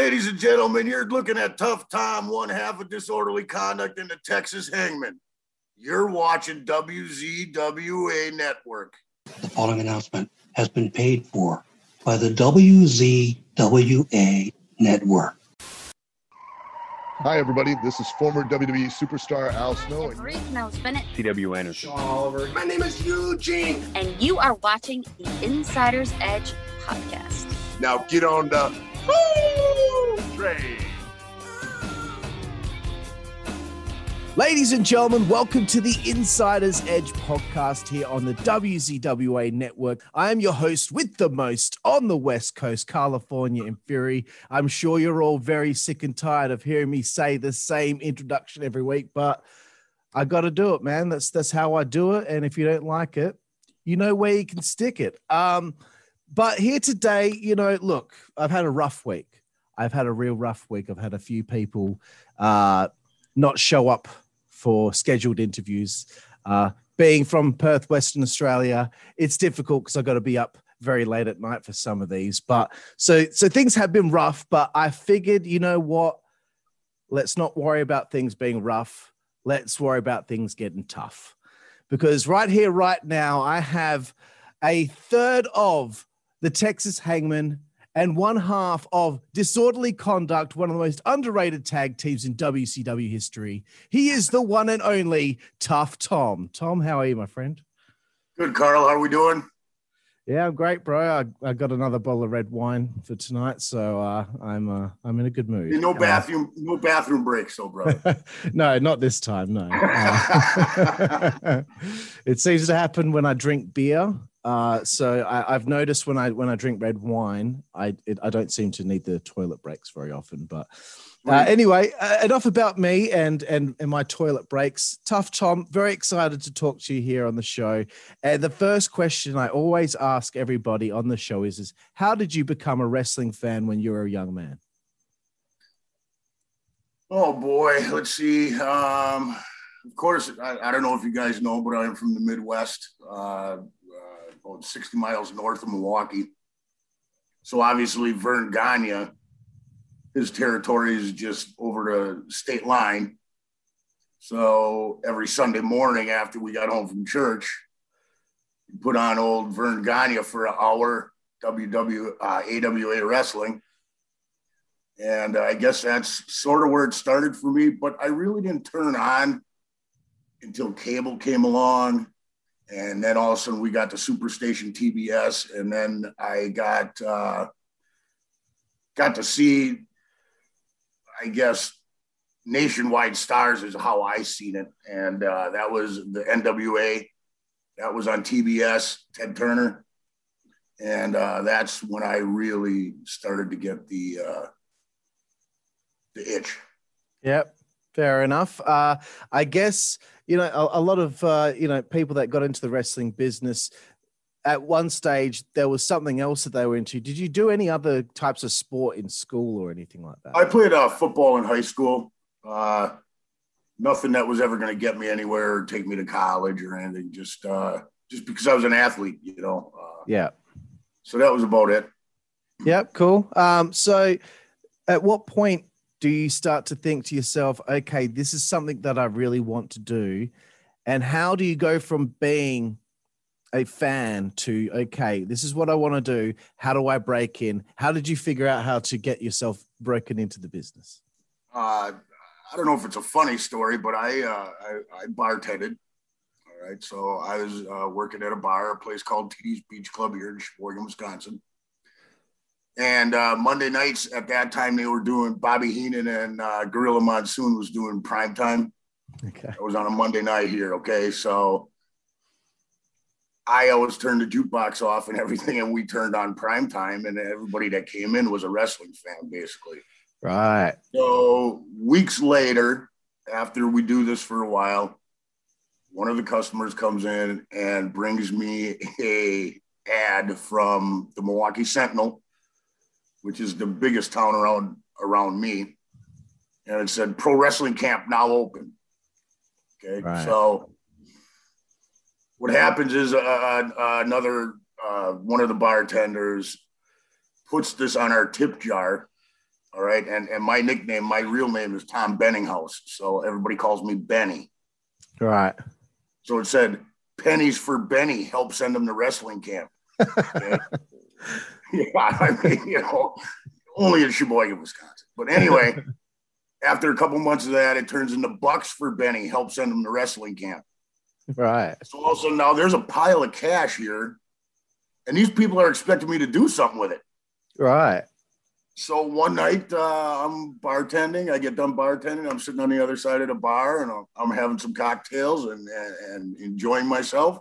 ladies and gentlemen, you're looking at Tough Tom, one half of disorderly conduct in the Texas Hangman. You're watching WZWA Network. The following announcement has been paid for by the WZWA Network. Hi, everybody. This is former WWE superstar Al Snow. Reese Mills Bennett. C.W. Anderson. Oliver. My name is Eugene. And you are watching the Insider's Edge podcast. Now get on the Ladies and gentlemen, welcome to the Insider's Edge podcast here on the WZWA network. I am your host with the most on the West Coast, California in Fury. I'm sure you're all very sick and tired of hearing me say the same introduction every week, but I got to do it, man. That's that's how I do it. And if you don't like it, you know where you can stick it. Um, but here today, you know, look, I've had a rough week. I've had a real rough week. I've had a few people uh, not show up for scheduled interviews. Uh, being from Perth, Western Australia, it's difficult because I've got to be up very late at night for some of these. But so so things have been rough, but I figured, you know what? Let's not worry about things being rough. Let's worry about things getting tough. Because right here, right now, I have a third of the Texas Hangman and one half of Disorderly Conduct, one of the most underrated tag teams in WCW history. He is the one and only Tough Tom. Tom, how are you, my friend? Good, Carl. How are we doing? Yeah, I'm great, bro. I, I got another bottle of red wine for tonight, so uh, I'm uh, I'm in a good mood. No bathroom, no bathroom breaks, so brother. no, not this time. No. Uh, it seems to happen when I drink beer. Uh, so I, have noticed when I when I drink red wine, I it, I don't seem to need the toilet breaks very often. But uh, anyway, uh, enough about me and and and my toilet breaks. Tough Tom, very excited to talk to you here on the show. And the first question I always ask everybody on the show is: is how did you become a wrestling fan when you were a young man? Oh boy, let's see. Um, of course, I, I, don't know if you guys know, but I'm from the Midwest. Uh, about 60 miles north of Milwaukee. So obviously, Verne Gagne, his territory is just over the state line. So every Sunday morning after we got home from church, put on old Verne Gagne for an hour, WW, uh, AWA wrestling. And I guess that's sort of where it started for me, but I really didn't turn on until cable came along and then all of a sudden we got the Superstation TBS, and then I got uh, got to see, I guess, nationwide stars is how I seen it, and uh, that was the NWA. That was on TBS, Ted Turner, and uh, that's when I really started to get the uh, the itch. Yep, fair enough. Uh, I guess you know, a, a lot of uh, you know people that got into the wrestling business at one stage there was something else that they were into. Did you do any other types of sport in school or anything like that? I played uh, football in high school. Uh, nothing that was ever going to get me anywhere or take me to college or anything. Just uh, just because I was an athlete, you know. Uh, yeah. So that was about it. Yep. Cool. Um, so, at what point do you start to think to yourself, okay, this is something that I really want to do? And how do you go from being a fan to, okay, this is what I want to do. How do I break in? How did you figure out how to get yourself broken into the business? Uh, I don't know if it's a funny story, but I, uh, I, I bartended. All right. So I was uh, working at a bar, a place called TD's Beach Club here in Sheboygan, Wisconsin. And uh, Monday nights at that time, they were doing Bobby Heenan and uh, Gorilla Monsoon was doing prime time. Okay. It was on a Monday night here. Okay. So I always turned the jukebox off and everything, and we turned on prime time, and everybody that came in was a wrestling fan, basically. Right. So weeks later, after we do this for a while, one of the customers comes in and brings me a ad from the Milwaukee Sentinel which is the biggest town around around me, and it said pro wrestling camp now open. Okay, right. so what happens is uh, uh, another uh, one of the bartenders puts this on our tip jar All right. And, and my nickname, my real name is Tom Benninghouse. So everybody calls me Benny. Right. So it said pennies for Benny, help send him to wrestling camp. Okay? Yeah, I mean, you know, only in Sheboygan, Wisconsin. But anyway, after a couple months of that, it turns into bucks for Benny, help send him to wrestling camp. Right. So also now there's a pile of cash here, and these people are expecting me to do something with it. Right. So one night uh, I'm bartending. I get done bartending. I'm sitting on the other side of the bar, and I'm, I'm having some cocktails and, and, and enjoying myself.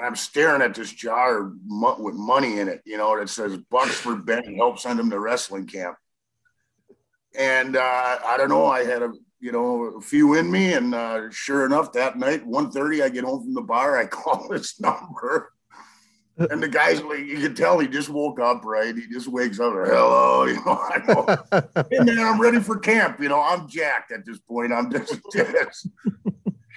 And I'm staring at this jar with money in it, you know, that says "Bucks for Benny, help send him to wrestling camp." And uh, I don't know. I had a you know a few in me, and uh, sure enough, that night, 1.30, I get home from the bar. I call this number. And the guy's like, you can tell he just woke up, right? He just wakes up, hello, you know. I go, hey man, I'm ready for camp. You know, I'm jacked at this point. I'm just, just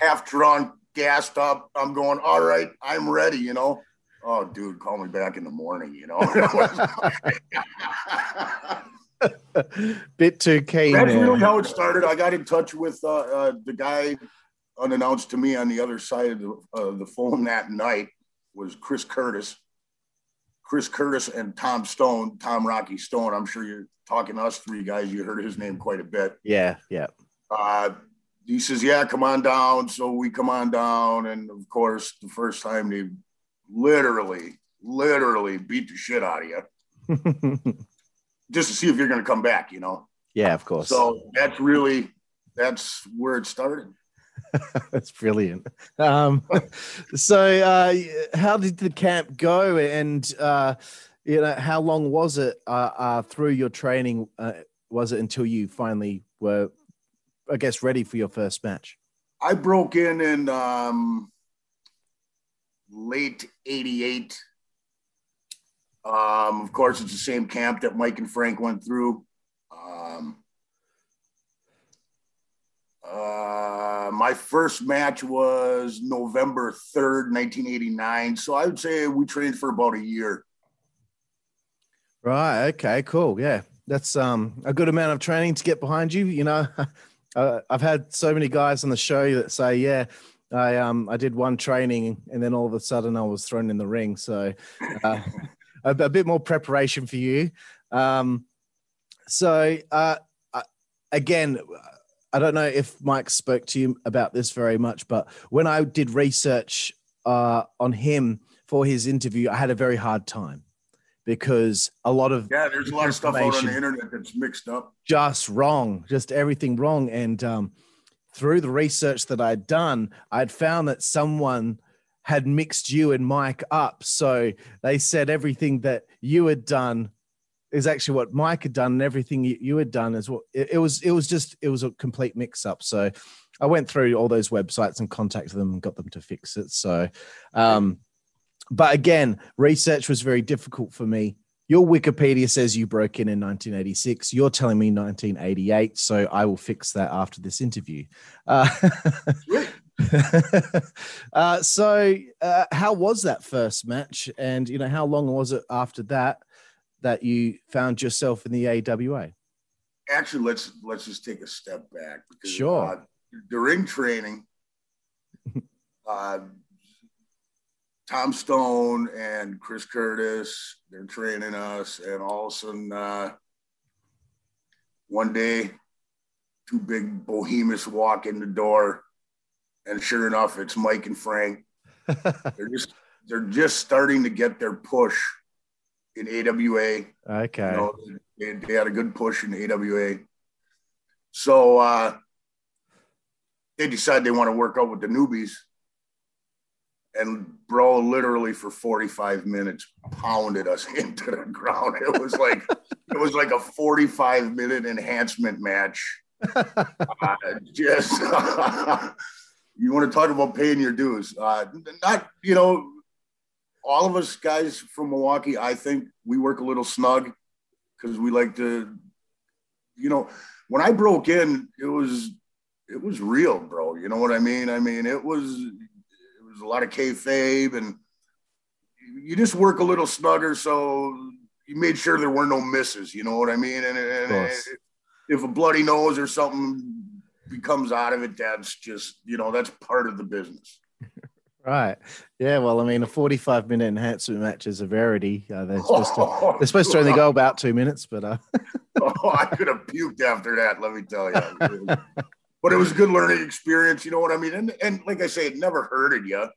half drunk, gassed up. I'm going, all right, I'm ready, you know. Oh, dude, call me back in the morning, you know. Bit too keen. That's really how it started. I got in touch with uh, uh, the guy unannounced to me on the other side of the, uh, the phone that night was Chris Curtis. Chris Curtis and Tom Stone, Tom Rocky Stone. I'm sure you're talking to us three guys. You heard his name quite a bit. Yeah. Yeah. Uh, he says, "Yeah, come on down." So we come on down, and of course, the first time they literally, literally beat the shit out of you just to see if you're going to come back. You know. yeah. Of course. So that's really that's where it started. That's brilliant. Um, so, uh, how did the camp go, and uh, you know, how long was it uh, uh, through your training? Uh, was it until you finally were, I guess, ready for your first match? I broke in in um, late '88. Um, of course, it's the same camp that Mike and Frank went through. Um, uh, my first match was November 3rd, 1989. So I would say we trained for about a year. Right. Okay. Cool. Yeah, that's um a good amount of training to get behind you. You know, uh, I've had so many guys on the show that say, "Yeah, I um I did one training and then all of a sudden I was thrown in the ring." So, uh, a, a bit more preparation for you. Um, so uh, I- again. I don't know if Mike spoke to you about this very much, but when I did research uh, on him for his interview, I had a very hard time because a lot of Yeah, there's a lot of stuff out on the internet that's mixed up. just wrong, just everything wrong. And um, through the research that I'd done, I'd found that someone had mixed you and Mike up. So they said everything that you had done is actually what Mike had done, and everything you, you had done is what it, it was. It was just it was a complete mix up. So I went through all those websites and contacted them and got them to fix it. So, um, but again, research was very difficult for me. Your Wikipedia says you broke in in 1986. You're telling me 1988. So I will fix that after this interview. Uh, uh, so, uh, how was that first match? And, you know, how long was it after that that you found yourself in the AWA? Actually, let's let's just take a step back. Because, Sure. Uh, during training, uh, Tom Stone and Chris Curtis, they're training us, and all of a sudden, uh, one day, two big behemoths walk in the door, and sure enough, it's Mike and Frank. They're just they're just starting to get their push in AWA. okay. You know, they, they had a good push in AWA. So uh, they decide they want to work out with the newbies. And bro, literally for 45 minutes, pounded us into the ground. It was like it was like a 45 minute enhancement match. Uh, just you want to talk about paying your dues. Uh, not you know, all of us guys from Milwaukee, I think we work a little snug because we like to, you know, when I broke in, it was it was real, bro. You know what I mean? I mean, it was was a lot of kayfabe, and you just work a little snugger. So you made sure there were no misses. You know what I mean? And, and, and if a bloody nose or something becomes out of it, that's just you know that's part of the business. Right. Yeah. Well, I mean, a 45 minute enhancement match is a rarity. Uh, they're, supposed to, they're supposed to only go about two minutes, but uh, oh, I could have puked after that. Let me tell you. But it was a good learning experience. You know what I mean? And and like I say, it never hurted you.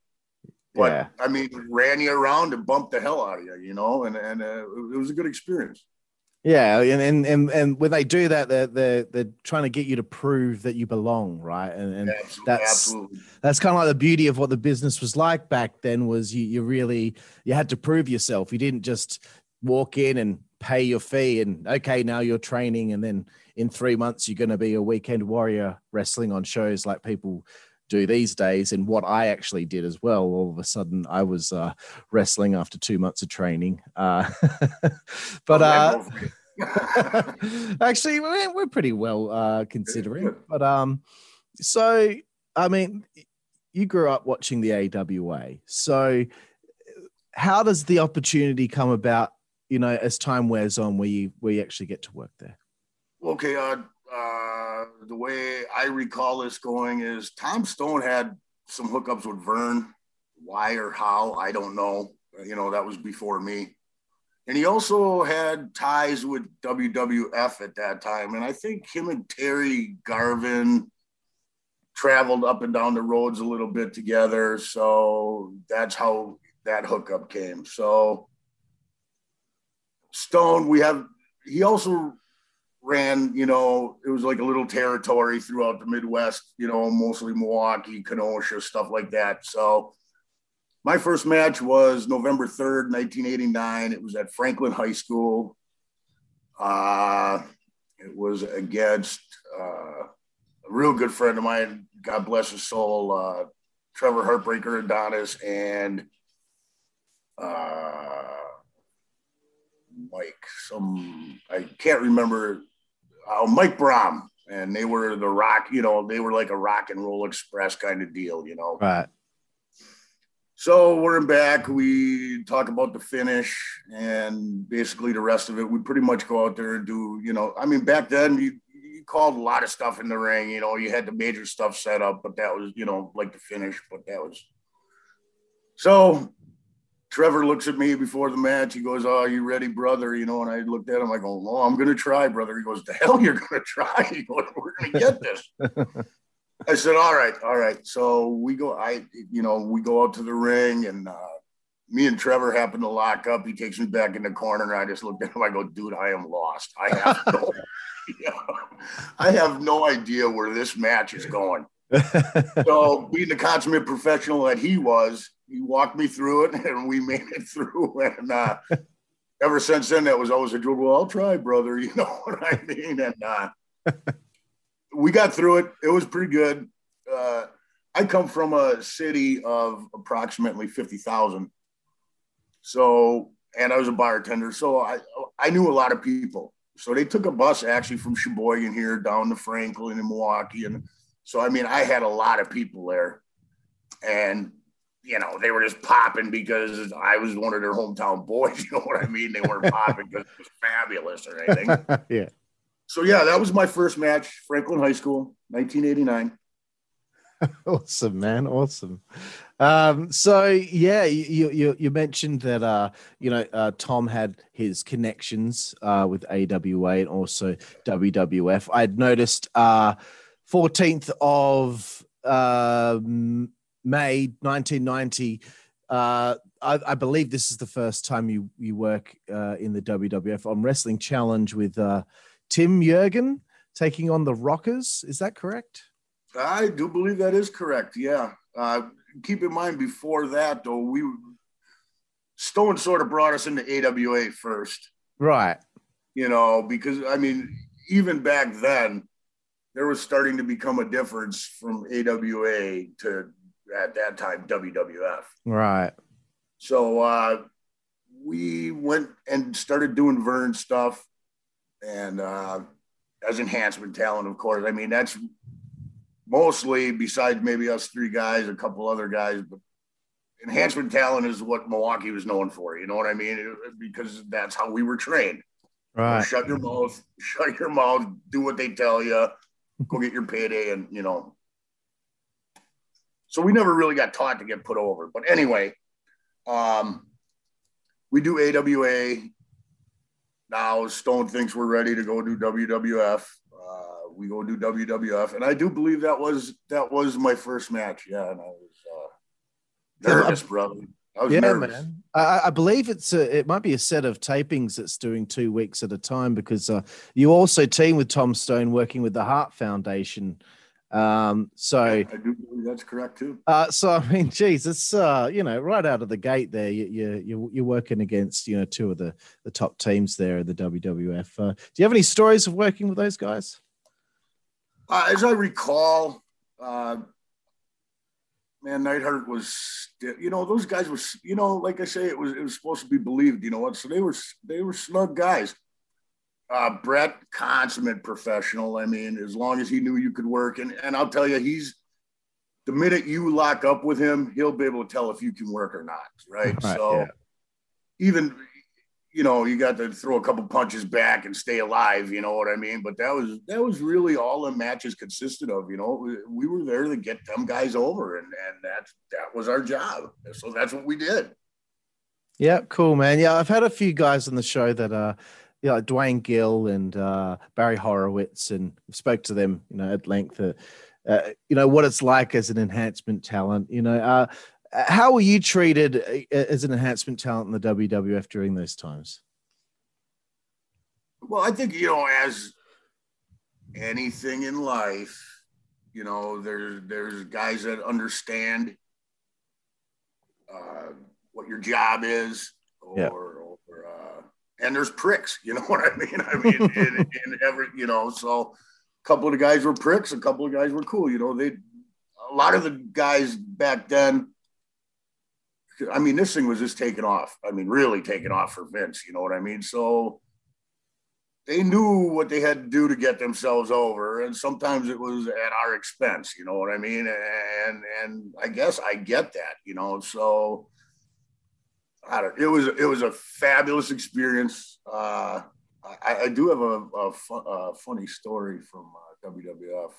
But yeah. I mean, ran you around and bumped the hell out of you. You know, and and uh, it was a good experience. Yeah, and and and, and when they do that, they're, they're they're trying to get you to prove that you belong, right? And, and Absolutely, that's absolutely. that's kind of like the beauty of what the business was like back then. Was you you really you had to prove yourself. You didn't just walk in and pay your fee and okay, now you're training, and then in three months you're going to be a weekend warrior wrestling on shows like people do these days. And what I actually did as well, all of a sudden I was uh, wrestling after two months of training. Uh, but uh, Actually, we're, we're pretty well uh, considering. But um, so I mean, you grew up watching the AWA. So how does the opportunity come about? You know, as time wears on, where you where you actually get to work there. Okay, uh, uh, the way I recall this going is Tom Stone had some hookups with Vern. Why or how, I don't know. You know, that was before me. And he also had ties with WWF at that time. And I think him and Terry Garvin traveled up and down the roads a little bit together. So that's how that hookup came. So Stone, we have, he also ran, you know, it was like a little territory throughout the Midwest, you know, mostly Milwaukee, Kenosha, stuff like that. So my first match was November 3rd, 1989. It was at Franklin High School. Uh, it was against uh, a real good friend of mine, God bless his soul, uh, Trevor Heartbreaker Adonis, and uh, Mike, some, I can't remember, oh, Mike Brom. And they were the rock, you know, they were like a rock and roll express kind of deal, you know. Right. So we're back. We talk about the finish and basically the rest of it. We pretty much go out there and do, you know, I mean, back then you, you called a lot of stuff in the ring. You know, you had the major stuff set up, but that was, you know, like the finish, but that was. So Trevor looks at me before the match. He goes, Oh, you ready, brother? You know, and I looked at him. I go, Oh, I'm going to try, brother. He goes, The hell you're going to try? He goes, We're going to get this. I said, all right, all right. So we go, I, you know, we go out to the ring and uh, me and Trevor happen to lock up. He takes me back in the corner and I just looked at him. I go, dude, I am lost. I have no, I have no idea where this match is going. so being the consummate professional that he was, he walked me through it and we made it through. And uh, ever since then, that was always a joke. Well, I'll try, brother. You know what I mean? And uh, we got through it. It was pretty good. Uh, I come from a city of approximately 50,000. So, and I was a bartender. So I, I knew a lot of people. So they took a bus actually from Sheboygan here down to Franklin and Milwaukee. And so, I mean, I had a lot of people there and, you know, they were just popping because I was one of their hometown boys. You know what I mean? They weren't popping because it was fabulous or anything. yeah. So yeah, that was my first match, Franklin High School, 1989. awesome, man. Awesome. Um, so yeah, you, you you mentioned that uh, you know uh, Tom had his connections uh, with AWA and also WWF. I'd noticed uh, 14th of uh, May 1990. Uh, I, I, believe this is the first time you you work uh, in the WWF on Wrestling Challenge with uh, Tim Jurgen taking on the Rockers. Is that correct? I do believe that is correct. Yeah. Uh, keep in mind, before that, though, we Stone sort of brought us into AWA first. Right. You know, because I mean, even back then, there was starting to become a difference from AWA to at that time WWF. Right. So uh, we went and started doing Vern stuff and uh, as enhancement talent, of course. I mean, that's mostly besides maybe us three guys, a couple other guys, but enhancement talent is what Milwaukee was known for. You know what I mean? Because that's how we were trained. Right. Shut your mouth. Shut your mouth. Do what they tell you. Go get your payday, and you know. So we never really got taught to get put over. But anyway, um, we do AWA now. Stone thinks we're ready to go do WWF. Uh, we go do WWF, and I do believe that was that was my first match. Yeah, and I was uh, nervous, brother. I was Yeah, nervous. man. I, I believe it's a, it might be a set of tapings that's doing two weeks at a time because uh, you also team with Tom Stone working with the Heart Foundation. Um, so, I do believe that's correct too. uh, so I mean, geez, it's uh, you know, right out of the gate there, you, you you you're working against you know two of the the top teams there in the WWF. Uh, do you have any stories of working with those guys? Uh, as I recall, uh, man, Neidhart was, you know, those guys were, you know, like I say, it was it was supposed to be believed, you know what? So they were they were snug guys. Uh, Bret, consummate professional. I mean, as long as he knew you could work, and and I'll tell you, he's the minute you lock up with him, he'll be able to tell if you can work or not, right? Right, so yeah. even you know you got to throw a couple punches back and stay alive you know what i mean but that was that was really all the matches consisted of you know we, we were there to get them guys over and and that that was our job so that's what we did Yeah, cool, man. Yeah, I've had a few guys on the show that uh you know, Duane Gill and uh, Barry Horowitz, and spoke to them, you know, at length. Uh, uh, you know what it's like as an enhancement talent. You know, uh, how were you treated uh, as an enhancement talent in the WWF during those times? well i think you know as anything in life you know there's there's guys that understand uh, what your job is or, Yeah. And there's pricks you know what i mean? I mean in, in every you know so a couple of the guys were pricks a couple of guys were cool you know they a lot of the guys back then i mean this thing was just taking off i mean really taking off for vince you know what i mean? So they knew what they had to do to get themselves over and sometimes it was at our expense you know what i mean? And and i guess i get that you know so I don't, it was it was a fabulous experience uh i, I do have a, a, fu- a funny story from uh, wwf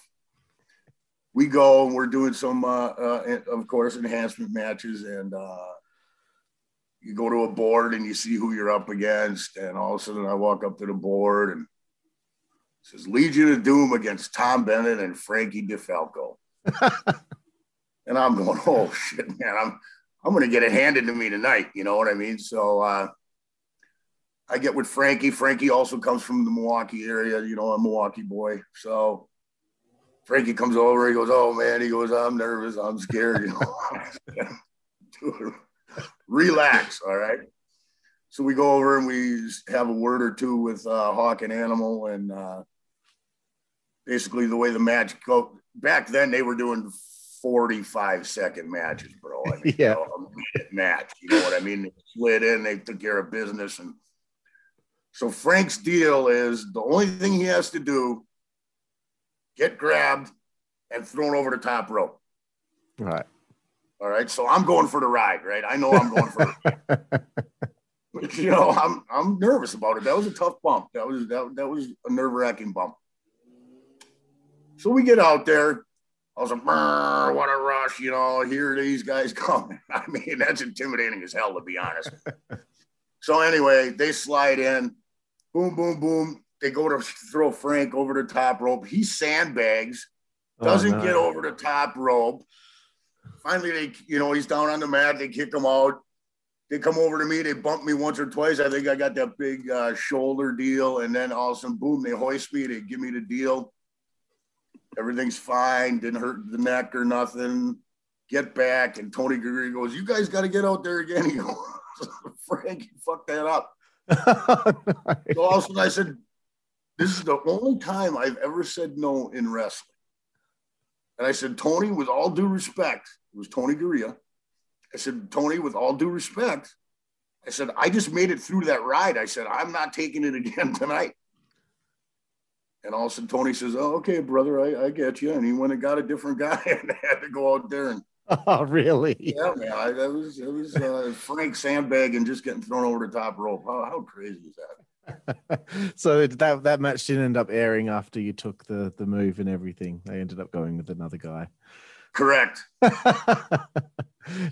we go and we're doing some uh, uh of course enhancement matches and uh you go to a board and you see who you're up against, and all of a sudden I walk up to the board and it says Legion of Doom against Tom Bennett and Frankie DeFalco. and I'm going, oh shit, man, I'm I'm gonna get it handed to me tonight. You know what I mean? So uh I get with Frankie. Frankie also comes from the Milwaukee area, you know, a Milwaukee boy. So Frankie comes over, he goes, Oh man, he goes, I'm nervous, I'm scared, you know. Relax, all right. So we go over and we have a word or two with uh, Hawk and Animal, and uh, basically the way the match go. Back then, they were doing forty-five second matches, bro. I mean, Yeah. you know, a minute match. You know what I mean? They slid in, they took care of business, and so Frank's deal is the only thing he has to do get grabbed and thrown over the top rope. Right. All right. So I'm going for the ride, right? I know I'm going for the But, you know, I'm I'm nervous about it. That was a tough bump. That was that, that was a nerve-wracking bump. So we get out there. I was like, "Brr, what a rush, you know, here these guys come. I mean, that's intimidating as hell, to be honest. so anyway, they slide in, boom, boom, boom. They go to throw Frank over the top rope. He sandbags, doesn't Oh, no. get over the top rope. Finally, they, you know, he's down on the mat. They kick him out. They come over to me. They bump me once or twice. I think I got that big uh, shoulder deal. And then all of a sudden, boom, they hoist me. They give me the deal. Everything's fine. Didn't hurt the neck or nothing. Get back. And Tony Gregory goes, You guys got to get out there again. He goes, Frank, you fucked that up. So all of a sudden, I said, This is the only time I've ever said no in wrestling. And I said, Tony, with all due respect, it was Tony Garea. I said, Tony, with all due respect, I said, I just made it through that ride. I said, I'm not taking it again tonight. And all of a sudden, Tony says, Oh, okay, brother, I, I get you. And he went and got a different guy and had to go out there and Oh, really? Yeah, man. I, that was it was uh, Frank sandbagging just getting thrown over the top rope. How, how crazy is that? so that that match didn't end up airing after you took the the move and everything. They ended up going with another guy. Correct.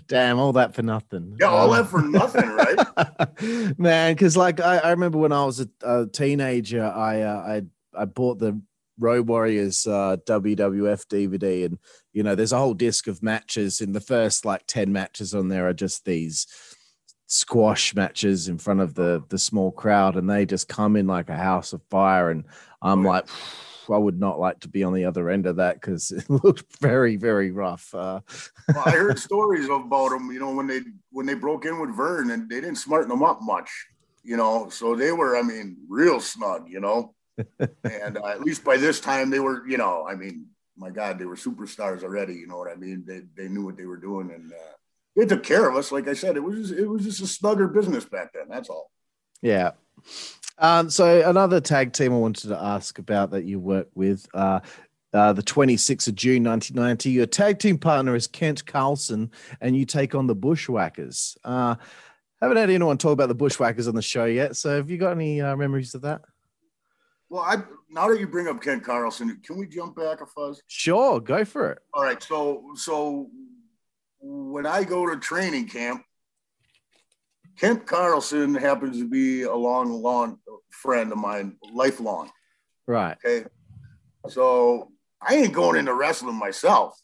Damn, all that for nothing. Yeah, all Um, that for nothing, right? man because like I, I remember when i was a, a teenager i uh, i i bought the road warriors uh wwf dvd and you know there's a whole disc of matches in the first like 10 matches on there are just these squash matches in front of the the small crowd and they just come in like a house of fire and i'm like I would not like to be on the other end of that because it looked very, very rough. Uh, Well, I heard stories about them. You know, when they when they broke in with Vern, and they didn't smarten them up much. You know, so they were, I mean, real snug. You know, and uh, at least by this time they were. You know, I mean, my God, they were superstars already. You know what I mean? They they knew what they were doing, and uh, they took care of us. Like I said, it was just, it was just a snugger business back then. That's all. Yeah. Um, so another tag team I wanted to ask about that you work with, uh, uh, the 26th of June 1990. Your tag team partner is Kent Carlson, and you take on the Bushwhackers. Uh, haven't had anyone talk about the Bushwhackers on the show yet. So have you got any uh, memories of that? Well, I now that you bring up Ken Carlson, can we jump back a fuzz? Sure, go for it. All right. So so when I go to training camp, Kent Carlson happens to be a long, long friend of mine, lifelong. Right. Okay. So I ain't going into wrestling myself.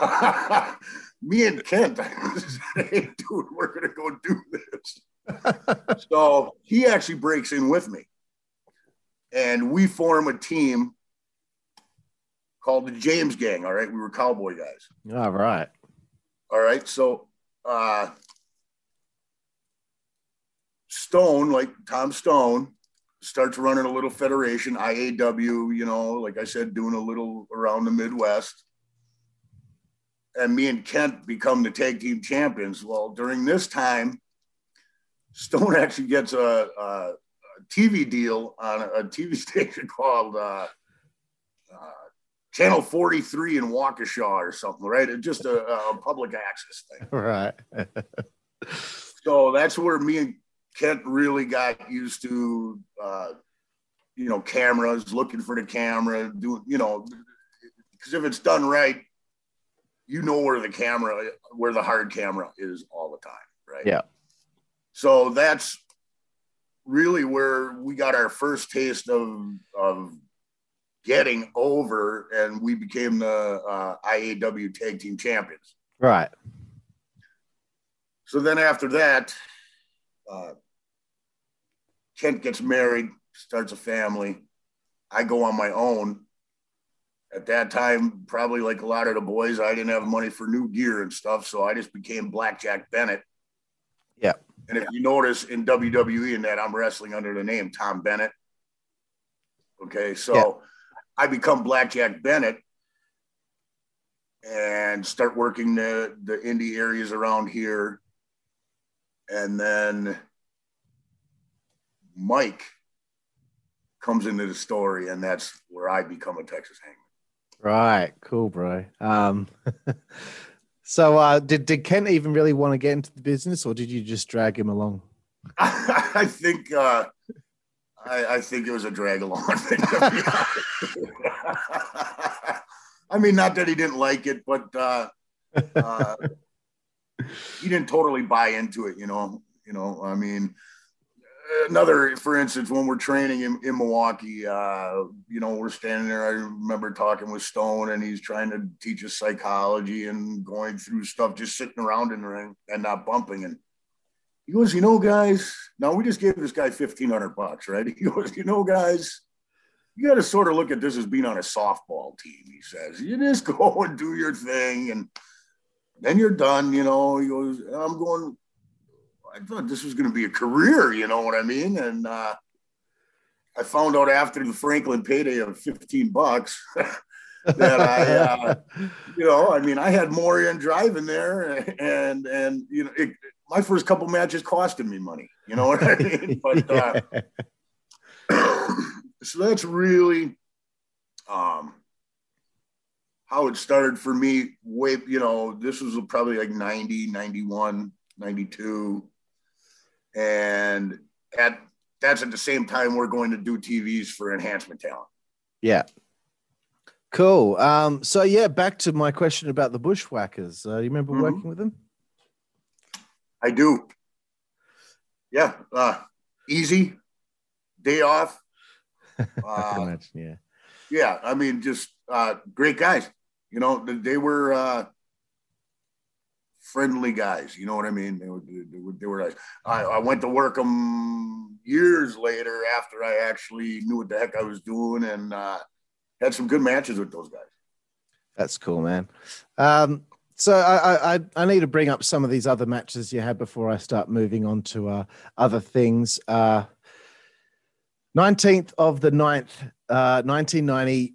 Me and Kent, hey, dude, we're gonna go do this. so he actually breaks in with me, and we form a team called the James Gang. All right, we were cowboy guys. All right. All right. So uh Stone, like Tom Stone, starts running a little federation, IAW, you know, like I said, doing a little around the Midwest. And me and Kent become the tag team champions. Well, during this time, Stone actually gets a, a, a TV deal on a, a TV station called uh, uh, Channel 43 in Waukesha or something, right? It's just a, a public access thing. Right. So that's where me and Kent really got used to, uh, you know, cameras, looking for the camera, doing, you know, because if it's done right, you know where the camera, where the hard camera is all the time, right? Yeah. So that's really where we got our first taste of of getting over, and we became the uh, IAW Tag Team Champions. right. So then after that, uh, Kent gets married, starts a family. I go on my own. At that time, probably like a lot of the boys, I didn't have money for new gear and stuff, so I just became Blackjack Bennett. Yeah. And if you notice in WWE, and that I'm wrestling under the name Tom Bennett. Okay, so Yeah. I become Blackjack Bennett and start working the the indie areas around here and then Mike comes into the story, and that's where I become a Texas Hangman. Right. Cool, bro. Um, so uh, did, did Kent even really want to get into the business or did you just drag him along? I think uh, I, I think it was a drag along thing. to be honest. I mean, not that he didn't like it, but uh, uh, he didn't totally buy into it. You know, you know. I mean, another, for instance, when we're training in, in Milwaukee, uh, you know, we're standing there. I remember talking with Stone, and he's trying to teach us psychology and going through stuff, just sitting around in the ring and not bumping. And he goes, you know, guys, now we just gave this guy fifteen hundred bucks, right? He goes, you know, guys, you got to sort of look at this as being on a softball team. He says, you just go and do your thing, and then you're done. You know, he goes, I'm going. I thought this was going to be a career. You know what I mean? And uh, I found out after the Franklin payday of fifteen bucks. that I, uh, you know, I mean, I had Morian driving there, and and you know, it, my first couple matches costed me money. You know what I mean? But uh, so that's really, um, how it started for me way you know this was probably like 90 91 92 and at that's at the same time we're going to do tvs for enhancement talent Yeah. Cool. Um, so yeah, back to my question about the bushwhackers. Uh, you remember Mhm. working with them? i do yeah uh easy day off I uh, imagine. Yeah. yeah i mean just uh great guys you know they- they were uh friendly guys you know what i mean they were, they were, they were nice I, I went to work them years later after i actually knew what the heck i was doing and uh had some good matches with those guys That's cool, man. Um, so I, I I- I need to bring up some of these other matches you had before I start moving on to uh, other things. Uh, 19th of the 9th, uh, 1990.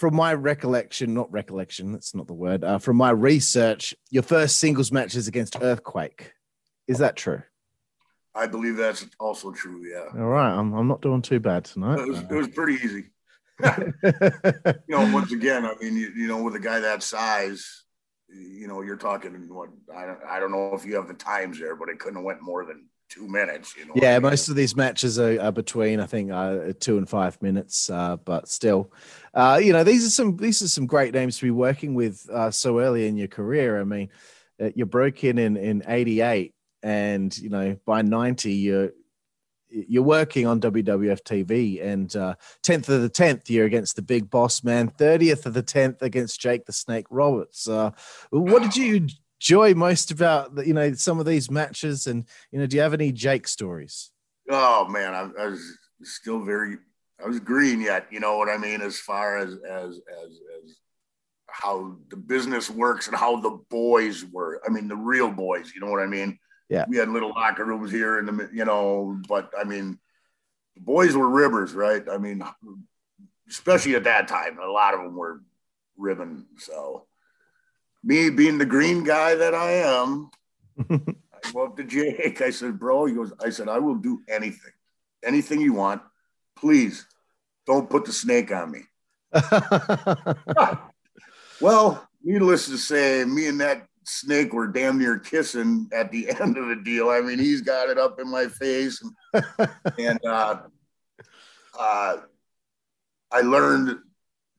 From my recollection, not recollection, that's not the word. Uh, from my research, your first singles match is against Earthquake. Is that true? i believe that's also true yeah All right, I'm, I'm not doing too bad tonight. it was, it was pretty easy you know once again i mean you, you know with a guy that size you know you're talking what I don't, I don't know if you have the times there but it couldn't have went more than two minutes you know Yeah, I mean? most of these matches are, are between I think uh, two and five minutes, uh, but still, uh, you know, these are some these are some great names to be working with uh, so early in your career. I mean, uh, you broke in in in '88, and you know by '90 you're you're working on WWF TV, and uh, 10th of the 10th you're against the Big Boss Man, 30th of the 10th against Jake the Snake Roberts. Uh, what did you enjoy most about the, you know some of these matches, and you know, do you have any Jake stories? Oh man, I, I was still very, I was green yet. You know what I mean, as far as as as as how the business works and how the boys were. I mean, the real boys. You know what I mean? Yeah. We had little locker rooms here in the, you know, but I mean, the boys were ribbers, right? I mean, especially at that time, a lot of them were ribbon. So, me being the green guy that I am, I go up to Jake. I said, bro, he goes, I said, I will do anything, anything you want. Please don't put the snake on me. Well, needless to say, me and that snake were damn near kissing at the end of the deal. I mean, he's got it up in my face. And, and uh, uh, I learned,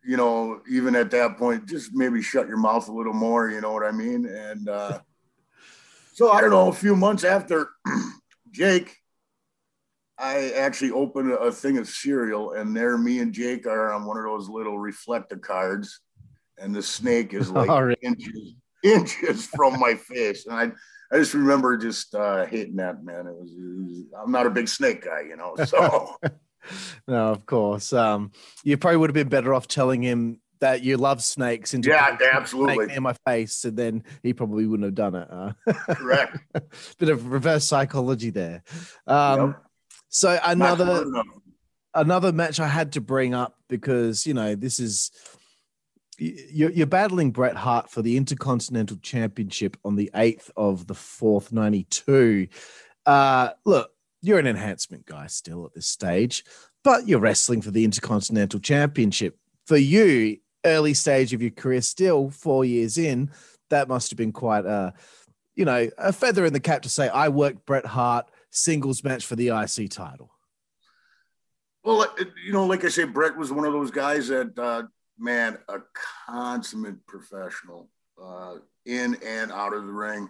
you know, even at that point, just maybe shut your mouth a little more, you know what I mean? And uh, so I don't know, a few months after Jake, I actually opened a thing of cereal, and there, me and Jake are on one of those little reflector cards, and the snake is like really? inches inches from my face, and I. I just remember just uh, hating that man. It was, it was. I'm not a big snake guy, you know. So no, of course. Um, you probably would have been better off telling him that you love snakes and yeah, snake absolutely in my face, and then he probably wouldn't have done it. Uh, correct. bit of reverse psychology there. Um, Yep. So another another match I had to bring up because you know this is you're, you're battling Bret Hart for the Intercontinental Championship on the eighth of the fourth ninety two. Uh, look, you're an enhancement guy still at this stage, but you're wrestling for the Intercontinental Championship. For you, early stage of your career, still four years in, that must have been quite a you know a feather in the cap to say I worked Bret Hart singles match for the IC title. Well, you know, like I say, Bret was one of those guys that, uh, man, a consummate professional uh, in and out of the ring.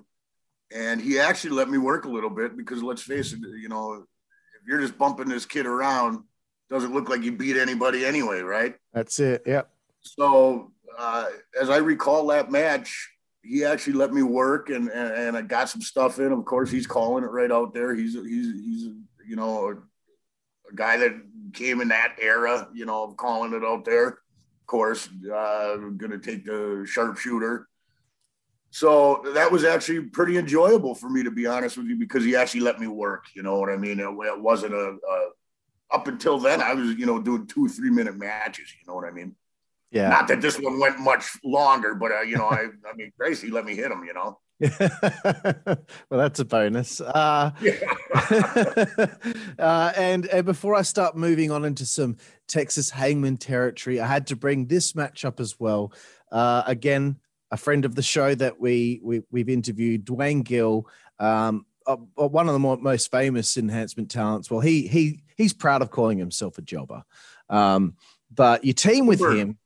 And he actually let me work a little bit because let's face it, you know, if you're just bumping this kid around, doesn't look like you beat anybody anyway, right? That's it. Yep. So, uh, as I recall that match, he actually let me work and, and, and I got some stuff in. Of course, he's calling it right out there. He's, he's, he's, you know, a, a guy that came in that era, you know, of calling it out there. Of course, uh, going to take the sharpshooter. So that was actually pretty enjoyable for me, to be honest with you, because he actually let me work. You know what I mean? It, it wasn't a, a up until then. I was, you know, doing two, three minute matches. You know what I mean? Yeah. Not that this one went much longer, but uh, you know, I, I mean, Gracie let me hit him. You know. well, that's a bonus. Uh, uh, and, and before I start moving on into some Texas Hangman territory, I had to bring this match up as well. Uh, again, a friend of the show that we, we we've interviewed, Duane Gill, um, uh, uh, one of the more, most famous enhancement talents. Well, he he he's proud of calling himself a jobber. Um, but you team with Super. him,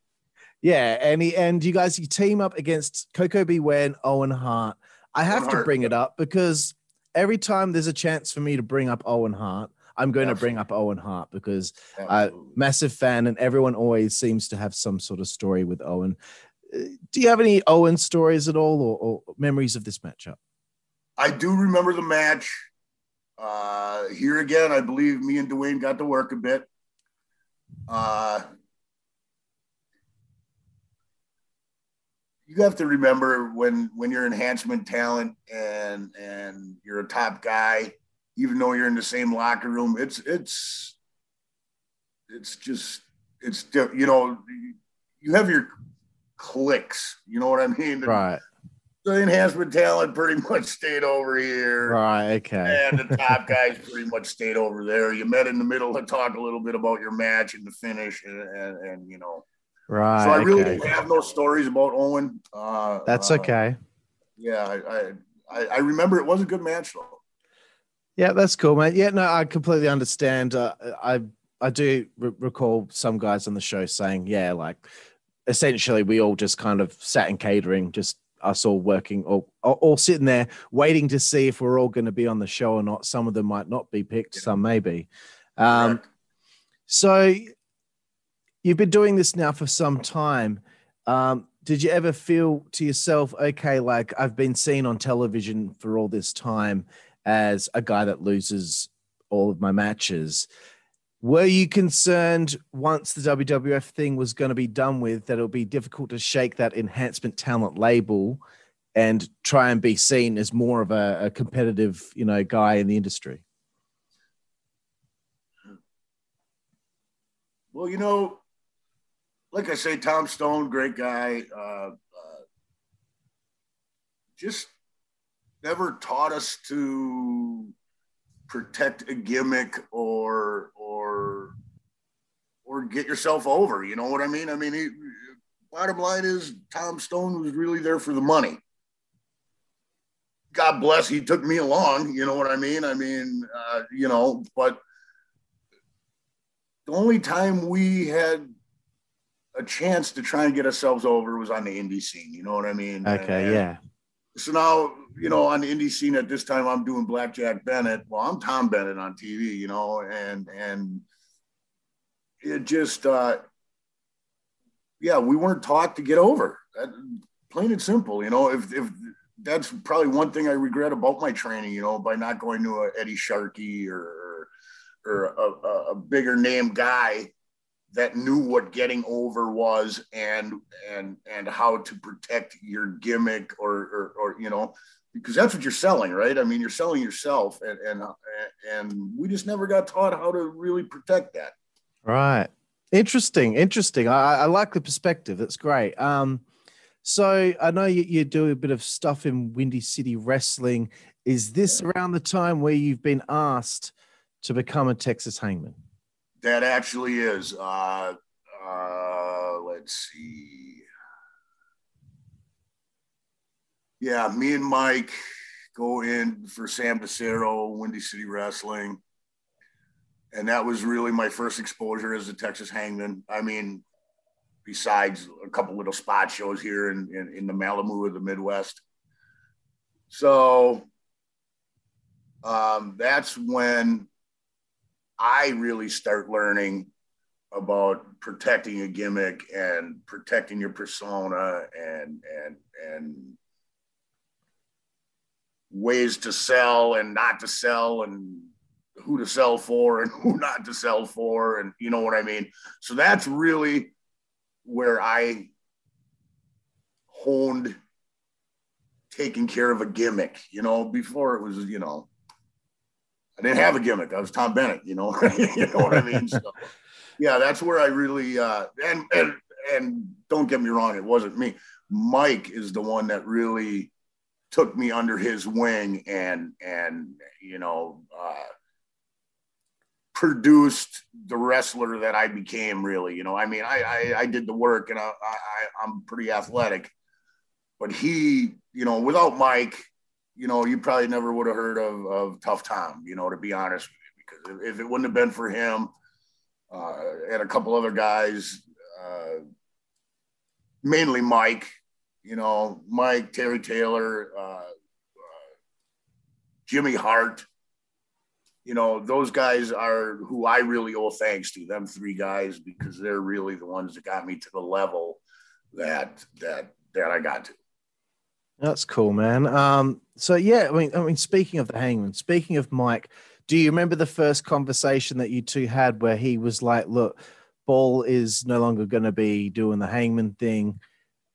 yeah, and he and you guys you team up against Koko B. Ware and Owen Hart. I have Owen to Hart, bring it up because every time there's a chance for me to bring up Owen Hart, I'm going to bring up Owen Hart because Absolutely. massive fan, and everyone always seems to have some sort of story with Owen. Do you have any Owen stories at all, or, or memories of this matchup? I do remember the match. Uh, here again, I believe me and Duane got to work a bit. Uh, you have to remember when when you're enhancement talent and and you're a top guy, even though you're in the same locker room, it's it's it's just it's you know you have your cliques. You know what I mean? Right, The enhancement talent pretty much stayed over here. right, okay, And the top guys pretty much stayed over there. You met in the middle to talk a little bit about your match and the finish, and, and, and you know. right. so I really okay. don't have no stories about Owen. Uh, That's uh, okay. Yeah, I, I- I I remember it was a good match though. Yeah, that's cool, mate. Yeah, no, I completely understand. Uh, I I do re- recall some guys on the show saying, yeah, like essentially we all just kind of sat in catering, just us all working, or all, sitting there waiting to see if we're all going to be on the show or not. Some of them might not be picked, Yeah. some maybe. Um, so you've been doing this now for some time. Um, did you ever feel to yourself, okay, like I've been seen on television for all this time as a guy that loses all of my matches? Were you concerned once the WWF thing was going to be done with that it'll be difficult to shake that enhancement talent label and try and be seen as more of a, a competitive, you know, guy in the industry? Well, you know, like I say, Tom Stone, great guy. Uh, uh, just never taught us to protect a gimmick or or or get yourself over. You know what I mean? I mean, he, bottom line is Tom Stone was really there for the money. God bless, he took me along. You know what I mean? I mean, uh, you know, but the only time we had a chance to try and get ourselves over was on the indie scene. You know what I mean? Okay, And- yeah. So now, you know, on the indie scene at this time, I'm doing Blackjack Bennett. Well, I'm Tom Bennett on TV, you know, and and it just, uh, yeah, we weren't taught to get over. That, plain and simple, you know. If if that's probably one thing I regret about my training, you know, by not going to a Eddie Sharkey or or a, a, bigger name guy that knew what getting over was and and and how to protect your gimmick or or, or you know because that's what you're selling right i mean you're selling yourself and and and we just never got taught how to really protect that Right. Interesting. Interesting. I, I like the perspective. That's great. Um, so I know you, you do a bit of stuff in Windy City Wrestling. Is this around the time where you've been asked to become a Texas Hangman? that actually is uh uh let's see yeah me and mike go in for sam DeCero, windy city wrestling and that was really my first exposure as a texas hangman i mean besides a couple little spot shows here in, in, in the Malamu of the Midwest. So um, that's when I really start learning about protecting a gimmick and protecting your persona and and and ways to sell and not to sell and who to sell for and who not to sell for and you know what I mean. So that's really where I honed taking care of a gimmick. You know, before it was you know I didn't have a gimmick. I was Tom Bennett. You know, you know what I mean. So, yeah, that's where I really uh, and and and don't get me wrong, it wasn't me. Mike is the one that really took me under his wing and and you know uh, produced the wrestler that I became. Really, you know, I mean, I I, I did the work, and I, I I'm pretty athletic, but he, you know, without Mike, you know, you probably never would have heard of of Tough Tom. You know, to be honest because if it wouldn't have been for him uh, and a couple other guys, uh, mainly Mike, you know, Mike, Terry Taylor, uh, uh, Jimmy Hart. You know, those guys are who I really owe thanks to. Them three guys because they're really the ones that got me to the level that that that I got to. That's cool, man. Um, so yeah, I mean, I mean, speaking of the Hangman, speaking of Mike, do you remember the first conversation that you two had where he was like, "Look, Bull is no longer going to be doing the Hangman thing.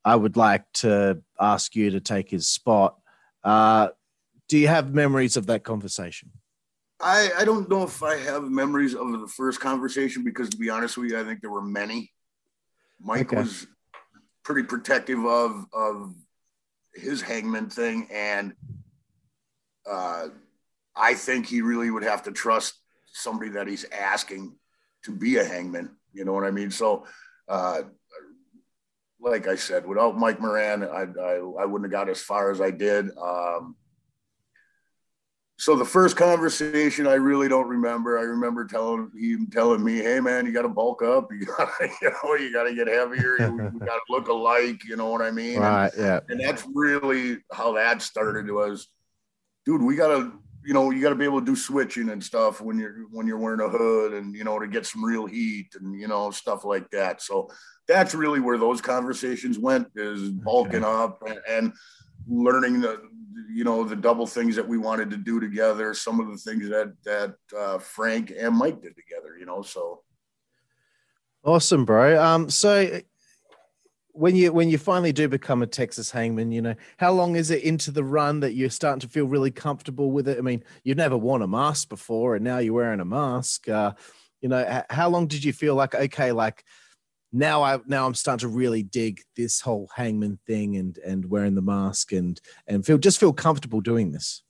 I would like to ask you to take his spot." Uh, do you have memories of that conversation? I, I don't know if I have memories of the first conversation because, to be honest with you, I think there were many. Mike Okay. was pretty protective of of his hangman thing, and uh, I think he really would have to trust somebody that he's asking to be a hangman. You know what I mean? So, uh, like I said, without Mike Moran, I, I I wouldn't have got as far as I did. Um, so the first conversation I really don't remember. I remember telling him telling me, "Hey man, you got to bulk up. You got to you know you got to get heavier. You, got to look alike. You know what I mean?" And- Right. Yeah. and that's really how that started was dude we gotta you know you gotta be able to do switching and stuff when you're when you're wearing a hood and you know to get some real heat and you know stuff like that so that's really where those conversations went is bulking up and, and learning the you know the double things that we wanted to do together some of the things that that uh, frank and mike did together you know so Awesome, bro. Um, so when you when you finally do become a Texas hangman, you know, how long is it into the run that you're starting to feel really comfortable with it? I mean, you've never worn a mask before, and now you're wearing a mask. Uh, you know, how long did you feel like okay, like now I now I'm starting to really dig this whole hangman thing and and wearing the mask and and feel just feel comfortable doing this.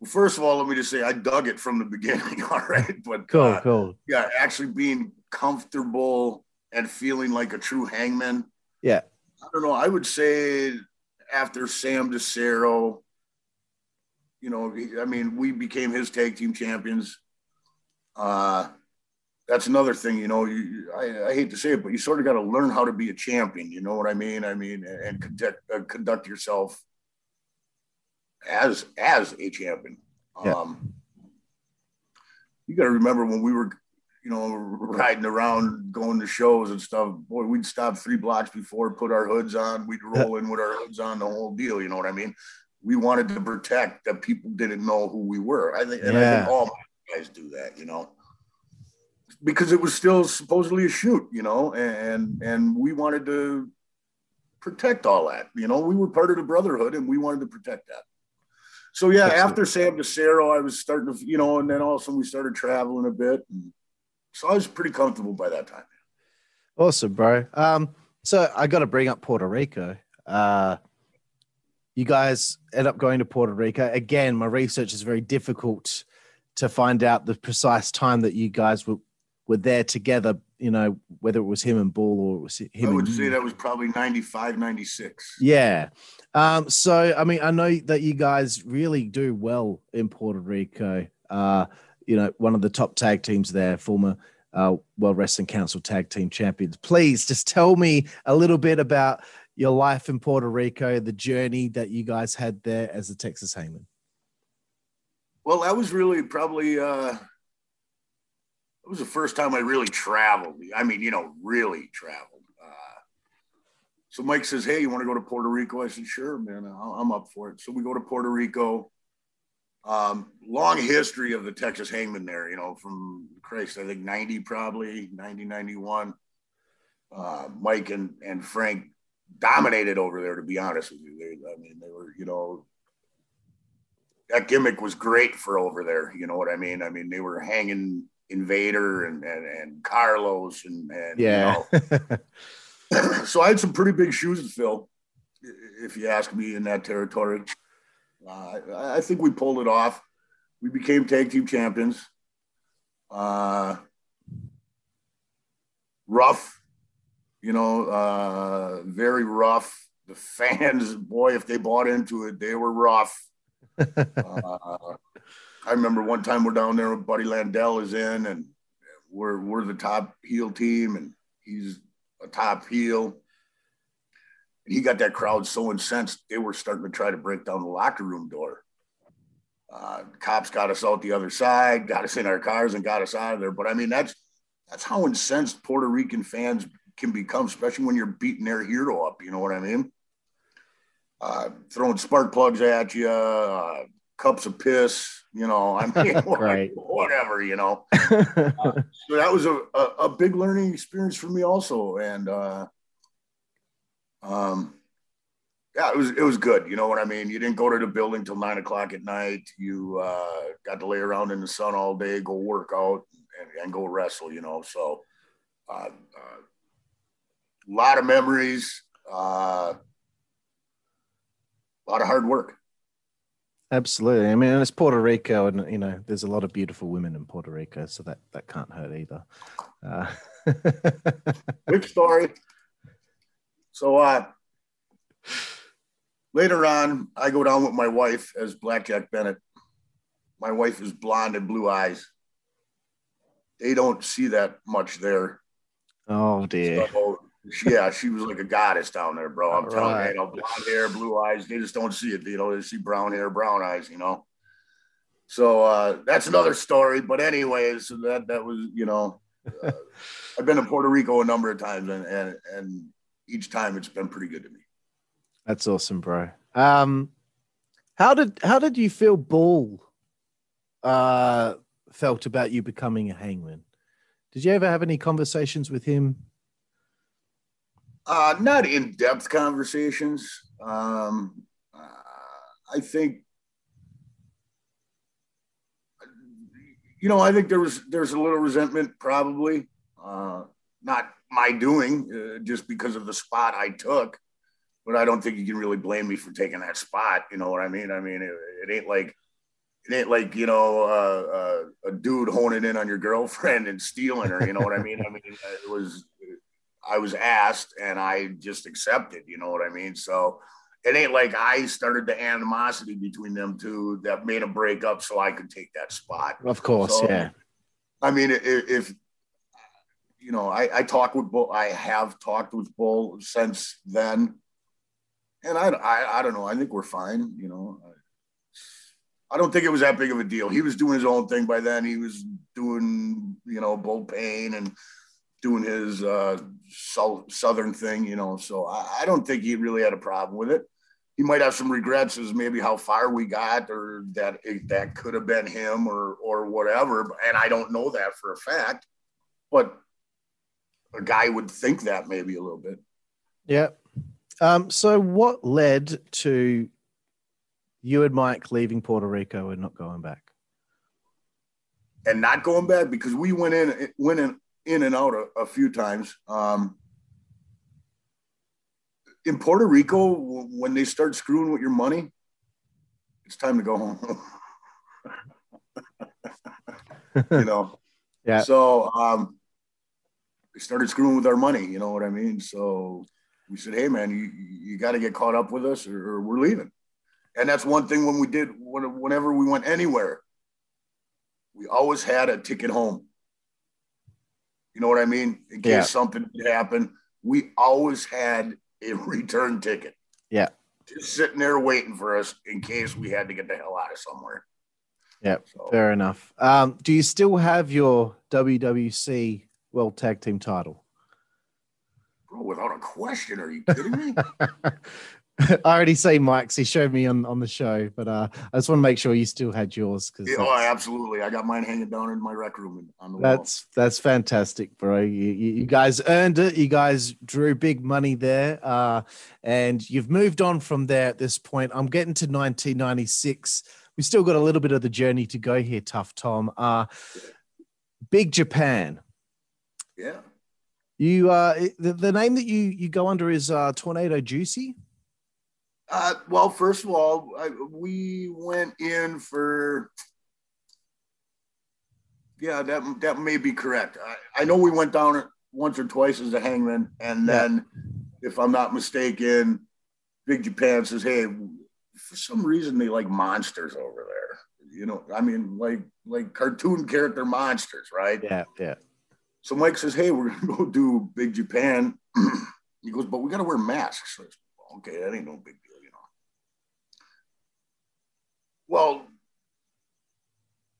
Well, first of all let me just say i dug it from the beginning all right but Cool, uh, cool. yeah, actually being comfortable and feeling like a true hangman. Yeah. I don't know. I would say after Sam DeCero, you know, I mean, we became his tag team champions. Uh, that's another thing, you know. You, I, I hate to say it, but you sort of got to learn how to be a champion. You know what I mean? I mean, and conduct uh, conduct yourself as as a champion. Yeah. Um, you got to remember when we were, you know, riding around, going to shows and stuff. Boy, we'd stop three blocks before, put our hoods on. We'd roll in with our hoods on, the whole deal. You know what I mean? We wanted to protect that people didn't know who we were. I think, and I think all my guys do that. You know, because it was still supposedly a shoot. You know, and and we wanted to protect all that. You know, we were part of the brotherhood, and we wanted to protect that. So yeah, Absolutely. after Sam DeCero, I was starting to, you know, and then all of a sudden we started traveling a bit. And so I was pretty comfortable by that time. Awesome, bro. Um, so I got to bring up Puerto Rico. Uh, you guys end up going to Puerto Rico again. My research is very difficult to find out the precise time that you guys were were there together. You know, whether it was him and Bull or it was him. I would say you. that was probably 95, 96. Yeah. Um, so I mean, I know that you guys really do well in Puerto Rico. Uh, you know, one of the top tag teams there, former uh, World Wrestling Council tag team champions. Please just tell me a little bit about your life in Puerto Rico, the journey that you guys had there as a Texas Hangman. Well, that was really probably, uh, it was the first time I really traveled. I mean, you know, really traveled. Uh, so Mike says, Hey, you want to go to Puerto Rico? I said, Sure, man, I'm up for it. So we go to Puerto Rico. Um, long history of the Texas Hangman there, you know, from Christ, I think 90 probably, 90, 91. Uh, Mike and, and Frank dominated over there, to be honest with you. They, I mean, they were, you know, that gimmick was great for over there. You know what I mean? I mean, they were hanging Invader and, and, and Carlos and, and you Yeah. know. so I had some pretty big shoes to fill, if you ask me, in that territory. Uh, I, I think we pulled it off. We became tag team champions. Uh, rough, you know, uh, very rough. The fans, boy, if they bought into it, they were rough. uh, I remember one time we're down there Buddy Landel is in, and we're we're the top heel team, and he's a top heel. And he got that crowd so incensed they were starting to try to break down the locker room door. Uh, cops got us out the other side, got us in our cars, and got us out of there. But I mean, that's that's how incensed Puerto Rican fans can become, especially when you're beating their hero up. You know what I mean? Uh, throwing spark plugs at you, uh, cups of piss, you know, I mean, Right. whatever, you know. Uh, so that was a, a, a big learning experience for me also. And, uh, um, yeah, it was, it was good. You know what I mean? You didn't go to the building till nine o'clock at night. You, uh, got to lay around in the sun all day, go work out and, and go wrestle, you know? So, uh, uh, a lot of memories, uh, a lot of hard work. Absolutely. I mean, it's Puerto Rico, and you know, there's a lot of beautiful women in Puerto Rico, so that that can't hurt either. Uh, quick story. So uh later on, I go down with my wife as Blackjack Bennett. My wife is blonde and blue eyes. They don't see that much there. oh dear. So, yeah, she was like a goddess down there, bro. I'm telling Right. you, you know, blonde hair, blue eyes. They just don't see it. You know, they see brown hair, brown eyes. You know. So uh, that's another story. But anyways, that that was you know, uh, I've been to Puerto Rico a number of times, and and and each time it's been pretty good to me. That's awesome, bro. Um, how did how did you feel Bull uh, felt about you becoming a hangman? Did you ever have any conversations with him? Uh, not in depth conversations. Um, uh, I think, you know, I think there was there's a little resentment, probably uh, not my doing, uh, just because of the spot I took. But I don't think you can really blame me for taking that spot. You know what I mean? I mean, it, it ain't like it ain't like you know uh, uh, a dude honing in on your girlfriend and stealing her. You know what I mean? I mean, it was I was asked and I just accepted, you know what I mean? So it ain't like I started the animosity between them two that made them break up so I could take that spot. Of course, So, yeah. I mean, if, if you know, I, I talk with Bull, I have talked with Bull since then. And I, I, I don't know. I think we're fine, you know. I don't think it was that big of a deal. He was doing his own thing by then. He was doing, you know, Bull Payne and doing his uh, sou- southern thing, you know. So I, I don't think he really had a problem with it. He might have some regrets as maybe how far we got, or that it, that could have been him, or or whatever. And I don't know that for a fact, but a guy would think that maybe a little bit. Yeah. Um, so what led to you and Mike leaving Puerto Rico and not going back? and not going back because we went in went in, in and out a, a few times. Um, in Puerto Rico, when they start screwing with your money, it's time to go home. you know. Yeah. So um, they started screwing with our money. You know what I mean? So we said, "Hey, man, you you got to get caught up with us, or, or we're leaving." And that's one thing when we did whenever we went anywhere, we always had a ticket home. You know what I mean? In case Yeah. something did happen, we always had a return ticket. Yeah. Just sitting there waiting for us in case we had to get the hell out of somewhere. Yeah, So, Fair enough. Um, do you still have your WWC World Tag Team title? bro, without a question, are you kidding me? I already say Mike's. He showed me on, on the show, but uh, I just want to make sure you still had yours because Yeah, oh, absolutely. I got mine hanging down in my rec room on the wall. That's that's fantastic, bro. You, you, you guys earned it. You guys drew big money there, uh, and you've moved on from there at this point. I'm getting to 1996. We still got a little bit of the journey to go here, tough Tom. Uh, Big Japan. Yeah. You uh, the, the name that you you go under is uh, Tornado Juicy. Uh, well, first of all, I, we went in for yeah, that that may be correct. I, I know we went down once or twice as a hangman, and then, if I'm not mistaken, Big Japan says, "Hey, for some reason they like monsters over there." You know, I mean, like like cartoon character monsters, right? Yeah, yeah. So Mike says, "Hey, we're gonna go do Big Japan." he goes, "But we got to wear masks." So I said, okay, that ain't no big deal, you know. Well,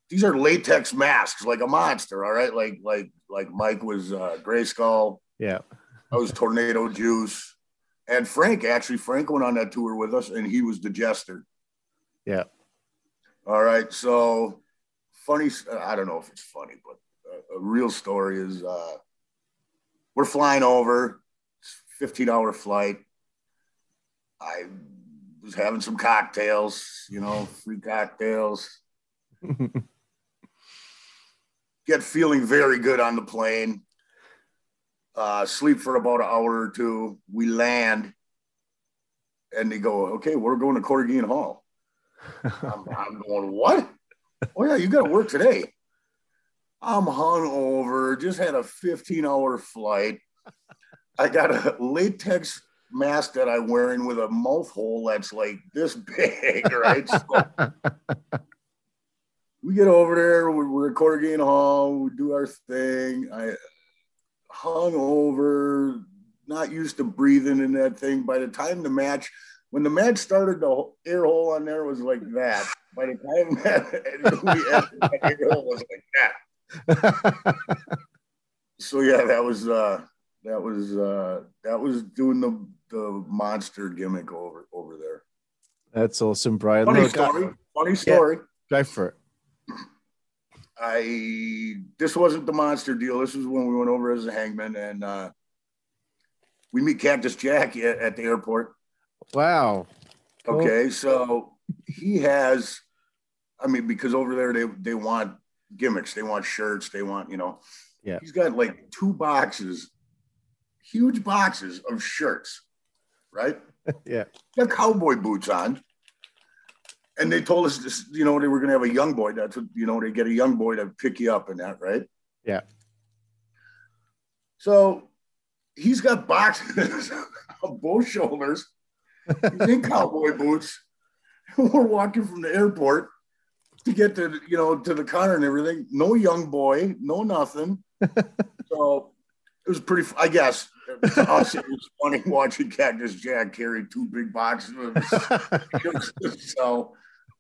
these are latex masks, like a monster. All right, like like like Mike was uh, Gray Skull. Yeah. I was Tornado Juice, and Frank actually Frank went on that tour with us, and he was the jester. Yeah. All right, so funny. I don't know if it's funny, but a, a real story is uh, we're flying over, 15 hour flight. I was having some cocktails, you know, free cocktails. Get feeling very good on the plane. Uh, sleep for about an hour or two. We land, and they go, "Okay, we're going to Korakuen Hall." I'm, I'm going, "What? Oh yeah, you got to work today." I'm hung over. Just had a 15 hour flight. I got a latex mask that I'm wearing with a mouth hole that's like this big, right? So we get over there, we're, we're at Korakuen Hall, we do our thing. I hung over, not used to breathing in that thing. By the time the match, when the match started, the air hole on there was like that. By the time that we ended, the air hole was like that. so yeah, that was uh that was uh that was doing the the monster gimmick over over there. That's awesome, Brian. Funny Look, I- story. Funny story. go for it. I this wasn't the monster deal. This was when we went over as a hangman, and uh, we meet Cactus Jack at, at the airport. Wow. Cool. Okay, so he has, I mean, because over there they they want gimmicks, they want shirts, they want you know. Yeah. He's got like two boxes, huge boxes of shirts, right? Yeah. got cowboy boots on. And they told us this, you know, they were gonna have a young boy. That's what you know, they get a young boy to pick you up and that, right? Yeah. So he's got boxes on both shoulders. He's in cowboy boots. We're walking from the airport to get to you know to the car and everything. No young boy, no nothing. so it was pretty. I guess us it was funny watching Cactus Jack carry two big boxes of so,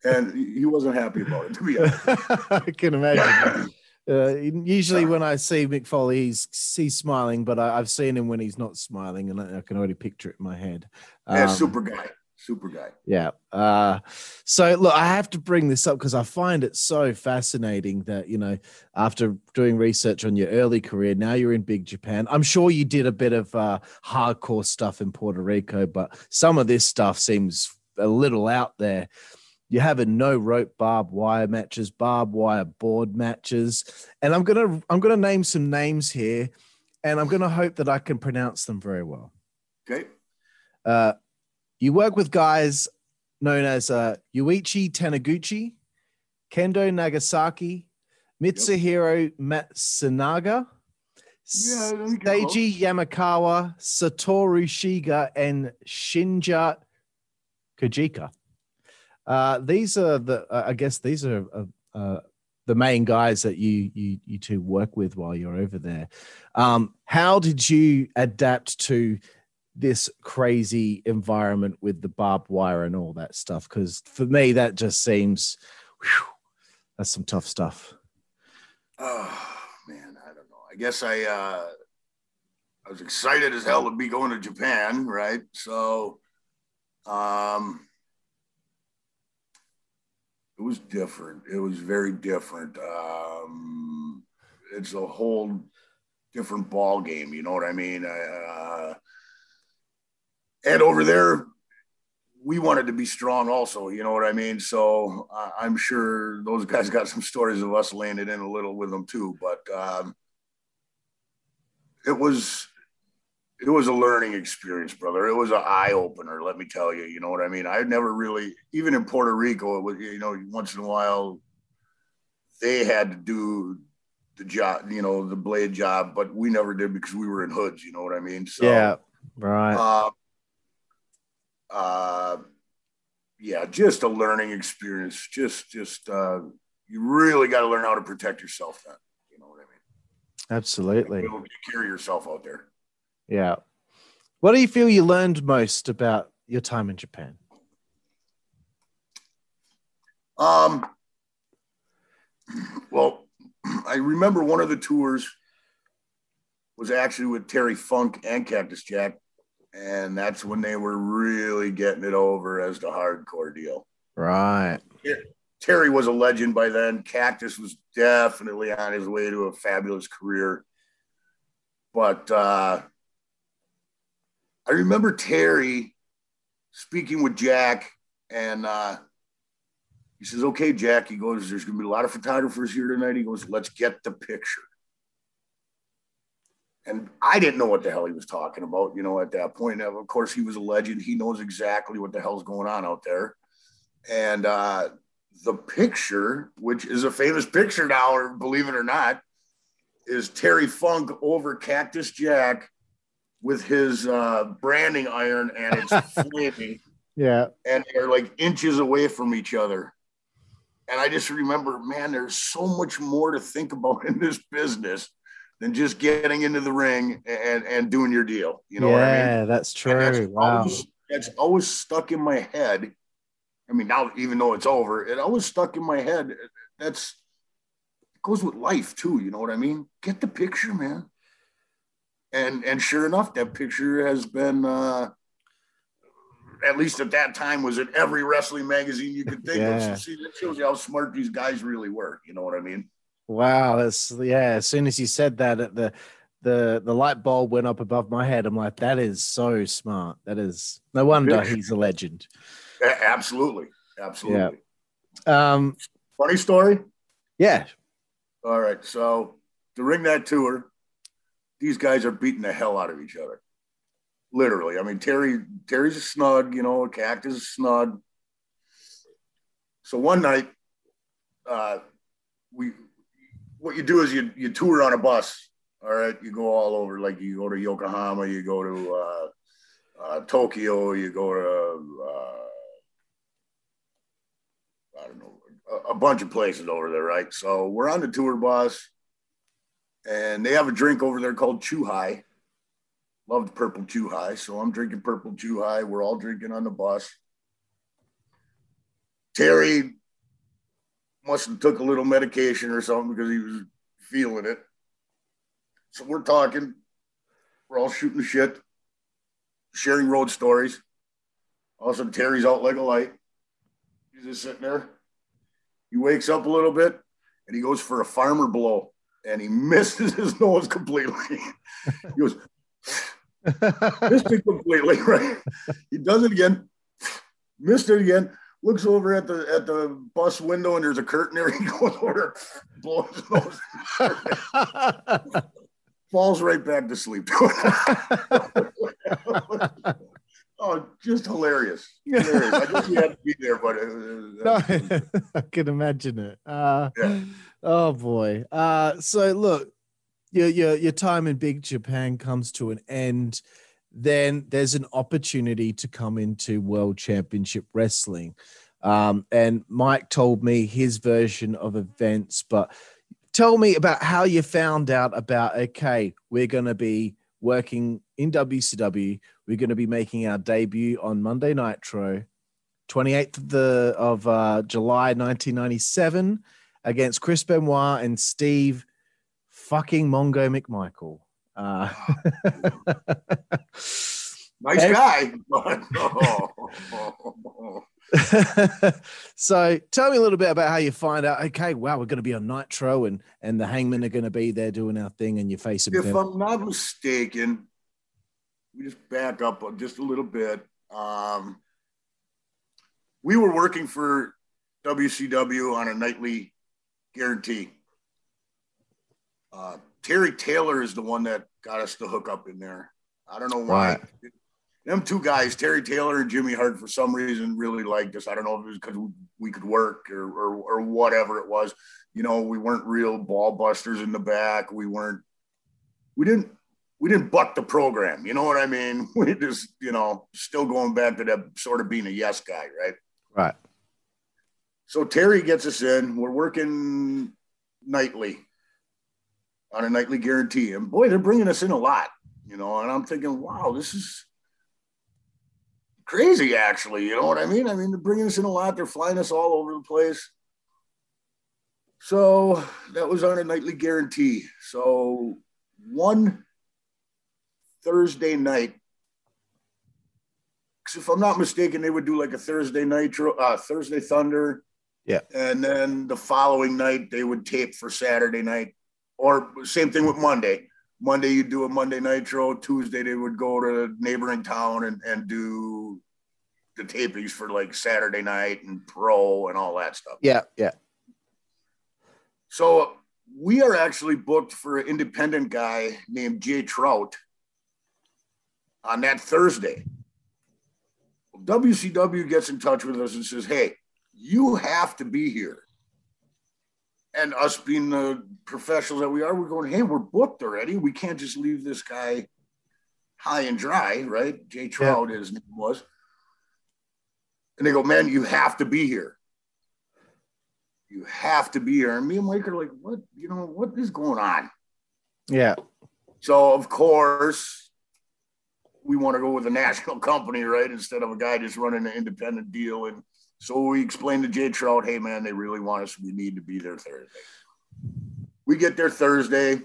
and he wasn't happy about it. To be honest, I can imagine. Uh, usually, when I see Mick Foley, he's he's smiling, but I, I've seen him when he's not smiling, and I, I can already picture it in my head. yeah, Um, super guy, super guy. Yeah. Uh, so look, I have to bring this up because I find it so fascinating that you know, after doing research on your early career, now you're in Big Japan. I'm sure you did a bit of uh, hardcore stuff in Puerto Rico, but some of this stuff seems a little out there. You're having no rope barbed wire matches, barbed wire board matches, and I'm gonna I'm gonna name some names here, and I'm gonna hope that I can pronounce them very well. Okay, Uh, you work with guys known as uh, Yuichi Taniguchi, Kendo Nagasaki, Mitsuhiro Matsunaga, Yeah, let me get close. Seiji Yamakawa, Satoru Shiga, and Shinya Kojika. Uh, these are the, uh, I guess, these are uh, uh, the main guys that you you you two work with while you're over there. Um, how did you adapt to this crazy environment with the barbed wire and all that stuff? Because for me, that just seems whew, that's some tough stuff. Oh man, I don't know. I guess I uh I was excited as hell to be going to Japan, right? So um it was different. It was very different. Um it's a whole different ball game, you know what I mean? Uh, and over there we wanted to be strong also, you know what I mean? So uh, I'm sure those guys got some stories of us laying it in a little with them too, but um, it was it was a learning experience, brother. It was an eye opener, let me tell you. You know what I mean? I never really, even in Puerto Rico, it was you know once in a while they had to do the job, you know, the blade job, but we never did because we were in hoods. You know what I mean? So, yeah, right. Uh, uh, yeah, just a learning experience. Just, just, uh, you really got to learn how to protect yourself. Then, you know what I mean? Absolutely. To carry yourself out there. Yeah. What do you feel you learned most about your time in Japan? Um, well, I remember one of the tours was actually with Terry Funk and Cactus Jack, and that's when they were really getting it over as the hardcore deal. Right. Terry was a legend by then. Cactus was definitely on his way to a fabulous career. But uh, I remember Terry speaking with Jack, and uh, he says, Okay, Jack, he goes, There's going to be a lot of photographers here tonight. He goes, Let's get the picture. And I didn't know what the hell he was talking about, you know, at that point. Of course, he was a legend. He knows exactly what the hell's going on out there. And uh, the picture, which is a famous picture now, or believe it or not, is Terry Funk over Cactus Jack with his uh, branding iron and it's flaming. Yeah. And they're like inches away from each other. And I just remember, man, there's so much more to think about in this business than just getting into the ring and, and doing your deal. You know yeah, what I mean? Yeah, that's true. That's wow. Always, that's always stuck in my head. I mean, now even though it's over, it always stuck in my head. That's it goes with life too. You know what I mean? Get the picture, man. And and sure enough, that picture has been uh at least at that time was in every wrestling magazine you could think Yeah. of. So see, that shows you how smart these guys really were. You know what I mean? Wow, that's yeah. As soon as you said that, the the the light bulb went up above my head. I'm like, that is so smart. That is no wonder he's a legend. Absolutely. Absolutely. Um, Funny story. yeah, All right. So during that tour, these guys are beating the hell out of each other. Literally. I mean, Terry, Terry's a snug, you know, Cactus is snug. So one night, uh, we what you do is you you tour on a bus. All right, you go all over, like you go to Yokohama, you go to uh, uh, Tokyo, you go to uh, I don't know a, a bunch of places over there, right? So we're on the tour bus, and they have a drink over there called Chu-Hi. Loved purple Chu-Hi, so I'm drinking purple Chu-Hi. We're all drinking on the bus. Terry must have took a little medication or something because he was feeling it. So we're talking. We're all shooting shit, sharing road stories. All of a sudden, Terry's out like a light. He's just sitting there. He wakes up a little bit and he goes for a farmer blow and he misses his nose completely. he goes, missed it completely, right? He does it again, missed it again, looks over at the at the bus window and there's a curtain there. He goes over, blows nose, falls right back to sleep. oh, just hilarious. hilarious. I guess you had to be there, but uh, no, I can imagine it. Uh, Yeah. Oh boy. Uh, so look, your your your time in Big Japan comes to an end. Then there's an opportunity to come into World Championship Wrestling. Um, and Mike told me his version of events, but tell me about how you found out about okay, we're going to be working in WCW. We're going to be making our debut on Monday Nitro, 28th of the of uh, July 1997 against Chris Benoit and Steve fucking Mongo McMichael. Uh, nice guy. So tell me a little bit about how you find out. Okay, wow, we're going to be on Nitro, and and the Hangmen are going to be there doing our thing, and you face them. if I'm not mistaken, we just back up just a little bit. Um, we were working for WCW on a nightly guarantee. Uh, Terry Taylor is the one that got us to hook up in there. I don't know why. Right. them two guys, Terry Taylor and Jimmy Hart, for some reason really liked us. I don't know if it was because we could work or, or or whatever it was. You know, we weren't real ball busters in the back. We weren't. We didn't. We didn't buck the program. You know what I mean? We just, you know, still going back to that sort of being a yes guy, right? Right. So Terry gets us in. We're working nightly on a nightly guarantee. And boy, they're bringing us in a lot, you know. And I'm thinking, wow, this is crazy, actually. You know what I mean? I mean, they're bringing us in a lot. They're flying us all over the place. So that was on a nightly guarantee. So one Thursday night, because if I'm not mistaken, they would do like a Thursday Nitro, uh, Thursday Thunder. Yeah. And then the following night, they would tape for Saturday night. Or same thing with Monday. Monday, you'd do a Monday Nitro. Tuesday, they would go to a neighboring town and, and do the tapings for like Saturday night and pro and all that stuff. Yeah. Yeah. So we are actually booked for an independent guy named Jay Trout on that Thursday. WCW gets in touch with us and says, Hey, you have to be here. And us being the professionals that we are, we're going, Hey, we're booked already. We can't just leave this guy high and dry, right? Jay Trout, yeah. his name was. And they go, Man, you have to be here. You have to be here. And me and Mike are like, What, you know, what is going on? Yeah. So, of course, we want to go with a national company, right? Instead of a guy just running an independent deal. And so we explained to Jay Trout, hey, man, they really want us. We need to be there Thursday. We get there Thursday.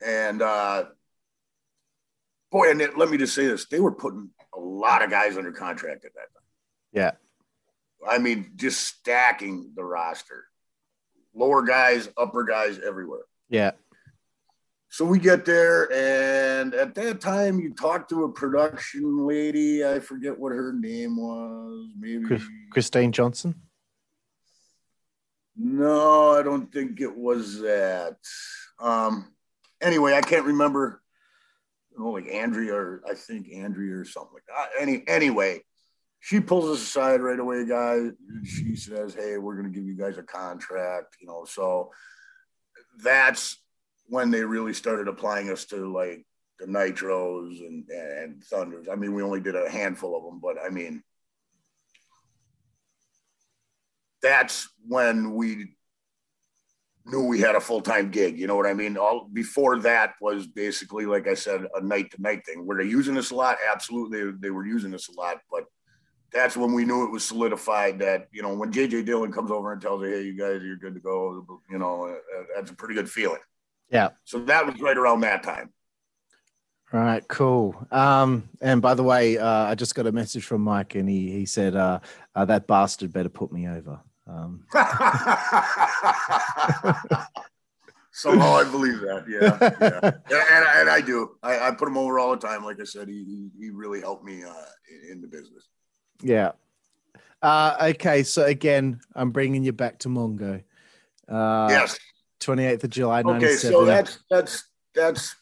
And uh, boy, and it, let me just say this they were putting a lot of guys under contract at that time. Yeah. I mean, just stacking the roster. Lower guys, upper guys everywhere. Yeah. So we get there, and at that time, you talk to a production lady. I forget what her name was. Maybe Christine Johnson. No, I don't think it was that. Um, anyway, I can't remember. Know, like Andrea, or I think Andrea or something like that. Any anyway, she pulls us aside right away, guys. She says, "Hey, we're going to give you guys a contract." You know, so that's when they really started applying us to like the nitros and, and thunders. I mean, we only did a handful of them, but I mean, that's when we knew we had a full time gig. You know what I mean? All before that was basically, like I said, a night to night thing. Were they using us a lot? Absolutely, they, were using us a lot, but that's when we knew it was solidified that you know when JJ Dillon comes over and tells you, "Hey, you guys, you're good to go," you know, uh, uh, that's a pretty good feeling. Yeah. So that was right around that time. All right, cool. Um, and by the way, uh, I just got a message from Mike, and he he said uh, uh, that bastard better put me over. Um. Somehow I believe that. Yeah, yeah. And, and, I do. I, I, put him over all the time. Like I said, he he, he really helped me uh, in, in the business. Yeah. Uh, okay, so again, I'm bringing you back to Mongo. Uh, yes. 28th of July. Okay, so that's that's that's.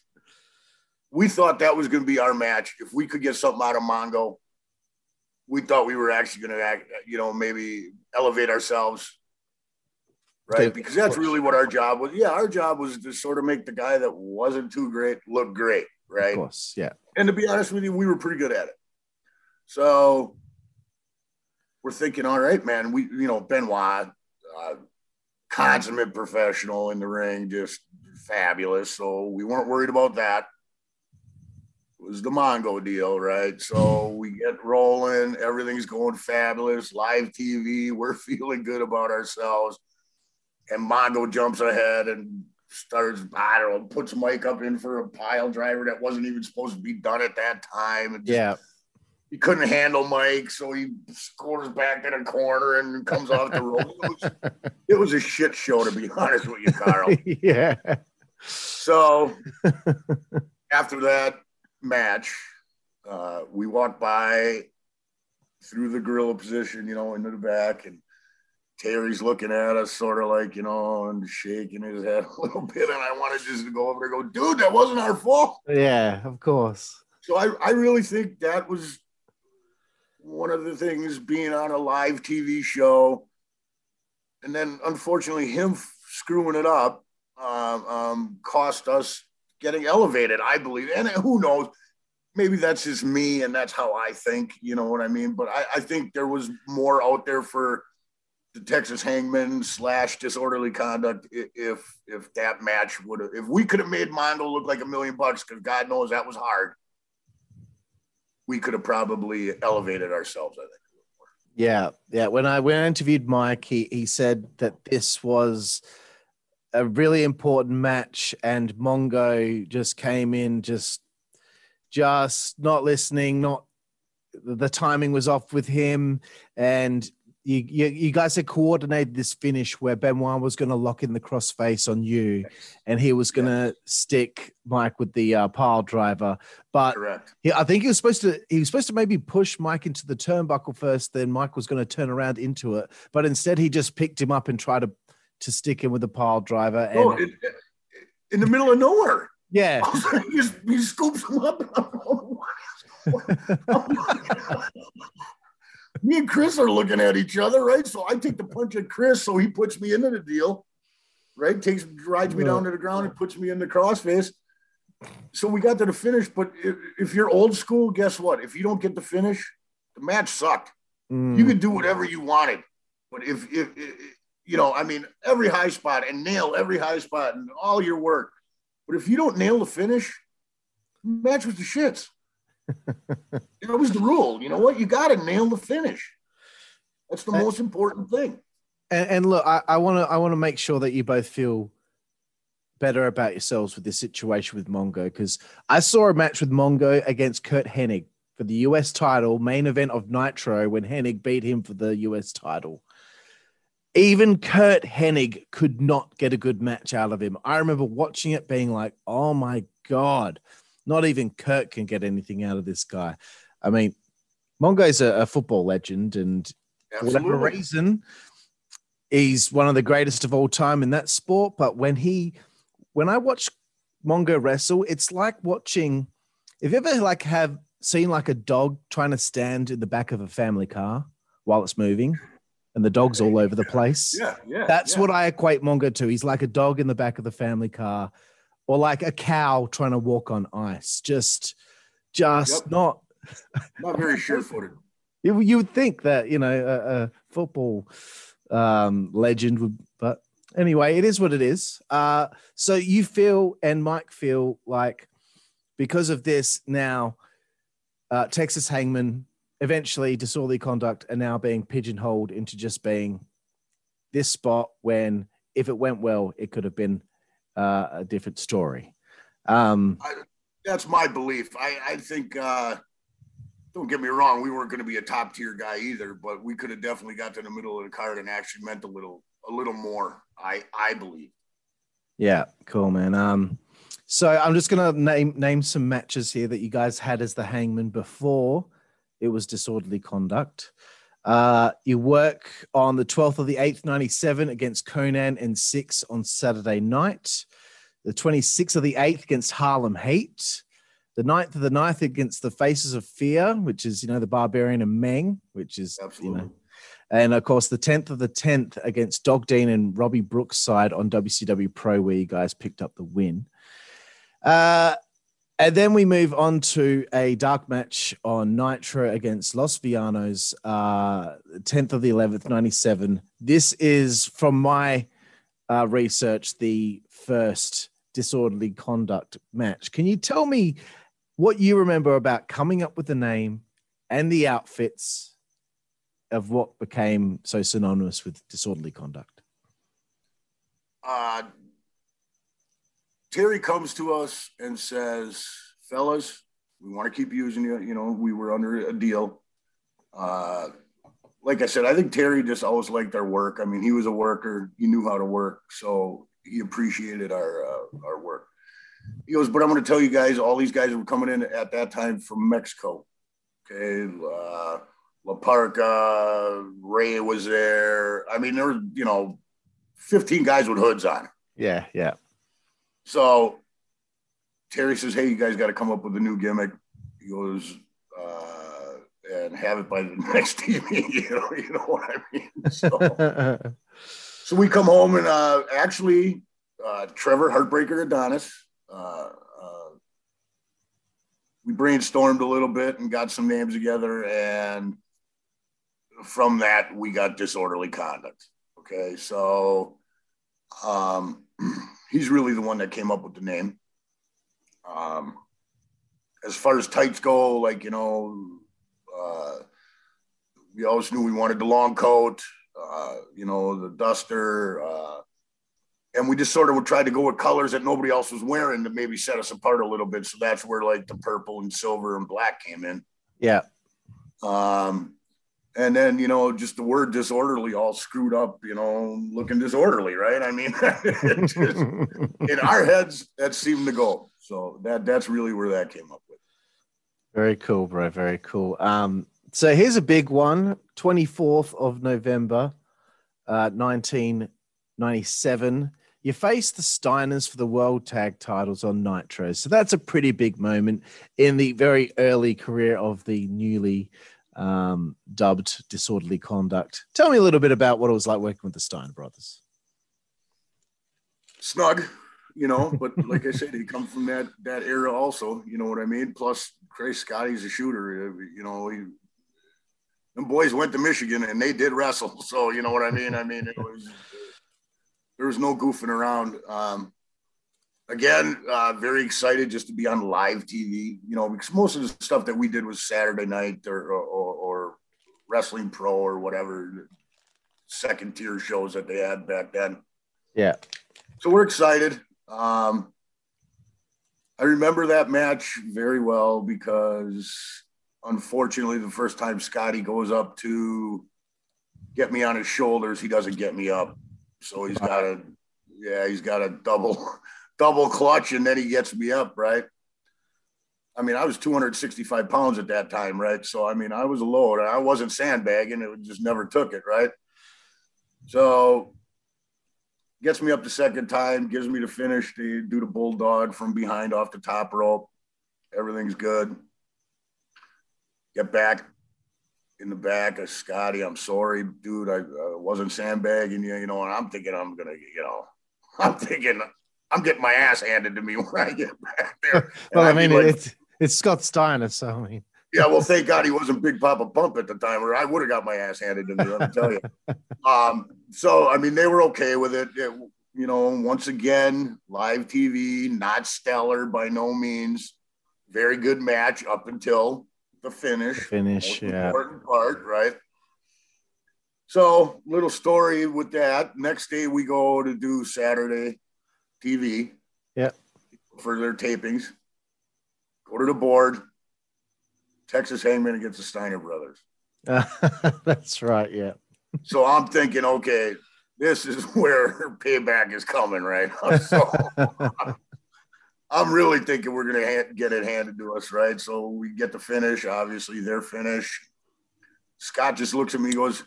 We thought that was going to be our match. If we could get something out of Mongo, we thought we were actually going to act, you know, maybe elevate ourselves, right? Because that's really what our job was. Yeah, our job was to sort of make the guy that wasn't too great look great, right? Of course, yeah. And to be honest with you, we were pretty good at it. So we're thinking, all right, man, we, you know, Benoit, uh, consummate professional in the ring, just fabulous. So we weren't worried about that. It was the Mongo deal, right? So we get rolling, everything's going fabulous, live TV, we're feeling good about ourselves. And Mongo jumps ahead and starts, I don't know, puts Mike up in for a pile driver that wasn't even supposed to be done at that time. yeah he couldn't handle Mike, so he scores back in a corner and comes off the rope. It was, it was a shit show, to be honest with you, Carl. yeah. So after that match, uh, we walked by through the gorilla position, you know, into the back, and Terry's looking at us, sort of like, you know, and shaking his head a little bit. And I wanted just to go over there and go, dude, that wasn't our fault. Yeah, of course. So I, I really think that was one of the things being on a live TV show. And then unfortunately, him screwing it up um, um, cost us getting elevated, I believe. And who knows? Maybe that's just me and that's how I think, you know what I mean? But I, I think there was more out there for the Texas Hangman slash disorderly conduct if if that match would have if we could have made Mongo look like a million bucks because God knows that was hard. We could have probably elevated ourselves. I think. Yeah, yeah. When I when I interviewed Mike, he he said that this was a really important match, and Mongo just came in just just not listening, not the timing was off with him, and you, you, you guys had coordinated this finish where Benoit was going to lock in the crossface on you, and he was going to stick Mike with the uh, pile driver. But he, I think he was supposed to he was supposed to maybe push Mike into the turnbuckle first. Then Mike was going to turn around into it, but instead he just picked him up and tried to to stick him with the pile driver. And Oh, in, in the middle of nowhere. yeah, he, just, he scoops him up. And I'm going, "What?" Me and Chris are looking at each other, right? So I take the punch at Chris, so he puts me into the deal, right? Takes rides me down to the ground and puts me in the crossface. So we got to the finish, but if, if you're old school, guess what? If you don't get the finish, the match sucked. Mm. You could do whatever you wanted, but if, if, if you know, I mean, every high spot and nail every high spot and all your work, but if you don't nail the finish, match was the shits. That was the rule. You know what? You got to nail the finish. That's the Uh, most important thing. And, and look, I want to I want to make sure that you both feel better about yourselves with this situation with Mongo because I saw a match with Mongo against Curt Hennig for the US title, main event of Nitro when Hennig beat him for the US title. Even Curt Hennig could not get a good match out of him. I remember watching it being like, oh my God, not even Curt can get anything out of this guy. I mean, Mongo's a, a football legend, and for whatever reason, he's one of the greatest of all time in that sport. But when he, when I watch Mongo wrestle, it's like watching. If you ever like have seen like a dog trying to stand in the back of a family car while it's moving, and the dog's all over the place. Yeah, yeah. That's yeah. what I equate Mongo to. He's like a dog in the back of the family car, or like a cow trying to walk on ice. Just, just Yep. not. not very sure-footed. You, you would think that you know a, a football um, legend would, but anyway, it is what it is. Uh, so you feel and Mike feel like because of this now, uh, Texas Hangman eventually disorderly conduct are now being pigeonholed into just being this spot when if it went well, it could have been uh, a different story. Um, That's my belief. I, I think. uh don't get me wrong, we weren't going to be a top tier guy either, but we could have definitely got to the middle of the card and actually meant a little, a little more. I, I believe. Yeah, cool, man. Um, so I'm just gonna name name some matches here that you guys had as the Hangman before it was disorderly conduct. Uh, you work on the 12th of the 8th, 97 against Konnan and Syxx on Saturday night. The 26th of the 8th against Harlem Heat, The 9th of the 9th against the Faces of Fear, which is, you know, the Barbarian and Meng, which is, you Absolutely. know, and of course, the 10th of the 10th against Doug Dean and Robbie Brookside on WCW Pro, where you guys picked up the win. Uh, and then we move on to a dark match on Nitro against Los Villanos, uh, 10th of the 11th, 97. This is, from my uh, research, the first disorderly conduct match. Can you tell me what you remember about coming up with the name and the outfits of what became so synonymous with disorderly conduct? uh, Terry comes to us and says, "Fellas, we want to keep using you. You know, we were under a deal." Uh, like I said, I think Terry just always liked our work. I mean, he was a worker; he knew how to work, so he appreciated our uh, our work. He goes, "But I'm going to tell you guys, all these guys were coming in at that time from Mexico. Okay, uh, La Parka, Rey was there. I mean, there were you know." 15 guys with hoods on. Yeah, yeah. So Terry says, Hey, you guys got to come up with a new gimmick. he goes, uh, and have it by the next TV. You know, you know what I mean? So, so we come home and uh, actually, uh, Trevor Heartbreaker Adonis, uh, uh, we brainstormed a little bit and got some names together. And from that, we got disorderly conduct. Okay. So um, he's really the one that came up with the name. Um, as far as tights go, like, you know, uh, we always knew we wanted the long coat, uh, you know, the duster, uh, and we just sort of would try to go with colors that nobody else was wearing to maybe set us apart a little bit. So that's where like the purple and silver and black came in. yeah. Um, and then you know, just the word disorderly all screwed up, you know, looking disorderly, right? I mean, just- in our heads, that seemed to go. So that that's really where that came up with. Very cool, bro. Very cool. Um, so here's a big one 24th of November, uh, 1997. You face the Steiners for the world tag titles on Nitro. So that's a pretty big moment in the very early career of the newly um, dubbed Disorderly Conduct. Tell me a little bit about what it was like working with the Steiner brothers. Snug, you know, but like I said, he come from that that era also. You know what I mean? Plus, Chris Scotty's a shooter. You know, he them boys went to Michigan and they did wrestle. So you know what I mean? I mean, it was there was no goofing around. Um, again, uh, very excited just to be on live TV. You know, because most of the stuff that we did was Saturday night or or, or Wrestling Pro or whatever second tier shows that they had back then Yeah. so we're excited. Um, I remember that match very well because unfortunately, the first time Scotty goes up to get me on his shoulders, he doesn't get me up. So he's got a, yeah, he's got a double, double clutch, and then he gets me up, right? I mean, I was 265 pounds at that time, right? So I mean, I was a load. I wasn't sandbagging; it just never took it, right? So gets me up the second time, gives me the finish to do the bulldog from behind off the top rope. Everything's good. Get back in the back of Scotty. I'm sorry, dude. I uh, wasn't sandbagging you, you know, and I'm thinking I'm gonna, you know, I'm thinking I'm getting my ass handed to me when I get back there. Well, I I'd mean, like, it's, it's Scott Steiner. So, I mean, yeah, well, thank God he wasn't Big Papa Pump at the time, or I would have got my ass handed to me. Let me tell you. Um, so, I mean, they were okay with it. It- You know, once again, live TV, not stellar by no means. Very good match up until the finish. finish. Most Yeah. important part, right? So, little story with that. Next day, we go to do Saturday TV. Yep. For their tapings. Go to the board. Texas Hangman against the Steiner brothers. That's right. Yeah. So I'm thinking, okay, this is where payback is coming, right? so I'm really thinking we're gonna ha- get it handed to us, right? So we get the finish, obviously their finish. Scott just looks at me, and goes,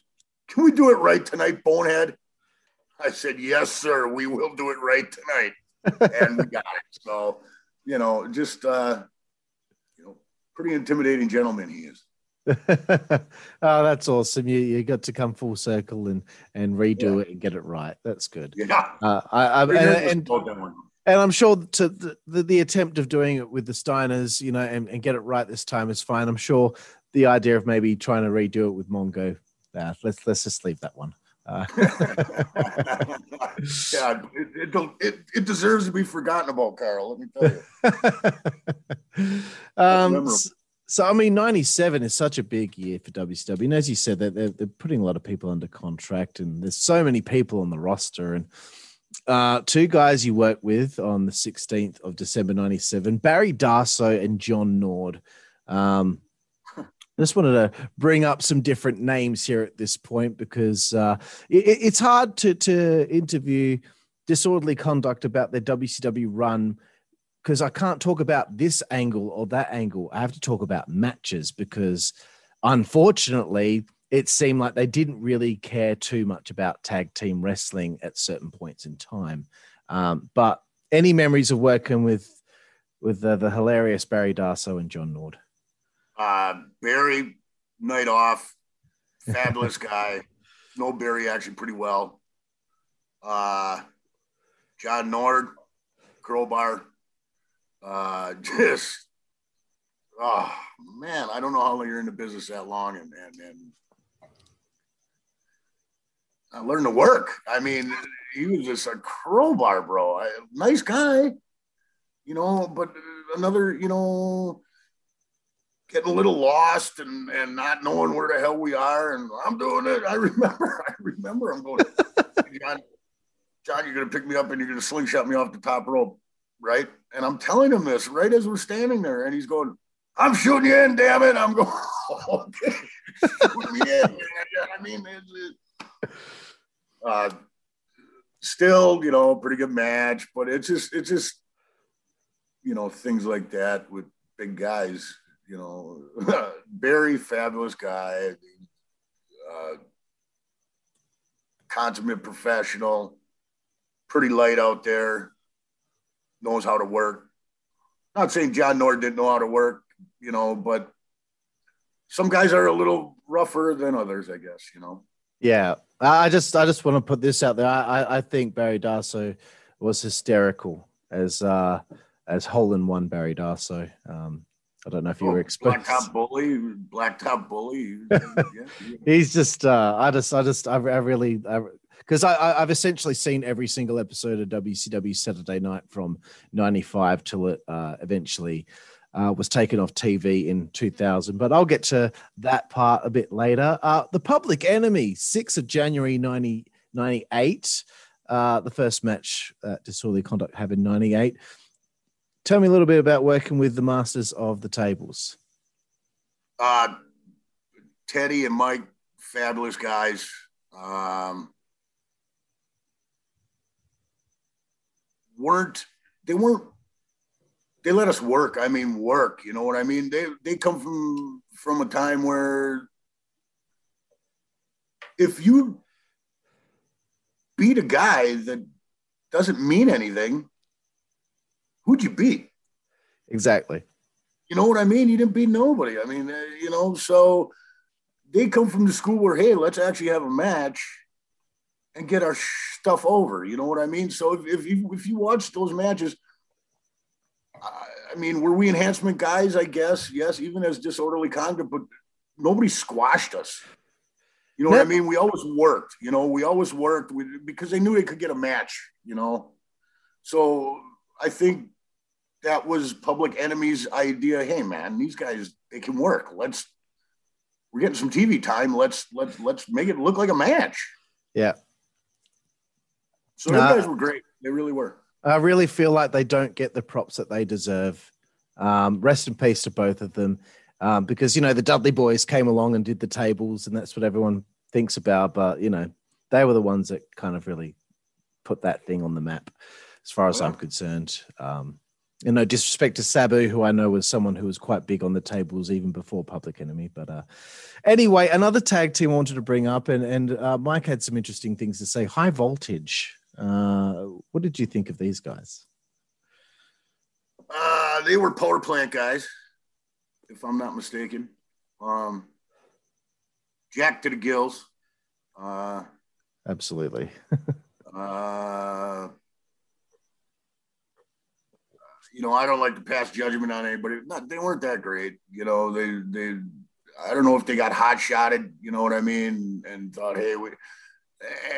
"Can we do it right tonight, bonehead?" I said, "Yes, sir. We will do it right tonight," and we got it. So you know, just uh, you know, pretty intimidating gentleman he is. oh, that's awesome. You you got to come full circle and and redo it and get it right. That's good. Yeah. Uh, I, I and, and about that one. And I'm sure to the, the, the attempt of doing it with the Steiners, you know, and, and get it right this time is fine. I'm sure the idea of maybe trying to redo it with Mongo, uh, let's let's just leave that one. Uh, yeah, it, it, don't, it, it deserves to be forgotten about, Carl. Let me tell you. um, so I mean, '97 is such a big year for WCW, and as you said, they're, they're they're putting a lot of people under contract, and there's so many people on the roster, and uh, two guys you worked with on the 16th of December '97, Barry Darsow and John Nord. Um, I just wanted to bring up some different names here at this point because uh, it, it's hard to to interview disorderly conduct about their WCW run because I can't talk about this angle or that angle. I have to talk about matches because unfortunately, it seemed like they didn't really care too much about tag team wrestling at certain points in time. Um, but any memories of working with with uh, the hilarious Barry Darsow and John Nord? Uh, Barry, night off, fabulous guy. Know Barry actually pretty well. Uh, John Nord, crowbar. Uh, just, oh man, I don't know how long you're in the business that long, and and, and I learned to work. I mean, he was just a crowbar, bro. I, nice guy, you know, but another, you know, getting a little lost and and not knowing where the hell we are. And I'm doing it. I remember. I remember. I'm going, John, John, you're gonna pick me up and you're gonna slingshot me off the top rope, right? And I'm telling him this right as we're standing there, and he's going, "I'm shooting you in, damn it!" I'm going, "Okay, shoot me in." I mean, uh, still, you know, pretty good match, but it's just, it's just, you know, things like that with big guys. You know, very fabulous guy, uh, consummate professional, pretty light out there, knows how to work. Not saying John Nord didn't know how to work, you know, but some guys are a little rougher than others, I guess, you know. Yeah, I just I just want to put this out there. I I think Barry Darsow was hysterical as uh as hole in one Barry Darsow. Um, I don't know if you oh, were exposed. Blacktop bully, blacktop bully. He's just uh, I just I just I, I really because I, I I've essentially seen every single episode of WCW Saturday Night from '95 till it uh, eventually uh, was taken off TV in 2000. But I'll get to that part a bit later. Uh, the Public Enemy, 6th of January 1998. Uh, the first match that Disorderly Conduct have in 98. Tell me a little bit about working with the Masters of the Tables. Uh, Teddy and Mike, fabulous guys. Um, weren't they weren't they let us work. I mean, work. You know what I mean? They they come from from a time where if you beat a guy that doesn't mean anything, who'd you beat? Exactly. You know what I mean? You didn't beat nobody. I mean, uh, you know, so they come from the school where, hey, let's actually have a match and get our stuff over. You know what I mean? So if, if you if you watch those matches I mean, were we enhancement guys? I guess yes, even as disorderly conduct, but nobody squashed us. You know what I mean? We always worked. You know, we always worked because they knew they could get a match. You know, so I think that was Public Enemy's idea. Hey, man, these guys they can work. Let's we're getting some TV time. Let's let's let's make it look like a match. Yeah. So those uh, guys were great. They really were. I really feel like they don't get the props that they deserve. Um, rest in peace to both of them, um, because you know the Dudley boys came along and did the tables, and that's what everyone thinks about. But you know, they were the ones that kind of really put that thing on the map, as far as I'm concerned. Um, and no disrespect to Sabu, who I know was someone who was quite big on the tables even before Public Enemy. But uh, anyway, another tag team I wanted to bring up, and and uh, Mike had some interesting things to say. High Voltage. Uh, what did you think of these guys? Uh, they were power plant guys, if I'm not mistaken. Um, Jack to the gills. Uh, Absolutely. uh, you know, I don't like to pass judgment on anybody. Not, they weren't that great. You know, they they. I don't know if they got hot shotted. You know what I mean? And thought, hey, we,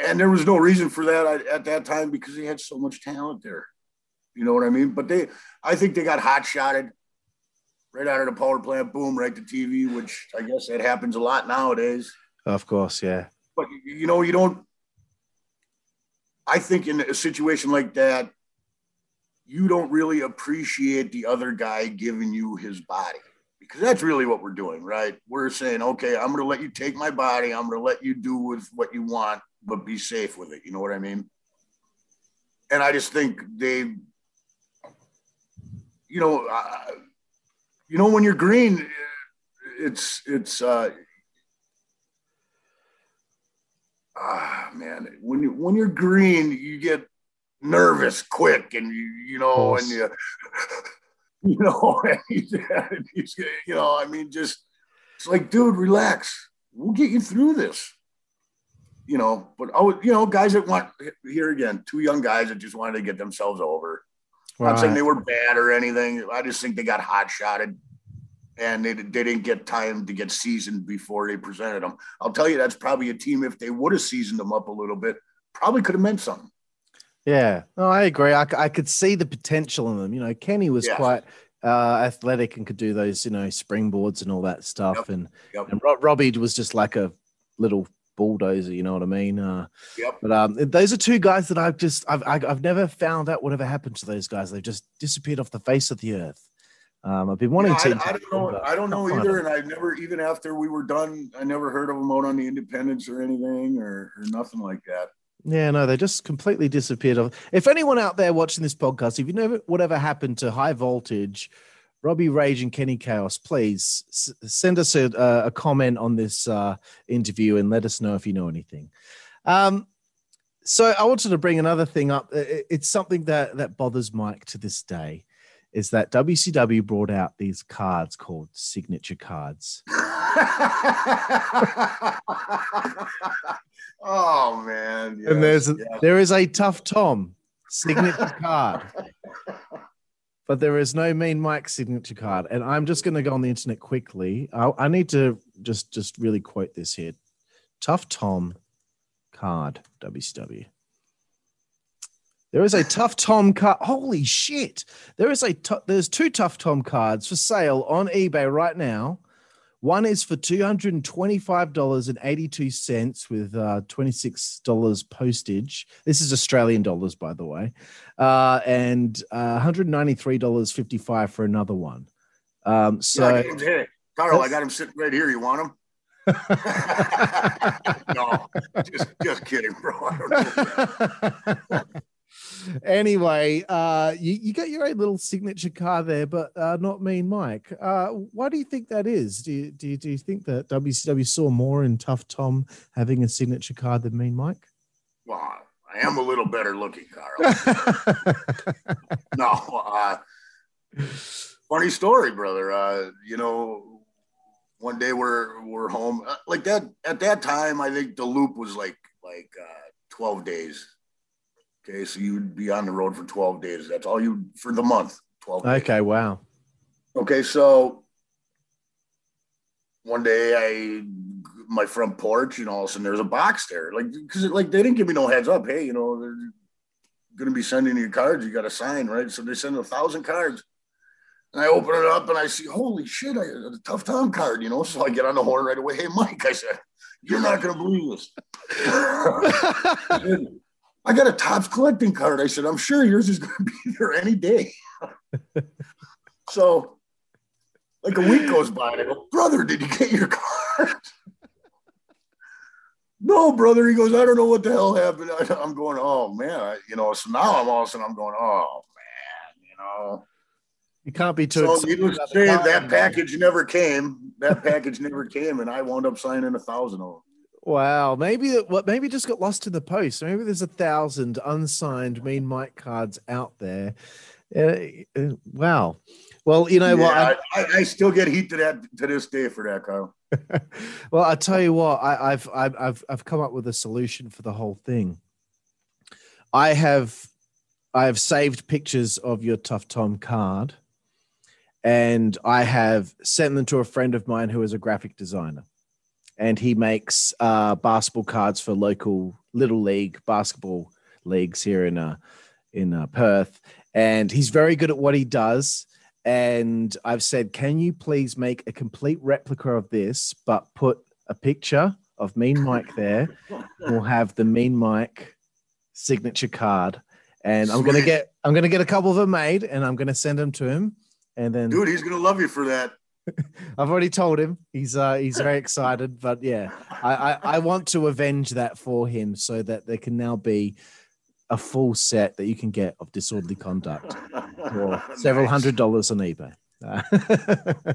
and there was no reason for that at that time because he had so much talent there. You know what I mean? But they, I think they got hot shotted right out of the power plant, boom, right to TV, which I guess that happens a lot nowadays. Of course, yeah. But you know, you don't. I think in a situation like that, you don't really appreciate the other guy giving you his body because that's really what we're doing, right? We're saying, okay, I'm going to let you take my body. I'm going to let you do with what you want but be safe with it. You know what I mean? And I just think they, you know, uh, you know, when you're green, it's it's uh, ah man, when you when you're green, you get nervous quick, and you you know, and you You know, you know, I mean, just it's like, dude, relax. We'll get you through this. You know, but oh, you know, guys that want here again, two young guys that just wanted to get themselves over. I'm not saying they were bad or anything. I just think they got hot shotted and they, they didn't get time to get seasoned before they presented them. I'll tell you, that's probably a team, if they would have seasoned them up a little bit, probably could have meant something. Yeah, no, I agree. I, I could see the potential in them. You know, Kenny was Yeah. quite uh, athletic and could do those, you know, springboards and all that stuff. Yep. And, Yep. and Ro- Robbie was just like a little bulldozer. You know what I mean? Uh, Yep. But um, those are two guys that I've just I've I've never found out whatever happened to those guys. They've just disappeared off the face of the earth. Um, I've been wanting Yeah, to. I, I don't know. I don't know either, and I've never, even after we were done, I never heard of them out on the Independence or anything or, or nothing like that. Yeah, no, they just completely disappeared. If anyone out there watching this podcast, if you know whatever happened to High Voltage, Robbie Rage, and Kenny Chaos, please s- send us a, a comment on this uh, interview and let us know if you know anything. Um, so I wanted to bring another thing up. It's something that that bothers Mike to this day. Is that WCW brought out these cards called signature cards? oh man! and there's yes. there is a tough Tom signature card, but there is no Mean Mike signature card. And I'm just going to go on the internet quickly. I, I need to just just really quote this here: Tough Tom card WCW. There is a tough Tom card. Holy shit! There is a there's two tough Tom cards for sale on eBay right now. One is for two hundred and twenty-five dollars and eighty-two cents with uh, twenty-six dollars postage. This is Australian dollars, by the way, uh, and uh, one hundred ninety-three dollars fifty-five for another one. Um, Yeah, so I got him, hey, Carl, I got him sitting right here. You want him? no, just just kidding, bro. I don't know. anyway, uh, you, you got your own little signature car there, but uh, not Mean Mike. Uh, why do you think that is? Do you, do you, do you think that WCW saw more in Tough Tom having a signature card than Mean Mike? Well, I am a little better looking, Carl. no, uh, funny story, brother. Uh, you know, one day we're we're home uh, like that. At that time, I think the loop was like like uh, twelve days. Okay, so you'd be on the road for twelve days. That's all you for the month. Twelve. days. okay, wow. Okay, so one day I my front porch, and all of a sudden there's a box there, like because like they didn't give me no heads up. Hey, you know they're gonna be sending you cards. You got to sign, right? So they send a thousand cards, and I open it up and I see, holy shit, I a tough Tom card, you know. So I get on the horn right away. Hey, Mike, I said, you're not gonna believe this. I got a Topps collecting card. I said, I'm sure yours is gonna be there any day. so like a week goes by and I go, brother, did you get your card? no, brother. He goes, I don't know what the hell happened. I- I'm going, oh man, I, you know. So now I'm all of a sudden I'm going, oh man, you know. You can't be too. So needless to say, that package never came. That package never came, and I wound up signing a thousand of them. Wow, maybe what maybe just got lost in the post. Maybe there's a thousand unsigned Mean Mike cards out there. Uh, uh, wow. Well, you know what? I- I, I, still get heat to that to this day for that, Carl. well, I tell you what, I, I've, I've I've I've come up with a solution for the whole thing. I have I have saved pictures of your Tough Tom card, and I have sent them to a friend of mine who is a graphic designer, and he makes uh, basketball cards for local little league basketball leagues here in uh, in uh, Perth, and he's very good at what he does and I've said, can you please make a complete replica of this, but put a picture of Mean Mike there? We'll have the Mean Mike signature card, and I'm gonna get I'm gonna get a couple of them made, and I'm gonna send them to him. And then Dude, he's gonna love you for that. I've already told him he's uh, he's very excited, but yeah, I, I I want to avenge that for him so that there can now be a full set that you can get of disorderly conduct for several Nice. hundred dollars on eBay.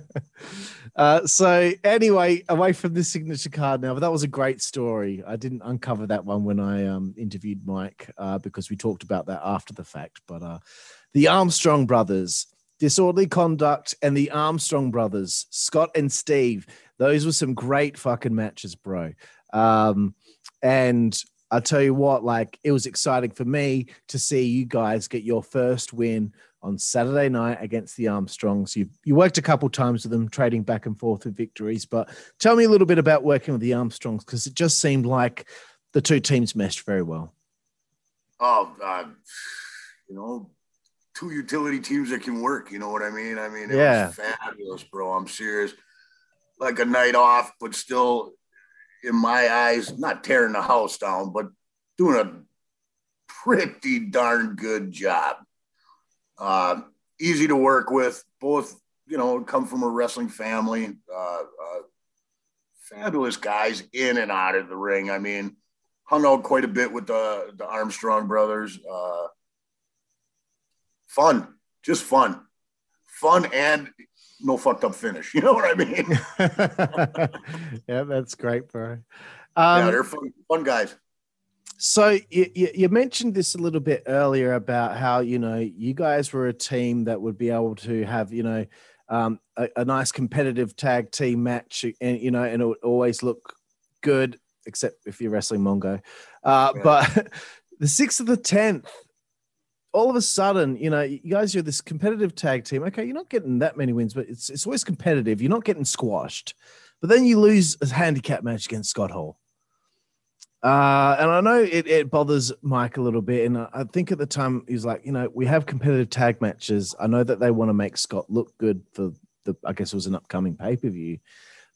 uh, so anyway, away from the signature card now, but that was a great story. I didn't uncover that one when I um, interviewed Mike uh, because we talked about that after the fact. But uh, the Armstrong brothers Disorderly Conduct and the Armstrong brothers, Scott and Steve. Those were some great fucking matches, bro. Um, and I tell you what, like it was exciting for me to see you guys get your first win on Saturday night against the Armstrongs. You you worked a couple times with them, trading back and forth with victories. But tell me a little bit about working with the Armstrongs because it just seemed like the two teams meshed very well. Oh, uh, you know, two utility teams that can work. You know what I mean? I mean, it Yeah. was fabulous, bro. I'm serious. Like a night off, but still, in my eyes, not tearing the house down, but doing a pretty darn good job. Uh, easy to work with. Both, you know, come from a wrestling family. Uh, uh, fabulous guys in and out of the ring. I mean, hung out quite a bit with the the Armstrong brothers. Fun, just fun, fun, and no fucked up finish. You know what I mean? yeah, that's great, bro. yeah, Um, they're fun, fun guys. So you, you, you mentioned this a little bit earlier about how you know you guys were a team that would be able to have you know um, a, a nice competitive tag team match and you know and it would always look good except if you're wrestling Mongo. Uh, Yeah. But the sixth of the tenth, all of a sudden you know you guys are this competitive tag team. Okay, you're not getting that many wins, but it's it's always competitive. You're not getting squashed, but then you lose a handicap match against Scott Hall. Uh, and I know it, it bothers Mike a little bit. And I think at the time he was like, you know, we have competitive tag matches. I know that they want to make Scott look good for the, I guess it was an upcoming pay per view.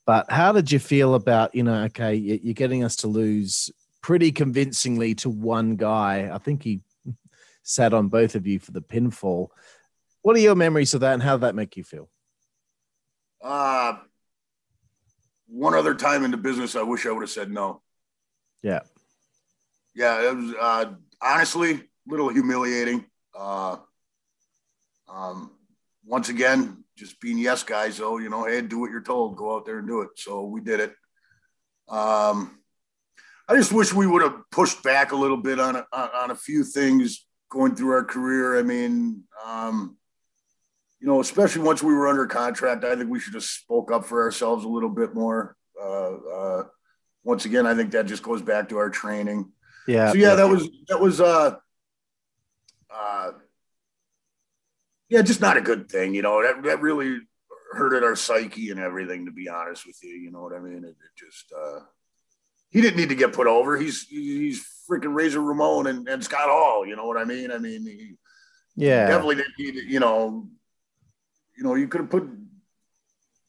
But how did you feel about, you know, okay, you're getting us to lose pretty convincingly to one guy? I think he sat on both of you for the pinfall. What are your memories of that and how did that make you feel? Uh, one other time in the business, I wish I would have said no. Yeah. Yeah, it was uh, honestly a little humiliating. Uh, um, once again, just being yes guys. though, you know, hey, do what you're told. Go out there and do it. So we did it. Um, I just wish we would have pushed back a little bit on a, on on a few things going through our career. I mean, um, you know, especially once we were under contract, I think we should have spoke up for ourselves a little bit more. Uh, uh, once again, I think that just goes back to our training. Yeah. So yeah, that was that was uh uh yeah, just not a good thing, you know. That that really hurted our psyche and everything, to be honest with you. You know what I mean? It, it just uh he didn't need to get put over. He's he's freaking Razor Ramon and, and Scott Hall, you know what I mean? I mean he yeah. definitely didn't need you know, you know, you could have put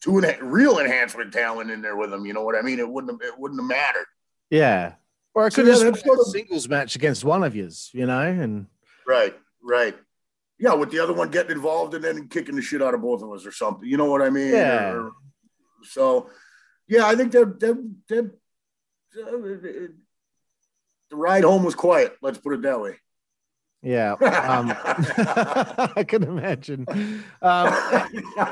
two enha- real enhancement talent in there with him, you know what I mean? It wouldn't have it wouldn't have mattered. Yeah. Or I could yeah, have that's just sort a of- singles match against one of yous, you know, and Right, right. Yeah, with the other one getting involved and then kicking the shit out of both of us or something. You know what I mean? Yeah. Or- so, yeah, I think that that that uh, the ride home was quiet. Let's put it that way. yeah. Um, I can imagine. Um,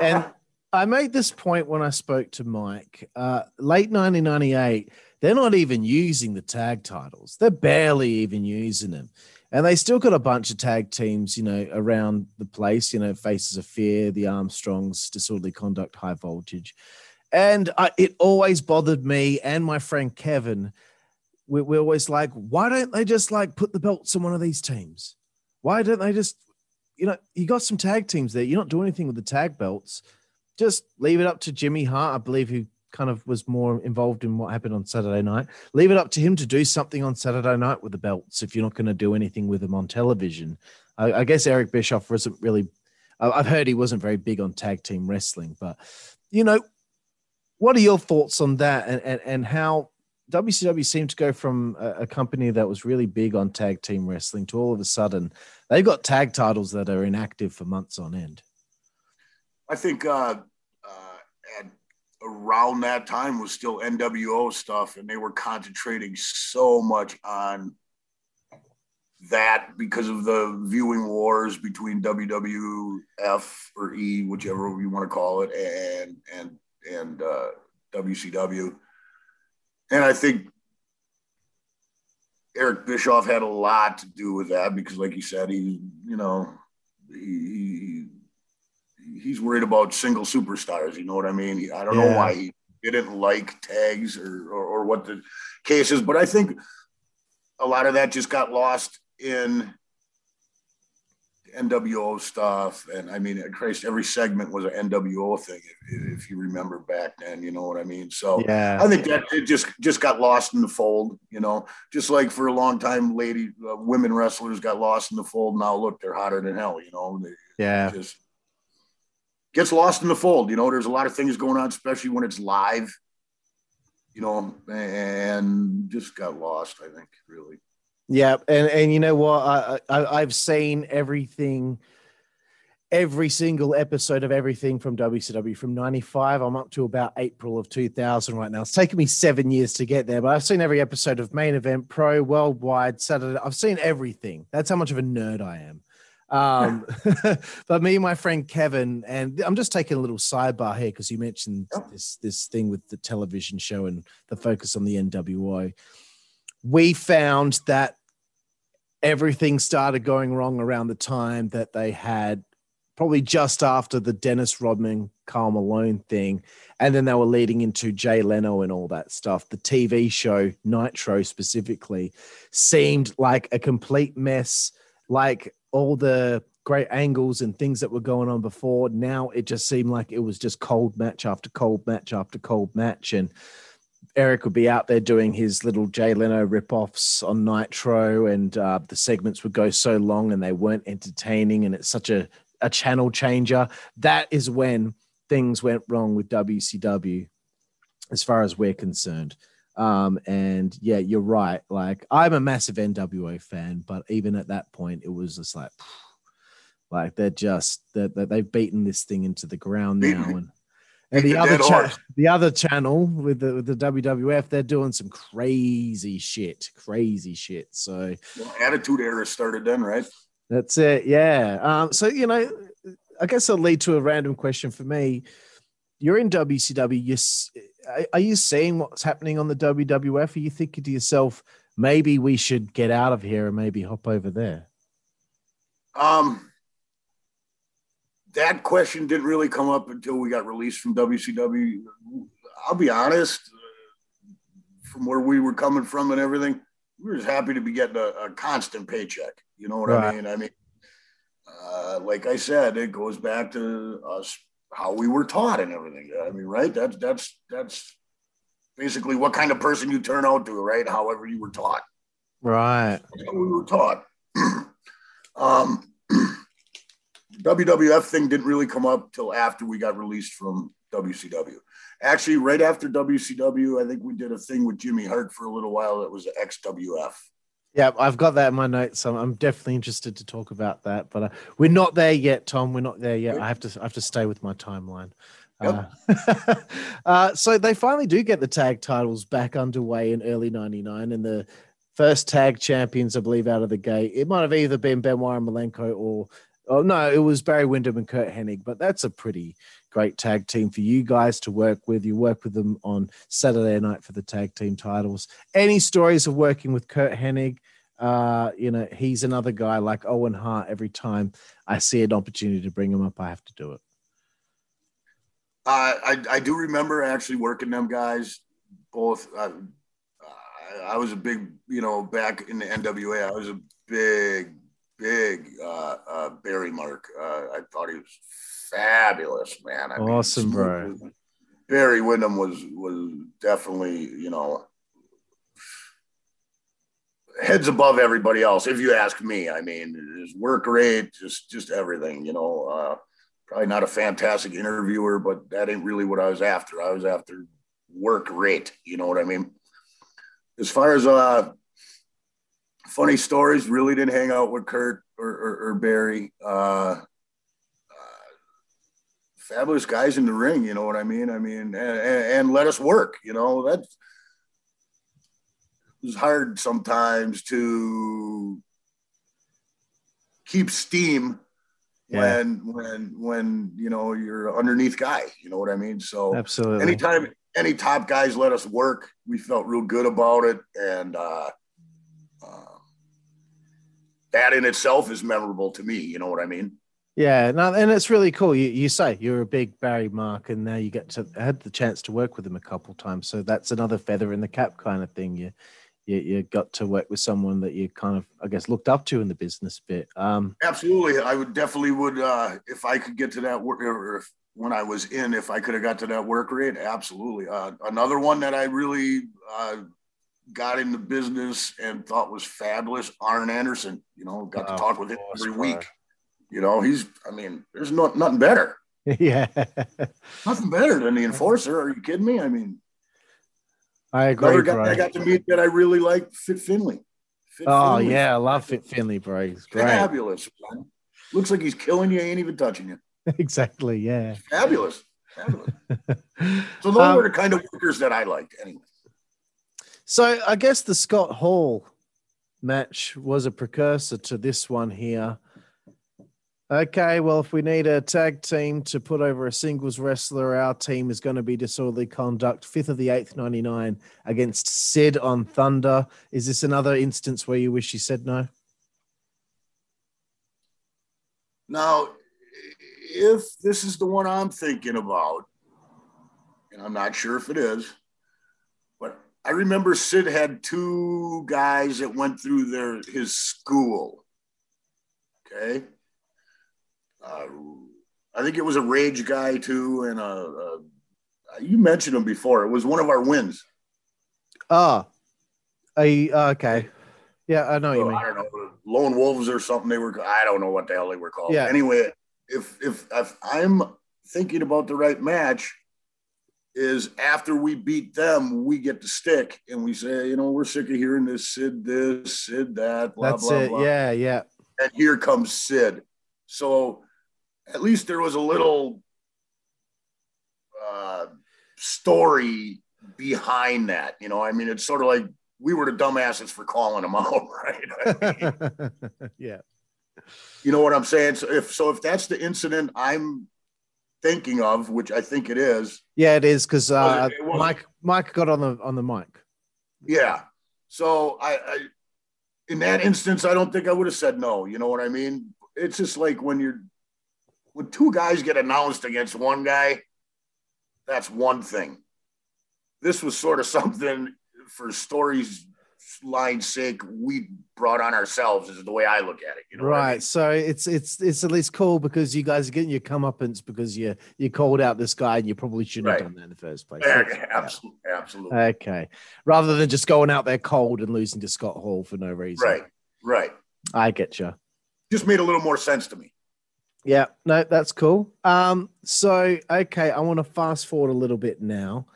and I made this point when I spoke to Mike. Uh, late 1998, they're not even using the tag titles. They're barely even using them. And they still got a bunch of tag teams, you know, around the place, you know, Faces of Fear, the Armstrongs, Disorderly Conduct, High Voltage. And I, it always bothered me and my friend Kevin. We, we're always like, why don't they just like put the belts on one of these teams? Why don't they just, you know, you got some tag teams there. You're not doing anything with the tag belts just leave it up to Jimmy Hart, I believe, who kind of was more involved in what happened on Saturday night. Leave it up to him to do something on Saturday night with the belts if you're not going to do anything with them on television. I, I guess Eric Bischoff wasn't really, I've heard he wasn't very big on tag team wrestling, but, you know, what are your thoughts on that and, and, and how WCW seemed to go from a, a company that was really big on tag team wrestling to all of a sudden they've got tag titles that are inactive for months on end? I think uh, uh, around that time was still NWO stuff, and they were concentrating so much on that because of the viewing wars between WWF or E, whichever you want to call it, and and and uh, WCW. And I think Eric Bischoff had a lot to do with that because, like you said, he, you know, he, he's worried about single superstars. You know what I mean? I don't know why he didn't like tags or, or or what the case is, but I think a lot of that just got lost in NWO stuff. And I mean, Christ, every segment was an NWO thing, if, if you remember back then. You know what I mean? So. Yeah. I think that it just just got lost in the fold, you know. Just like for a long time, lady uh, women wrestlers got lost in the fold. Now look, they're hotter than hell, you know. They Yeah. just gets lost in the fold. You know, there's a lot of things going on, especially when it's live. You know, and just got lost. I think really. Yeah, and and you know what? I, I I've seen everything, every single episode of everything from WCW from '95. I'm up to about April of 2000 right now. It's taken me seven years to get there, but I've seen every episode of Main Event, Pro, Worldwide, Saturday. I've seen everything. That's how much of a nerd I am. Um, but me and my friend Kevin, and I'm just taking a little sidebar here because you mentioned this this thing with the television show and the focus on the NWO we found that everything started going wrong around the time that they had probably just after the Dennis Rodman, Karl Malone thing. And then they were leading into Jay Leno and all that stuff. The TV show, Nitro specifically, seemed like a complete mess. Like all the great angles and things that were going on before, now it just seemed like it was just cold match after cold match after cold match. And Eric would be out there doing his little Jay Leno ripoffs on Nitro, and uh, the segments would go so long and they weren't entertaining, and it's such a, a channel changer. That is when things went wrong with WCW, as far as we're concerned. Um, and yeah, you're right. Like I'm a massive NWO fan, but even at that point, it was just like, like they're just that that they've beaten this thing into the ground now, and and the the other cha- the other channel with the with the WWF, they're doing some crazy shit, crazy shit. So Well, Attitude Era started then, right? that's it. Yeah. Um, so you know, I guess I'll lead to a random question for me. You're in WCW. you're are you seeing what's happening on the WWF? Are you thinking to yourself, maybe we should get out of here and maybe hop over there? Um, that question didn't really come up until we got released from WCW. I'll be honest, from where we were coming from and everything, we were just happy to be getting a, a constant paycheck. You know what I mean? I mean, uh, like I said, it goes back to us how we were taught and everything. I mean, right? That's that's that's basically what kind of person you turn out to, right? However you were taught Right. we were taught. um, WWF thing didn't really come up till after we got released from WCW. Actually, right after WCW, I think we did a thing with Jimmy Hart for a little while that was XWF. Yeah, I've got that in my notes. So I'm definitely interested to talk about that, but uh, we're not there yet, Tom. We're not there yet. I have to, I have to stay with my timeline. Uh, uh, so they finally do get the tag titles back underway in early '99, and the first tag champions, I believe, out of the gate. It might have either been Benoit and Malenko or, oh no, it was Barry Windham and Curt Hennig. But that's a pretty great tag team for you guys to work with. You work with them on Saturday night for the tag team titles. Any stories of working with Curt Hennig? Uh, you know, he's another guy like Owen Hart. Every time I see an opportunity to bring him up, I have to do it. Uh, I, I do remember actually working them guys both. Uh, I, I was a big, you know, back in the NWA, I was a big, big uh, uh, Barry Mark. Uh, I thought he was fabulous, man. I Awesome, bro. Barry Windham was was definitely, you know, heads above everybody else. If you ask me, I mean, his work rate, just just everything. You know, uh, probably not a fantastic interviewer, but that ain't really what I was after. I was after work rate. You know what I mean? As far as uh, funny stories, really didn't hang out with Curt or, or, or Barry. Uh, fabulous guys in the ring. You know what I mean? I mean, and, and let us work. You know that was hard sometimes to keep steam Yeah. when when when you know you're underneath guy. You know what I mean? So Absolutely. anytime any top guys let us work, we felt real good about it, and uh, uh, that in itself is memorable to me. You know what I mean? Yeah, no, and it's really cool. You you say you're a big Barry Mark, and now you get to had the chance to work with him a couple times. So that's another feather in the cap kind of thing. You you, you got to work with someone that you kind of I guess looked up to in the business bit. Um, Absolutely, I would definitely would uh, if I could get to that work or if, when I was in, if I could have got to that work rate. Absolutely, uh, another one that I really uh, got in the business and thought was fabulous. Arn Anderson, you know, got to Oh, talk with him every week. You know, he's I mean, there's no, nothing better, yeah, nothing better than the enforcer. Are you kidding me? I mean, I agree, guy. I got to meet that I really liked, Fit Finlay. Fit oh Finlay. yeah, I love Fit Finlay, bro. He's great. fabulous. man. Looks like he's killing you, ain't even touching you. exactly. Yeah. Fabulous. Fabulous. So those Um, were the kind of workers that I liked anyway. So I guess the Scott Hall match was a precursor to this one here. Okay, well, if we need a tag team to put over a singles wrestler, our team is going to be disorderly conduct, fifth of the eighth, 99 against Sid on Thunder. Is this another instance where you wish you said no? Now, if this is the one I'm thinking about, and I'm not sure if it is, I remember Sid had two guys that went through their his school. Okay. Uh, I think it was a rage guy too, and a, a you mentioned him before. It was one of our wins. Ah, a, okay. Yeah, I know what you mean. I don't know, lone wolves or something. They were. I don't know what the hell they were called. Yeah. Anyway, if if if I'm thinking about the right match, is after we beat them, we get the stick and we say, you know, we're sick of hearing this Sid this Sid that. Blah That's blah it. blah. Yeah, yeah. And here comes Sid. So at least there was a little uh, story behind that. You know, I mean, it's sort of like we were the dumbasses for calling him out, right? I mean, yeah. you know what I'm saying? So if so, if that's the incident I'm thinking of, which I think it is, Yeah, it is because uh, Mike Mike got on the on the mic. yeah. So I, I, in that instance, I don't think I would have said no. You know what I mean? It's just like when you're when two guys get announced against one guy, that's one thing. This was sort of something for stories line's sake we brought on ourselves is the way I look at it. You know what I right. mean? So it's it's it's at least cool because you guys are getting your comeuppance because you you called out this guy and you probably shouldn't Right. have done that in the first place. Yeah, Yeah. absolutely, absolutely. Okay. Rather than just going out there cold and losing to Scott Hall for no reason. right, right. I get you. Just made a little more sense to me. Yeah, no, that's cool. Um, so okay, I want to fast forward a little bit now.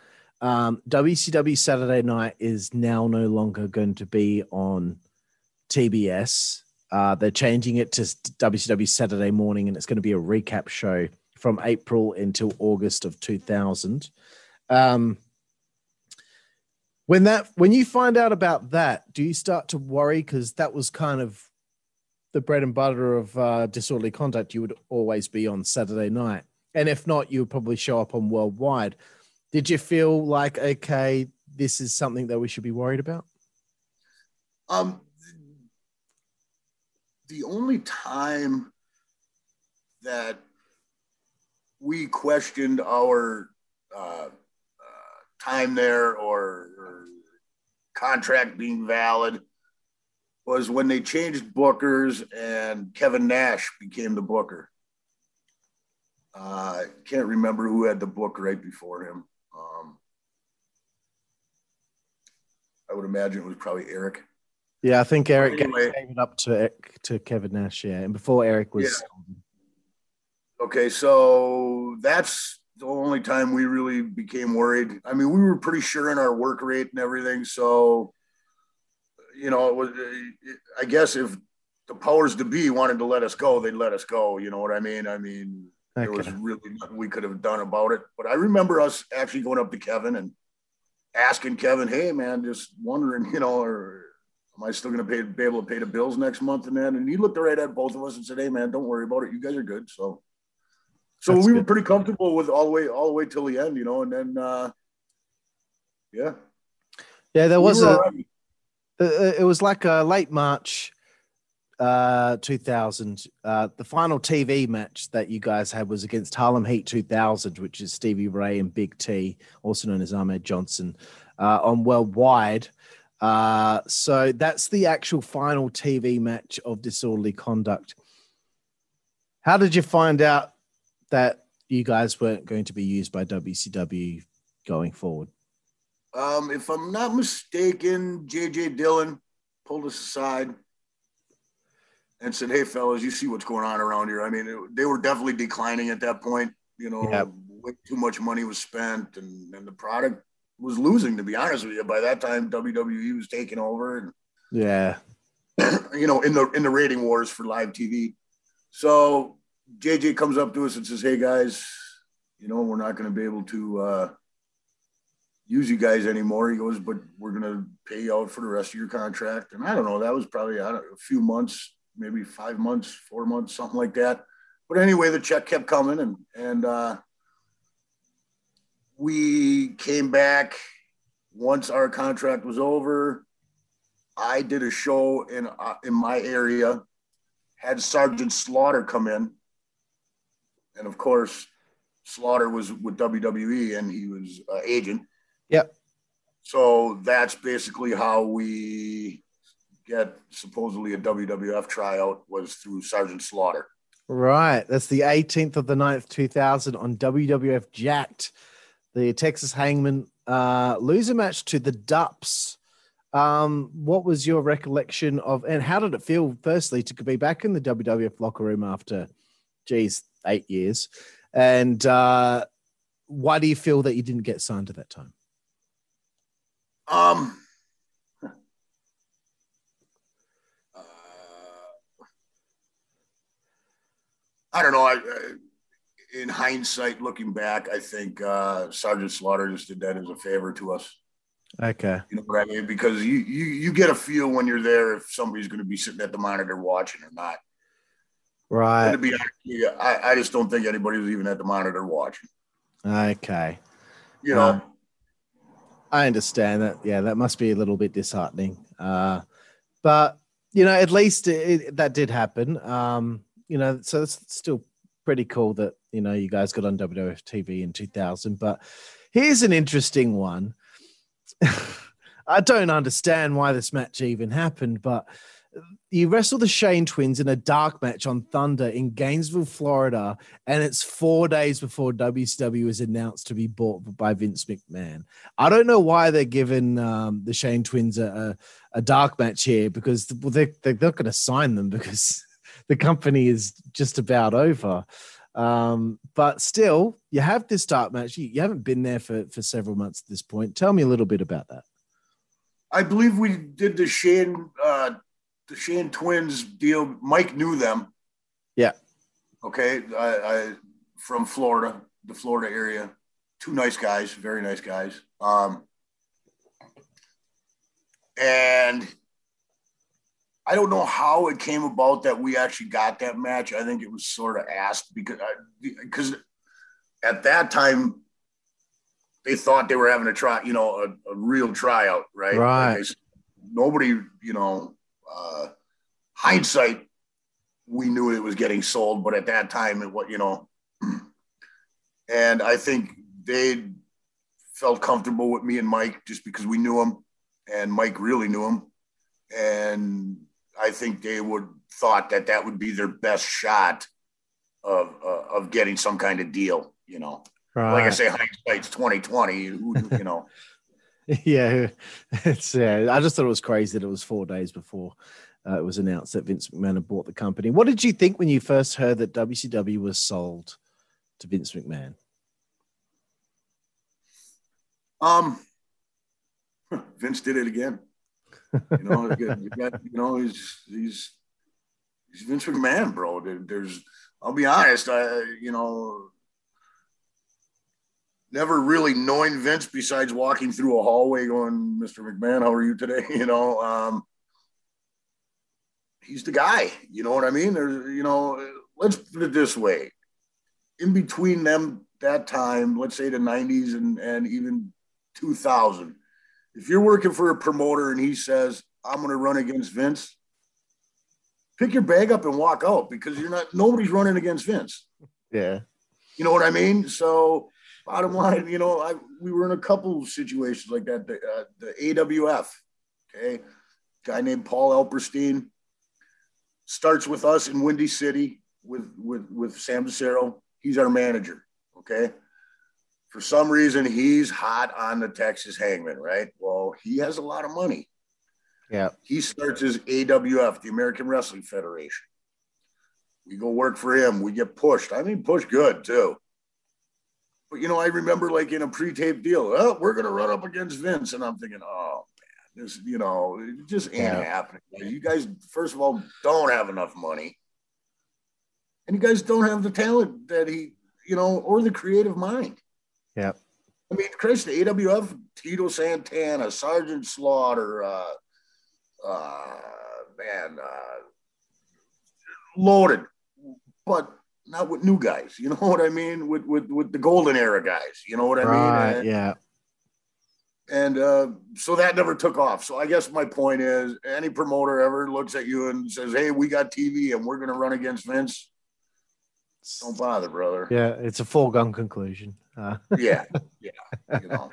Um, WCW Saturday Night is now no longer going to be on TBS. Uh, they're changing it to WCW Saturday Morning, and it's going to be a recap show from April until August of 2000. Um, when that when you find out about that, do you start to worry because that was kind of the bread and butter of uh, disorderly conduct, you would always be on Saturday night. And if not, you would probably show up on worldwide. Did you feel like, okay, this is something that we should be worried about? Um, the only time that we questioned our uh, uh, time there or, or contract being valid was when they changed bookers and Kevin Nash became the booker. Uh, I can't remember who had the book right before him. Um, I would imagine it was probably Eric. Yeah, I think Eric gave- Anyway. gave it up to to Kevin Nash. Yeah, and before Eric was, Okay, so that's the only time we really became worried. I mean, we were pretty sure in our work rate and everything. So, you know, it was. I guess if the powers to be wanted to let us go, they'd let us go. You know what I mean? I mean, there was really nothing we could have done about it. But I remember us actually going up to Kevin and asking Kevin, "Hey, man, just wondering, you know, or am I still going to be able to pay the bills next month?" And then, and he looked right at both of us and said, "Hey, man, don't worry about it. You guys are good." So, so That's we were pretty comfortable with all the way, all the way till the end, you know. And then, uh, yeah, yeah, there was were a, right. uh, it was like a late March uh, 2000, uh, the final TV match that you guys had was against Harlem Heat 2000, which is Stevie Ray and Big T, also known as Ahmed Johnson, uh, on Worldwide. Uh, so that's the actual final TV match of Disorderly Conduct. How did you find out that you guys weren't going to be used by WCW going forward? Um, if I'm not mistaken, JJ Dillon pulled us aside and said, "Hey, fellas, you see what's going on around here? I mean, it, they were definitely declining at that point. You know, Yep. way too much money was spent, and and the product was losing. To be honest with you, by that time, WWE was taking over, and Yeah. you know, in the in the rating wars for live TV. So JJ comes up to us and says, "Hey guys, you know, we're not going to be able to uh, use you guys anymore." He goes, "But we're going to pay you out for the rest of your contract." And I don't know, that was probably I don't, a few months, maybe five months, four months, something like that. But anyway, the check kept coming, and and uh, we came back once our contract was over. I did a show in uh, in my area, had Sergeant Slaughter come in, and of course, Slaughter was with WWE and he was uh, agent. Yep. So that's basically how we get supposedly a WWF tryout was through Sergeant Slaughter. Right. That's the 18th of the 9th, 2000 on WWF Jakked. The Texas Hangman uh, loser match to the Dupps. Um, what was your recollection of, and how did it feel, firstly, to be back in the WWF locker room after, geez, eight years? And uh, why do you feel that you didn't get signed at that time? Um. I don't know. I, I, in hindsight, looking back, I think uh, Sergeant Slaughter just did that as a favor to us. Okay. You know what I mean? Because you you you get a feel when you're there if somebody's going to be sitting at the monitor watching or not. And Right. to be honest, I, I just don't think anybody was even at the monitor watching. Okay. You know, Um, I understand that. Yeah, that must be a little bit disheartening. Uh, but you know, at least it, it- that did happen. Um, you know, so it's still pretty cool that you know you guys got on WWF TV in 2000. But here's an interesting one. I don't understand why this match even happened, but you wrestle the Shane twins in a dark match on Thunder in Gainesville, Florida, and it's four days before WCW is announced to be bought by Vince McMahon. I don't know why they're giving um, the Shane twins a, a, a dark match here because well, they, they're not going to sign them because the company is just about over. Um, but still, you have this dark match. You, you haven't been there for, for several months at this point. Tell me a little bit about that. I believe we did the Shane uh, the Shane twins deal. Mike knew them. Yeah. Okay. I, I from Florida, the Florida area. Two nice guys, very nice guys. Um, and I don't know how it came about that we actually got that match. I think it was sort of asked because because at that time they thought they were having a try, you know, a, a real tryout, right? Like Right. I nobody, you know, uh, hindsight, we knew it was getting sold, but at that time, it what you know, and I think they felt comfortable with me and Mike just because we knew him, and Mike really knew him, and I think they would thought that that would be their best shot of uh, of getting some kind of deal, you know. Right. Like I say, hindsight's twenty twenty. You know, yeah, it's yeah. I just thought it was crazy that it was four days before uh, it was announced that Vince McMahon had bought the company. What did you think when you first heard that WCW was sold to Vince McMahon? um, Vince did it again. You know, you got, you know, he's he's he's Vince McMahon, bro. There's, I'll be honest, I you know, never really knowing Vince besides walking through a hallway going, Mr. McMahon, how are you today? You know, um, he's the guy. You know what I mean? There's, you know, let's put it this way: in between them that time, let's say the '90s and and even 2000, if you're working for a promoter and he says, "I'm going to run against Vince," pick your bag up and walk out because you're not nobody's running against Vince. Yeah. You know what I mean? So bottom line, you know, I we were in a couple of situations like that. The, uh, the AWF, okay, guy named Paul Alperstein starts with us in Windy City with with with Sam DeCero. He's our manager. Okay. For some reason, he's hot on the Texas Hangman, right? Well, he has a lot of money. Yeah. He starts his AWF, the American Wrestling Federation. We go work for him. We get pushed. I mean, pushed good too. But you know, I remember like in a pre-tape deal, oh, we're gonna run up against Vince, and I'm thinking, oh man, this, you know, it just ain't Yeah. happening. You guys, first of all, don't have enough money, and you guys don't have the talent that he, you know, or the creative mind. Yeah. I mean, Chris, the AWF, Tito Santana, Sergeant Slaughter, uh, uh, man, uh, loaded, but not with new guys. You know what I mean? With with with the golden era guys. You know what I Right. mean? And, Yeah. and uh, so that never took off. So I guess my point is, any promoter ever looks at you and says, "Hey, we got TV and we're going to run against Vince." Don't bother, brother. Yeah. It's a foregone conclusion. Uh, Yeah, yeah. You know,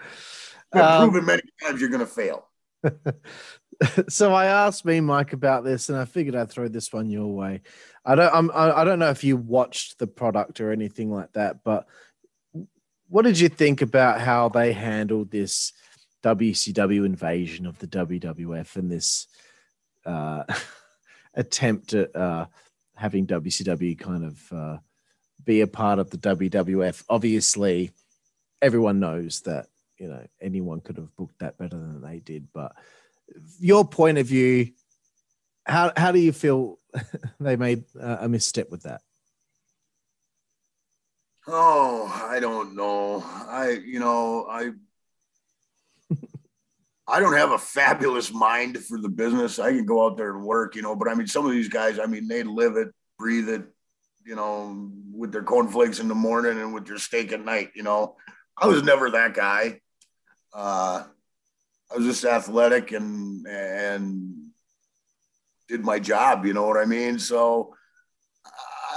Um, proven many times you're going to fail. so I asked me Mike about this, and I figured I'd throw this one your way. I don't, I'm, I I don't know if you watched the product or anything like that, but what did you think about how they handled this WCW invasion of the WWF and this uh, attempt at uh, having WCW kind of uh, be a part of the WWF? Obviously, everyone knows that you know anyone could have booked that better than they did, but your point of view, how how do you feel they made a misstep with that? Oh, I don't know. I, you know, I, I don't have a fabulous mind for the business. I can go out there and work, you know, but I mean, some of these guys, I mean, they live it, breathe it, you know, with their cornflakes in the morning and with their steak at night, you know. I was never that guy. Uh, I was just athletic and, and did my job, you know what I mean? So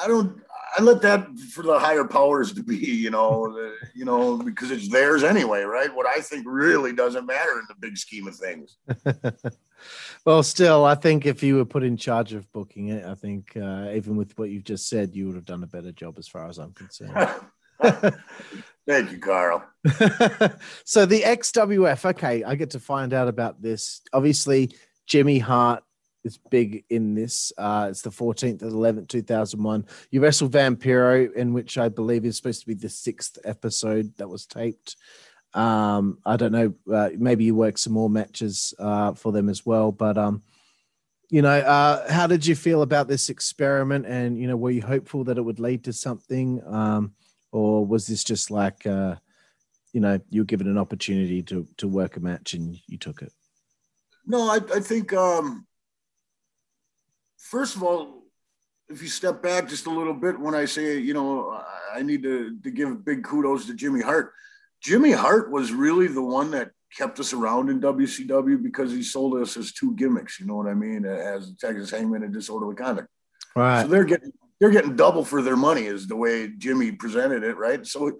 I don't, I let that for the higher powers to be, you know, you know, because it's theirs anyway, right? What I think really doesn't matter in the big scheme of things. well, still, I think if you were put in charge of booking it, I think uh, even with what you've just said, you would have done a better job as far as I'm concerned. Thank you, Carl. so the XWF, okay, I get to find out about this. Obviously, Jimmy Hart is big in this. Uh, it's the 14th of 11th, 2001. You wrestled Vampiro, in which I believe is supposed to be the sixth episode that was taped. Um, I don't know. Uh, maybe you work some more matches uh, for them as well, but um, you know, uh, how did you feel about this experiment? And you know, were you hopeful that it would lead to something? Um, or was this just like uh, you know you were given an opportunity to to work a match and you took it No, I, I think, um, first of all, if you step back just a little bit, when I say, you know, I- I need to, to give big kudos to Jimmy Hart. Jimmy Hart was really the one that kept us around in WCW because he sold us as two gimmicks. You know what I mean? As Texas Hangman and Disorderly Conduct. right So they're getting they're getting double for their money, is the way Jimmy presented it, right? So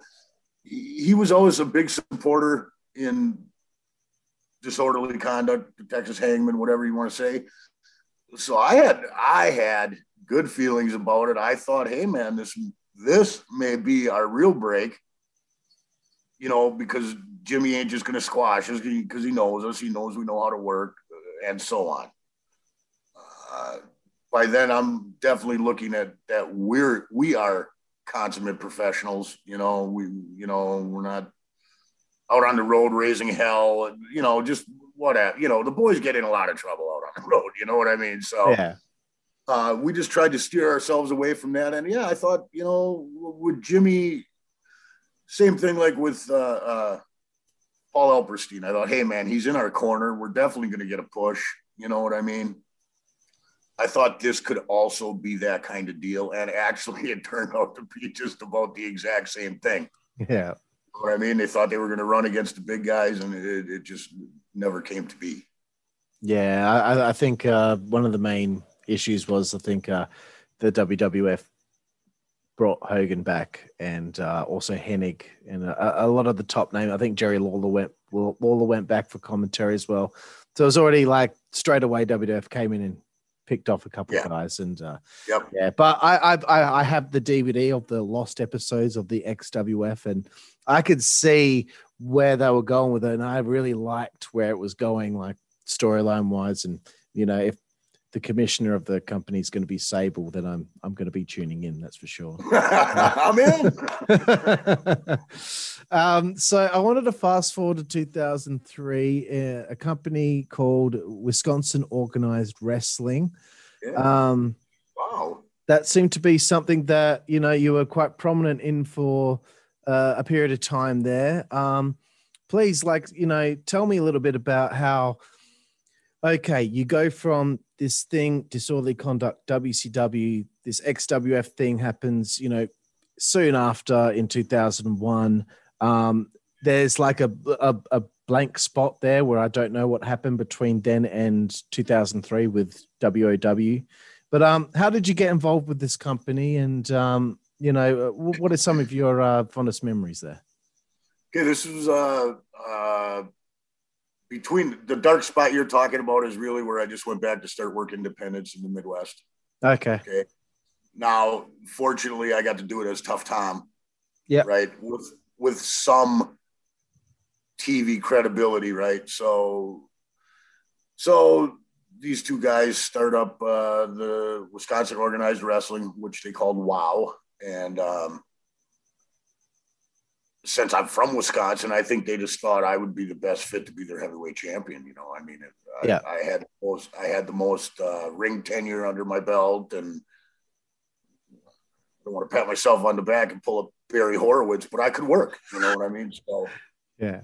he he was always a big supporter in disorderly conduct, the Texas Hangman, whatever you want to say. So I had I had good feelings about it. I thought, hey man, this this may be our real break. You know, because Jimmy ain't just going to squash us because he knows us. He knows we know how to work, uh, and so on. Uh, by then I'm definitely looking at that we're we are consummate professionals. You know, we you know we're not out on the road raising hell. You know, just whatever. You know, the boys get in a lot of trouble out on the road. You know what I mean? So yeah uh, we just tried to steer ourselves away from that. And yeah, I thought you know with Jimmy, same thing like with uh, uh, Paul Alperstein. I thought, hey man, he's in our corner. We're definitely going to get a push. You know what I mean? I thought this could also be that kind of deal, and actually, it turned out to be just about the exact same thing. yeah You know what I mean? They thought they were going to run against the big guys, and it, it just never came to be. yeah i, I think uh, one of the main issues was I think uh, the WWF brought Hogan back and uh, also Hennig and a, a lot of the top name. I think Jerry Lawler went Lawler went back for commentary as well. So it was already like straight away WWF came in and picked off a couple Yeah. of guys and uh, Yep. yeah. But I, I I I have the DVD of the lost episodes of the XWF and I could see where they were going with it and I really liked where it was going like storyline wise and you know if the commissioner of the company is going to be Sable, then I'm I'm going to be tuning in. That's for sure. I'm in. um, so I wanted to fast forward to 2003. Uh, a company called Wisconsin Organized Wrestling. Yeah. Um, Wow. that seemed to be something that you know you were quite prominent in for uh, a period of time there. Um, please, like you know, tell me a little bit about how. Okay, you go from this thing, disorderly conduct, WCW. This XWF thing happens, you know, soon after in 2001. Um, there's like a, a a blank spot there where I don't know what happened between then and 2003 with WOW. But um, how did you get involved with this company? And um, you know, uh, what are some of your uh, fondest memories there? Okay, this was uh uh between the dark spot you're talking about is really where I just went back to start work independence in the Midwest. Okay. Okay. Now, fortunately, I got to do it as Tough Tom. Yeah. Right. With with some TV credibility, right? So so these two guys start up uh, the Wisconsin Organized Wrestling, which they called WOW, and um, since I'm from Wisconsin, I think they just thought I would be the best fit to be their heavyweight champion. You know, I mean, I, Yeah. I had the most, I had the most uh, ring tenure under my belt, and I don't want to pat myself on the back and pull up Barry Horowitz, but I could work. You know what I mean? So, Yeah.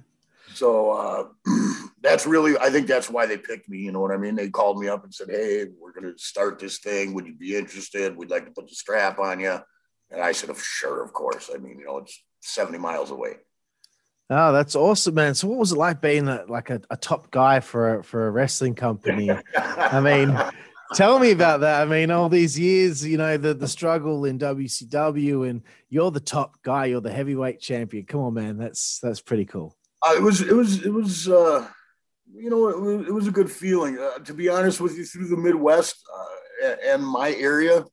so uh, that's really, I think that's why they picked me. You know what I mean? They called me up and said, "Hey, we're going to start this thing. Would you be interested? We'd like to put the strap on you." And I said, "Sure, of course." I mean, you know, it's seventy miles away. Oh, that's awesome, man. So, what was it like being a, like a, a top guy for a, for a wrestling company? I mean, tell me about that. I mean, all these years, you know, the the struggle in WCW, and you're the top guy. You're the heavyweight champion. Come on, man. That's that's pretty cool. Uh, it was it was it was uh, you know it was, it was a good feeling uh, to be honest with you through the Midwest uh, and my area.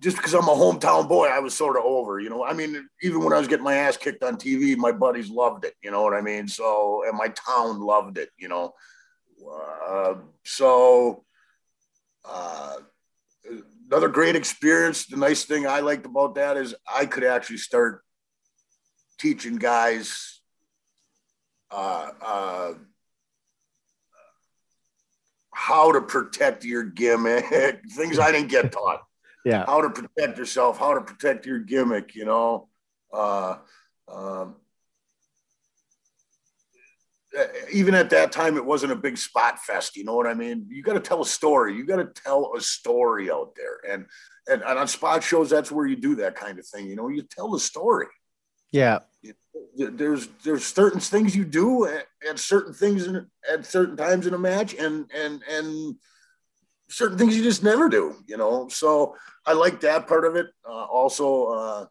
Just because I'm a hometown boy, I was sort of over. You know, I mean, even when I was getting my ass kicked on TV, my buddies loved it. You know what I mean? So, and my town loved it. You know, uh, so uh, another great experience. The nice thing I liked about that is I could actually start teaching guys uh, uh, how to protect your gimmick, things I didn't get taught, Yeah. how to protect yourself, how to protect your gimmick, you know. Uh, um, uh, even at that time, it wasn't a big spot fest. You know what I mean? You got to tell a story. You got to tell a story out there, and, and and on spot shows, that's where you do that kind of thing. You know, you tell the story Yeah. there's there's certain things you do at, at certain things in, at certain times in a match and and and certain things you just never do you know? So i like that part of it. Uh, also uh,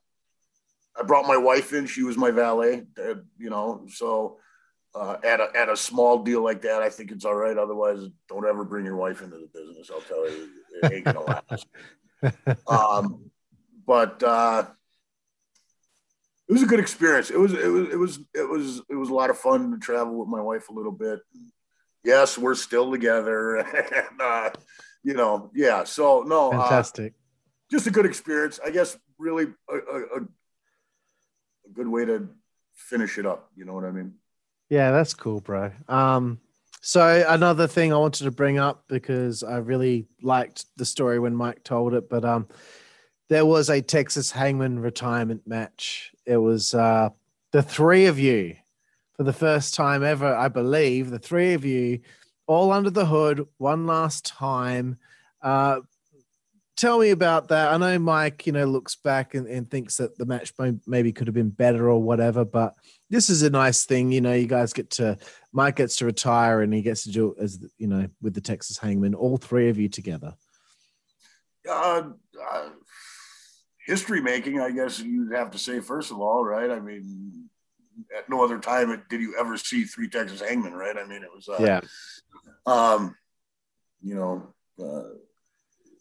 i brought my wife in. She was my valet uh, you know? So uh, at a at a small deal like that i think it's all right. Otherwise don't ever bring your wife into the business i'll tell you. It ain't gonna last. Um, but uh, it was a good experience. It was it was it was it was it was a lot of fun to travel with my wife a little bit. Yes, we're still together, and uh, you know, yeah. So no, uh, Fantastic. just a good experience. I guess really a, a a good way to finish it up. You know what I mean? Yeah, that's cool, bro. Um, so another thing I wanted to bring up because I really liked the story when Mike told it, but um, there was a Texas Hangman retirement match. It was uh, the three of you for the first time ever, I believe, the three of you all under the hood one last time. Uh, tell me about that. I know Mike, you know, looks back and, and thinks that the match may, maybe could have been better or whatever, but this is a nice thing. You know, you guys get to, Mike gets to retire and he gets to do it as, you know, with the Texas Hangman, all three of you together. Uh, uh, history making, I guess you'd have to say, first of all, right? I mean, at no other time did you ever see three Texas Hangmen, right? I mean, it was, uh, Yeah. um, you know, uh,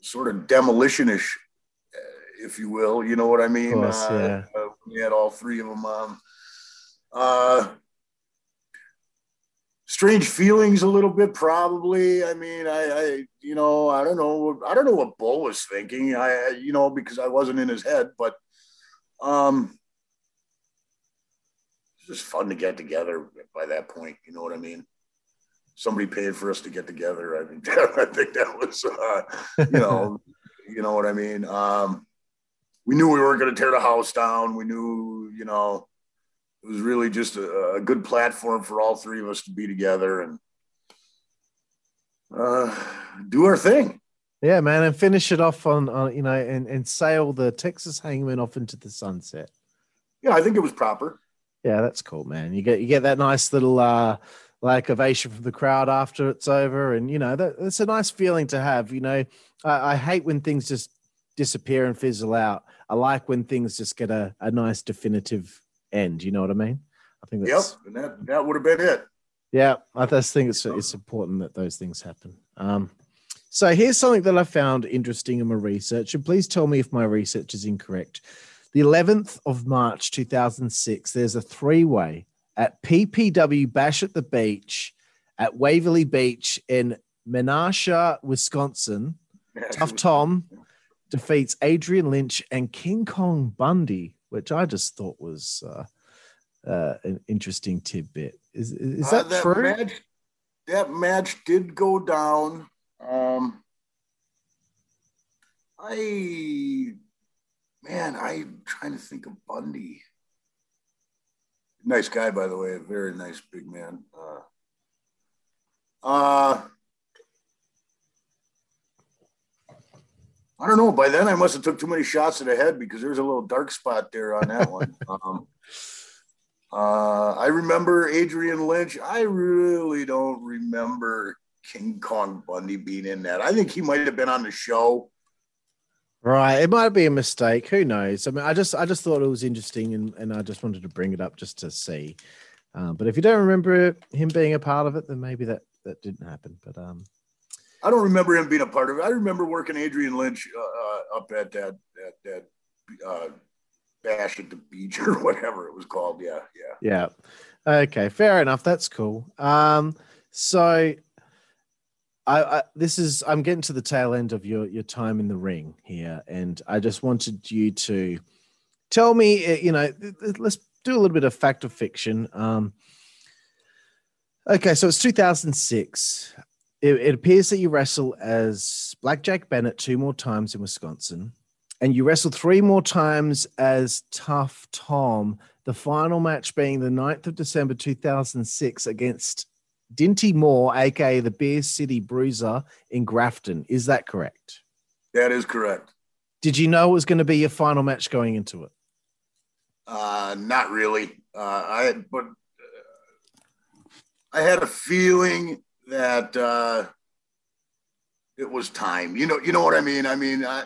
sort of demolitionish, uh, if you will. You know what I mean? course, uh, uh, we had all three of them. Um, uh, strange feelings a little bit, probably. I mean, I, I, you know, I don't know. I don't know what Bull was thinking. I, you know, because I wasn't in his head, but, um, just fun to get together by that point. You know what I mean? Somebody paid for us to get together. I mean, I think that was, uh, you know, you know what I mean. Um, we knew we weren't going to tear the house down. We knew, you know, it was really just a, a good platform for all three of us to be together and uh, do our thing. Yeah, man, and finish it off on, on you know, and, and sail the Texas Hangman off into the sunset. Yeah, I think it was proper. Yeah, that's cool, man. You get you get that nice little uh like ovation from the crowd after it's over, and you know that that's a nice feeling to have. You know, I, I hate when things just disappear and fizzle out. I like when things just get a, a nice definitive end. You know what I mean? I think Yep, and that that would have been it. yeah. I just think it's it's important that those things happen. Um, so here's something that I found interesting in my research, and please tell me if my research is incorrect. The 11th of March 2006, there's a three way at PPW Bash at the Beach at Waverly Beach in Menasha, Wisconsin. Tough Tom defeats Adrian Lynch and King Kong Bundy, which I just thought was uh, uh, an interesting tidbit. Is, is Uh, that, true? Match, that match did go down. Um, I, man, I'm trying to think of Bundy. Nice guy, by the way. A very nice big man. Uh, uh, I don't know. By then, I must have took too many shots to the head because there's a little dark spot there on that one. Um, uh, I remember Adrian Lynch. I really don't remember King Kong Bundy being in that. I think he might have been on the show. Right, it might be a mistake. Who knows? I mean, I just I just thought it was interesting, and, and I just wanted to bring it up just to see. Uh, but if you don't remember him being a part of it, then maybe that that didn't happen. But um, I don't remember him being a part of it. I remember working Adrian Lynch uh, uh, up at that that that uh, bash at the beach or whatever it was called. Yeah, yeah. yeah, okay, fair enough. That's cool. Um, so I, I this is I'm getting to the tail end of your your time in the ring here, and I just wanted you to tell me, uh, you know, let's do a little bit of fact or fiction. Um, okay, so it's 2006. It, it appears that you wrestle as Blackjack Bennett two more times in Wisconsin, and you wrestle three more times as Tough Tom. The final match being the 9th of December 2006 against Dinty Moore, aka the Beer City Bruiser in Grafton. Is that correct? That is correct. Did you know it was going to be your final match going into it? Uh, not really. Uh, I but uh, I had a feeling that uh, it was time. You know, you know what I mean. I mean, I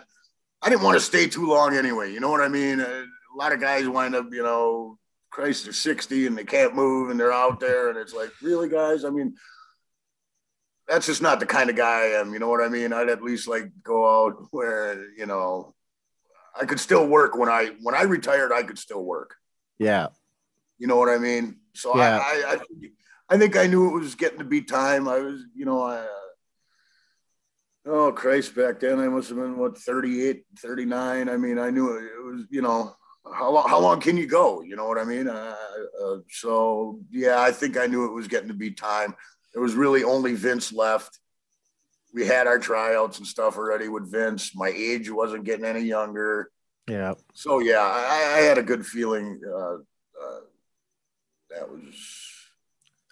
I didn't want to stay too long anyway. You know what I mean. Uh, a lot of guys wind up, you know, Christ, they're sixty and they can't move and they're out there, and it's like, really, guys. I mean. That's just not the kind of guy I am. You know what I mean? I'd at least like go out where, you know, I could still work when I when I retired. I could still work. Yeah. You know what I mean? So Yeah. I, I, I, I think I knew it was getting to be time. I was, you know, I, uh, oh Christ, back then I must have been what 38, 39. I mean, I knew it, it was, you know, how long, how long can you go? You know what I mean? Uh, uh, so yeah, I think I knew it was getting to be time. There was really only Vince left. We had our tryouts and stuff already with Vince. My age wasn't getting any younger Yeah. so yeah, I, I had a good feeling. Uh, uh, that was.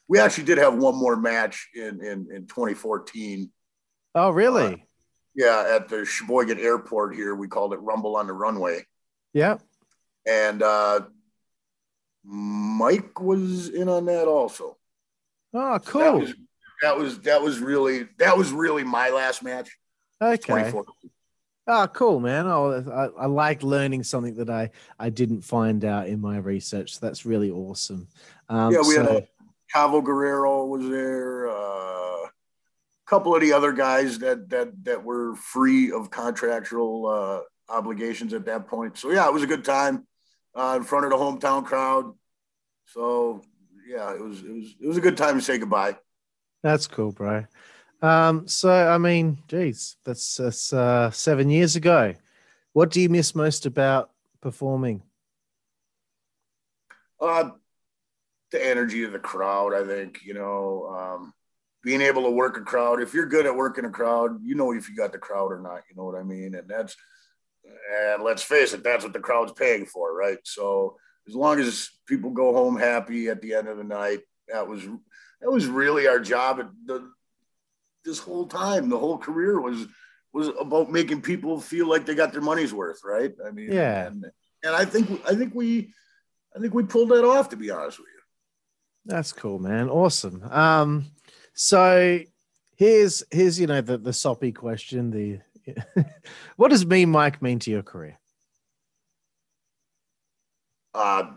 We actually did have one more match in in in 2014. Oh, really? Yeah, at the Sheboygan Airport here, we called it Rumble on the Runway, Yeah. And uh, Mike was in on that also. Oh, That cool. was, that was that was really that was really my last match. Okay. 24. Oh, cool, man. Oh, I, I like learning something that I, I didn't find out in my research. So That's really awesome. Um, Yeah, we had a Chavo Guerrero was there. Uh, a couple of the other guys that that that were free of contractual uh, obligations at that point. So yeah, it was a good time uh, in front of the hometown crowd. So yeah, it was it was it was a good time to say goodbye. That's cool, bro. Um, so I mean, geez, that's that's uh, seven years ago. What do you miss most about performing? Uh, the energy of the crowd, I think, you know, um, being able to work a crowd. If you're good at working a crowd, you know if you got the crowd or not. You know what I mean? And that's, and let's face it, that's what the crowd's paying for, right? So as long as people go home happy at the end of the night, that was that was really our job. The, this whole time, the whole career was was about making people feel like they got their money's worth, right? I mean, Yeah. and, and I think I think we I think we pulled that off. To be honest with you. That's cool, man. Awesome. Um, so here's here's you know the the soppy question. The what does me Mike mean to your career? Uh,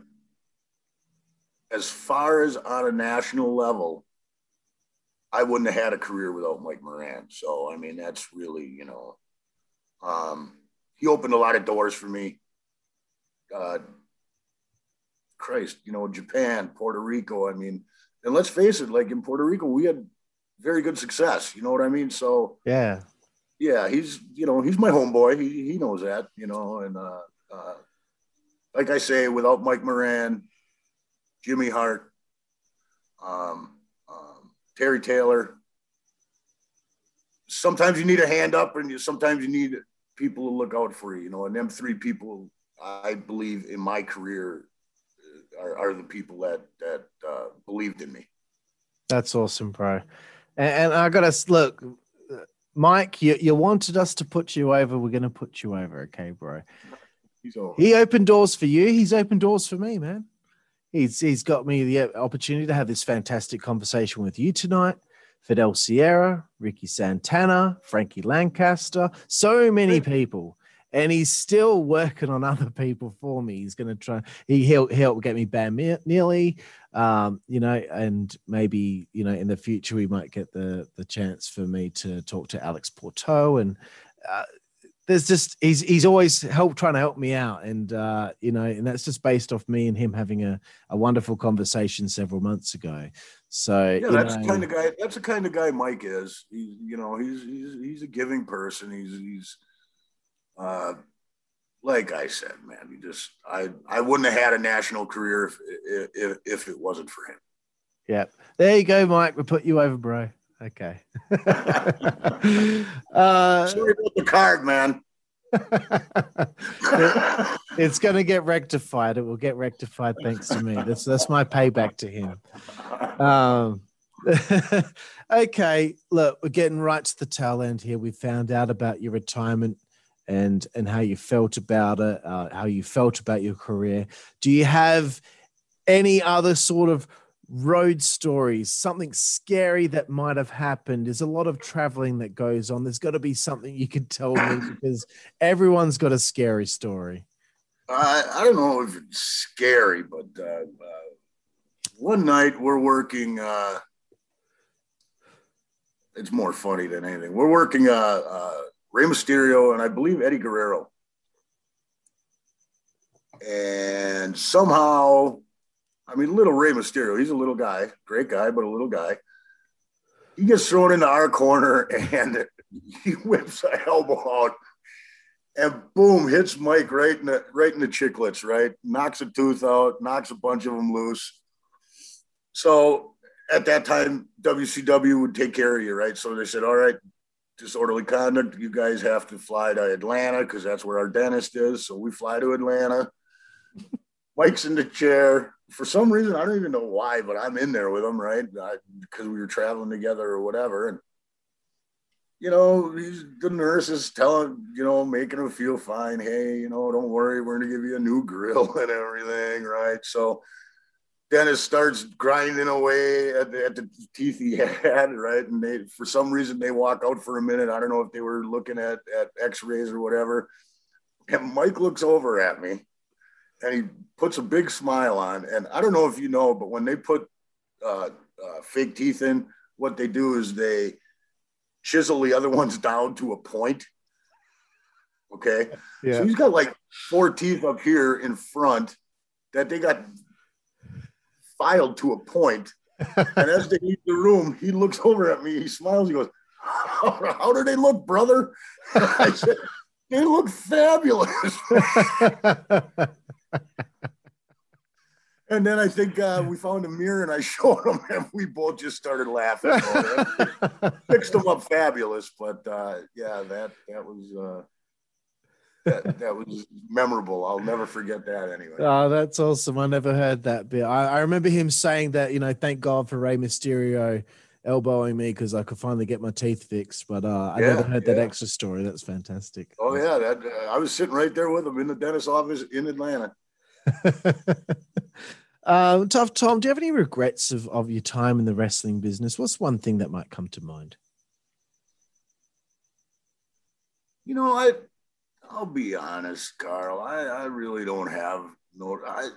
as far as on a national level, I wouldn't have had a career without Mike Moran. So, I mean, that's really, you know, um, he opened a lot of doors for me. Uh, Christ, you know, Japan, Puerto Rico. I mean, and let's face it, like in Puerto Rico, we had very good success. You know what I mean? So, Yeah. Yeah, he's you know he's my homeboy. He he knows that you know, and uh, uh, like I say, without Mike Moran, Jimmy Hart, um, um, Terry Taylor. Sometimes you need a hand up, and you sometimes you need people to look out for you. You know, and them three people, I believe, in my career, uh, are, are the people that that uh, believed in me. That's awesome, bro. And, I gotta look, Mike. You, you wanted us to put you over. We're gonna put you over, okay, bro. He's. He opened doors for you. He's opened doors for me, man. He's he's got me the opportunity to have this fantastic conversation with you tonight. Fidel Sierra, Ricky Santana, Frankie Lancaster, so many people. And he's still working on other people for me. He's going to try. He he'll help get me Ne- Neely, um, you know, and maybe you know in the future we might get the the chance for me to talk to Alex Porteau and uh, there's just he's he's always helped trying to help me out and uh you know and that's just based off me and him having a, a wonderful conversation several months ago so Yeah, that's know, the kind of guy. That's the kind of guy Mike is. He's, you know, he's he's he's a giving person. He's he's, uh, like I said, man. He just I I wouldn't have had a national career if if if it wasn't for him. yeah. There you go mike. We put you over bro. Okay. Uh Sorry about the card, man. it's going to get rectified. It will get rectified thanks to me. That's that's my payback to him. Um okay. Look we're getting right to the tail end here. We found out about your retirement and and how you felt about it uh, how you felt about your career do you have any other sort of road stories something scary that might have happened there's a lot of traveling that goes on there's got to be something you could tell me because everyone's got a scary story I, I don't know if it's scary, but uh, uh, one night we're working. Uh, it's more funny than anything. We're working uh, uh, Rey Mysterio and I believe Eddie Guerrero, and somehow, I mean, little Rey Mysterio. He's a little guy, great guy, but a little guy. He gets thrown into our corner and he whips a elbow out and boom, hits Mike right in the right in the chicklets, right? Knocks a tooth out, knocks a bunch of them loose. So at that time, WCW would take care of you, right? So they said, "All right, disorderly conduct. You guys have to fly to Atlanta because that's where our dentist is." So we fly to Atlanta. Mike's in the chair. For some reason, I don't even know why, but I'm in there with him, right? Because we were traveling together or whatever. And you know, the nurse is telling, you know, making him feel fine. Hey, you know, don't worry, we're gonna give you a new grill and everything, right? So Dennis starts grinding away at the, at the teeth he had, right? And they, for some reason, they walk out for a minute. I don't know if they were looking at at X-rays or whatever. And Mike looks over at me, and he puts a big smile on. And I don't know if you know, but when they put uh, uh, fake teeth in, what they do is they chisel the other ones down to a point. Okay. Yeah. So he's got like four teeth up here in front that they got filed to a point. and as they leave the room, he looks over at me, he smiles, he goes, How, how do they look, brother? I said, They look fabulous. and then I think uh, we found a mirror and I showed him, and we both just started laughing. Fixed them up fabulous, but uh, yeah, that that was uh, that, that was memorable. I'll never forget that anyway. Oh, that's awesome. I never heard that bit. I, I remember him saying that, you know, thank God for Rey Mysterio elbowing me because I could finally get my teeth fixed. But uh, I Yeah, never heard that extra story. That's fantastic. Oh yeah, that uh, I was sitting right there with him in the dentist office in Atlanta. um, tough Tom, do you have any regrets of, of your time in the wrestling business? What's one thing that might come to mind? You know, I I'll be honest, Carl. I, I really don't have no. I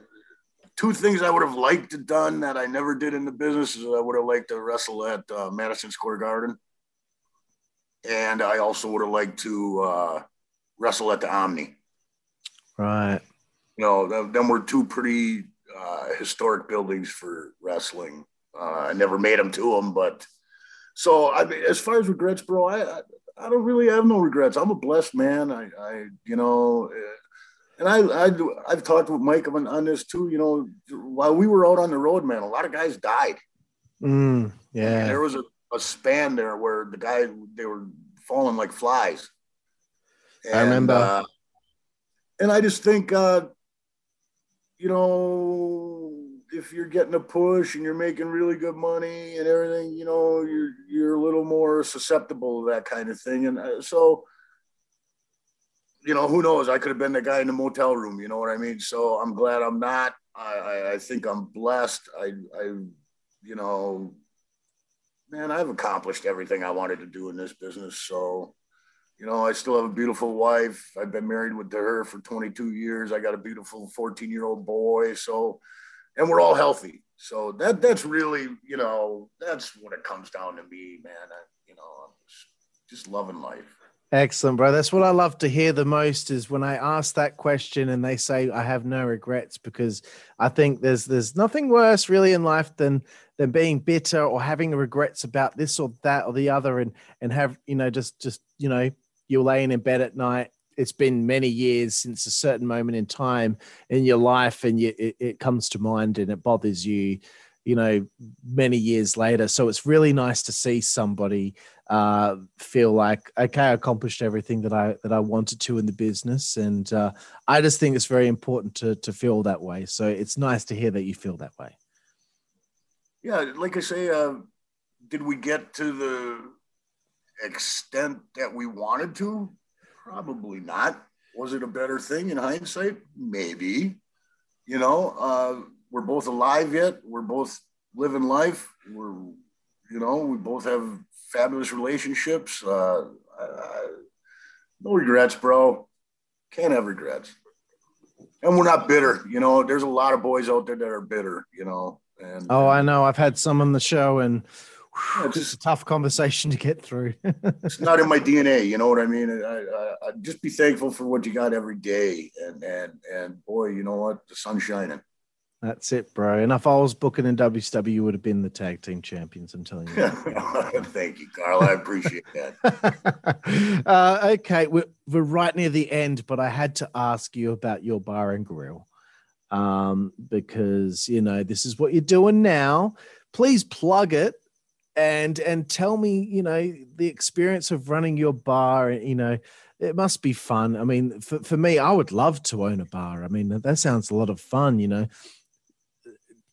two things I would have liked to done that I never did in the business is I would have liked to wrestle at uh, Madison Square Garden, and I also would have liked to uh, wrestle at the Omni. Right. You know, th- them were two pretty uh, historic buildings for wrestling. Uh, I never made them to them, but so I mean, as far as regrets, bro, I, I I don't really have no regrets. I'm a blessed man. I, I you know, uh, and I, I do, I've talked with Mike on, on this too. You know, while we were out on the road, man, a lot of guys died. Mm, And yeah. there was a, a span there where the guy they were falling like flies. I remember. uh, and I just think, uh, you know, if you're getting a push and you're making really good money and everything, you know, you're you're a little more susceptible to that kind of thing. And uh, so, you know, who knows? I could have been the guy in the motel room. You know what I mean? So I'm glad I'm not. I I, I think I'm blessed. I I you know, man, I've accomplished everything I wanted to do in this business. So, you know, I still have a beautiful wife. I've been married with her for 22 years. I got a beautiful 14 year old boy. So, and we're all healthy. So that that's really, you know, that's what it comes down to me, man. I, you know, I'm just, just loving life. Excellent, bro. That's what I love to hear the most is when I ask that question and they say I have no regrets because I think there's there's nothing worse really in life than than being bitter or having regrets about this or that or the other and and have you know just just you know you're laying in bed at night it's been many years since a certain moment in time in your life and you, it, it comes to mind and it bothers you you know many years later so it's really nice to see somebody uh, feel like okay, I accomplished everything that I that I wanted to in the business, and uh, I just think it's very important to to feel that way. So it's nice to hear that you feel that way. Yeah, like I say, uh, did we get to the extent that we wanted to? Probably not. Was it a better thing in hindsight? Maybe. You know, uh, we're both alive yet. We're both living life. We're, you know, we both have fabulous relationships. Uh, uh, no regrets, bro. Can't have regrets. And we're not bitter. You know, there's a lot of boys out there that are bitter. You know, and Oh, I know. I've had some on the show, and Yeah, whew, it's just- a tough conversation to get through. it's not in my DNA. You know what I mean? I, I, I just be thankful for what you got every day, and and and boy, you know what? The sun's shining. That's it, bro. And if I was booking in WCW, you would have been the tag team champions. I'm telling you. Thank you, Carl. I appreciate that. uh, okay, we're, we're right near the end, but I had to ask you about your bar and grill um, because you know this is what you're doing now. Please plug it and and tell me, you know, the experience of running your bar. You know, it must be fun. I mean, for, for me, I would love to own a bar. I mean, that sounds a lot of fun. You know,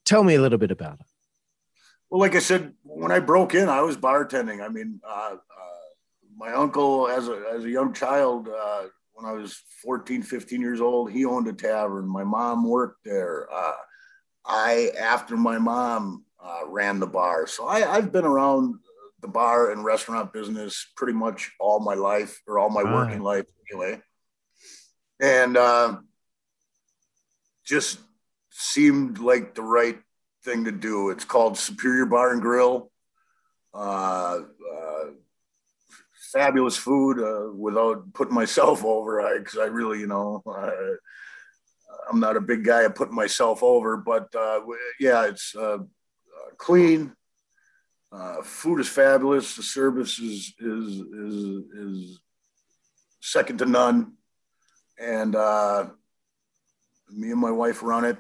tell me a little bit about it. Well, like I said, when I broke in, I was bartending. I mean, uh, uh, my uncle, as a as a young child, uh, when I was 14, 15 years old, he owned a tavern. My mom worked there. Uh, I, after my mom, uh, ran the bar. So I, I've been around the bar and restaurant business pretty much all my life or all my Right. working life anyway. And uh, just seemed like the right thing to do. It's called Superior Bar and Grill. Uh, uh, fabulous food uh, without putting myself over because I, really, you know, I'm not a big guy at putting myself over, but uh, yeah, it's uh, clean. Uh, food is fabulous. The service is is is is second to none, and uh, me and my wife run it.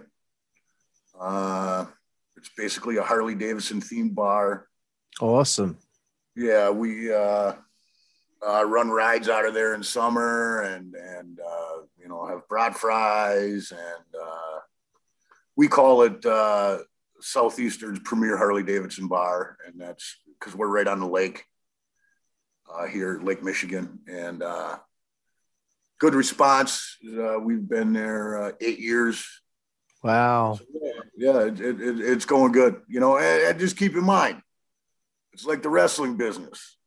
Uh, it's basically a Harley Davidson themed bar. Awesome. Yeah, we uh, uh, run rides out of there in summer, and and uh, you know have brat fries, and uh, we call it uh, Southeastern's premier Harley Davidson bar, and that's because we're right on the lake uh, here, Lake Michigan, and uh, good response. Uh, we've been there uh, eight years. Wow. Yeah, it, it, it, it's going good. You know, and, and just keep in mind, it's like the wrestling business.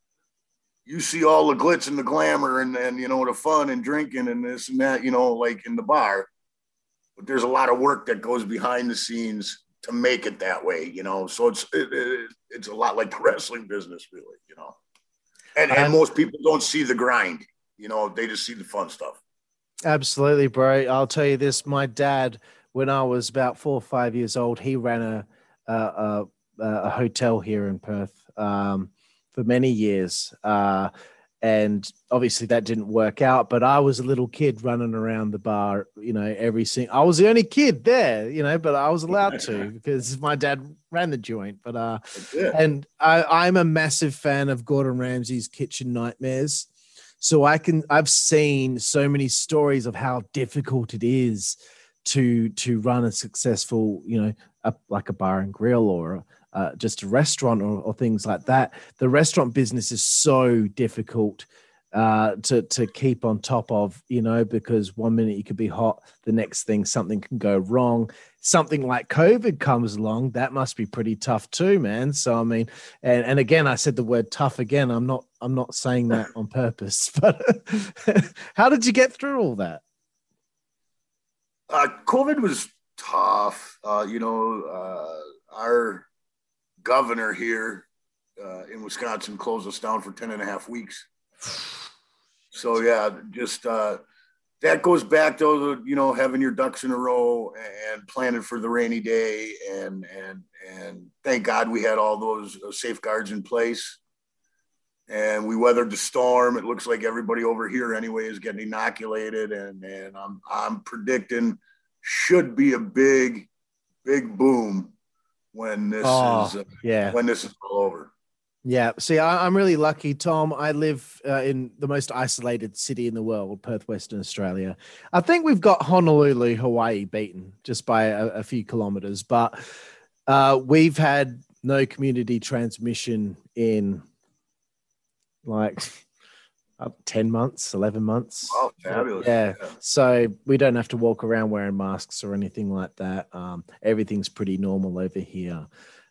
You see all the glitz and the glamour and, and you know the fun and drinking and this and that, you know, like in the bar. But there's a lot of work that goes behind the scenes to make it that way, you know. So it's it, it, it's a lot like the wrestling business, really, you know. And, and most people don't see the grind, you know. They just see the fun stuff. Absolutely, bro. I'll tell you this: my dad, when I was about four or five years old, he ran a a, a, a hotel here in Perth um, for many years, uh, and obviously that didn't work out. But I was a little kid running around the bar, you know, every single. I was the only kid there, you know, but I was allowed to because my dad ran the joint. But uh, and I, I'm a massive fan of Gordon Ramsay's Kitchen Nightmares. So I can I've seen so many stories of how difficult it is to to run a successful, you know, a, like a bar and grill or uh, just a restaurant or, or things like that. The restaurant business is so difficult uh, to to keep on top of, you know, because one minute you could be hot, the next thing something can go wrong. Something like COVID comes along, that must be pretty tough too, man. So I mean, and, and again, I said the word tough again. I'm not I'm not saying that on purpose, but how did you get through all that? Uh, COVID was tough. Uh, you know, uh, our governor here uh, in Wisconsin closed us down for 10 and a half weeks. So, yeah, just uh, that goes back to, you know, having your ducks in a row and planning for the rainy day. And, and, and thank God we had all those uh, safeguards in place. And we weathered the storm. It looks like everybody over here anyway is getting inoculated, and and I'm I'm predicting should be a big, big boom when this Oh, is uh, Yeah. when this is all over. Yeah. See, I, I'm really lucky, Tom. I live uh, in the most isolated city in the world, Perth, Western Australia. I think we've got Honolulu, Hawaii beaten just by a, a few kilometers, but uh, we've had no community transmission in like 10 months, 11 months. Oh, fabulous! Yeah. So we don't have to walk around wearing masks or anything like that. Um, everything's pretty normal over here.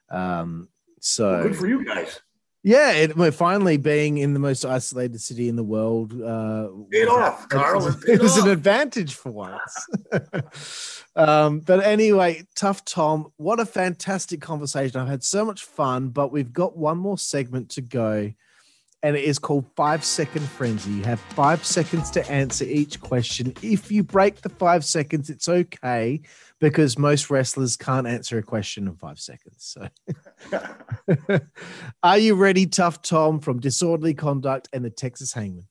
Um, so Well, good for you guys. yeah, it, we're finally being in the most isolated city in the world. Uh, Paid off, Carl. It it was an advantage for once. um, but anyway, tough Tom, what a fantastic conversation! I've had so much fun, but we've got one more segment to go, and it is called Five Second Frenzy. You have five seconds to answer each question. If you break the five seconds, it's okay because most wrestlers can't answer a question in five seconds. So. Are you ready, Tough Tom from Disorderly Conduct and the Texas Hangmen?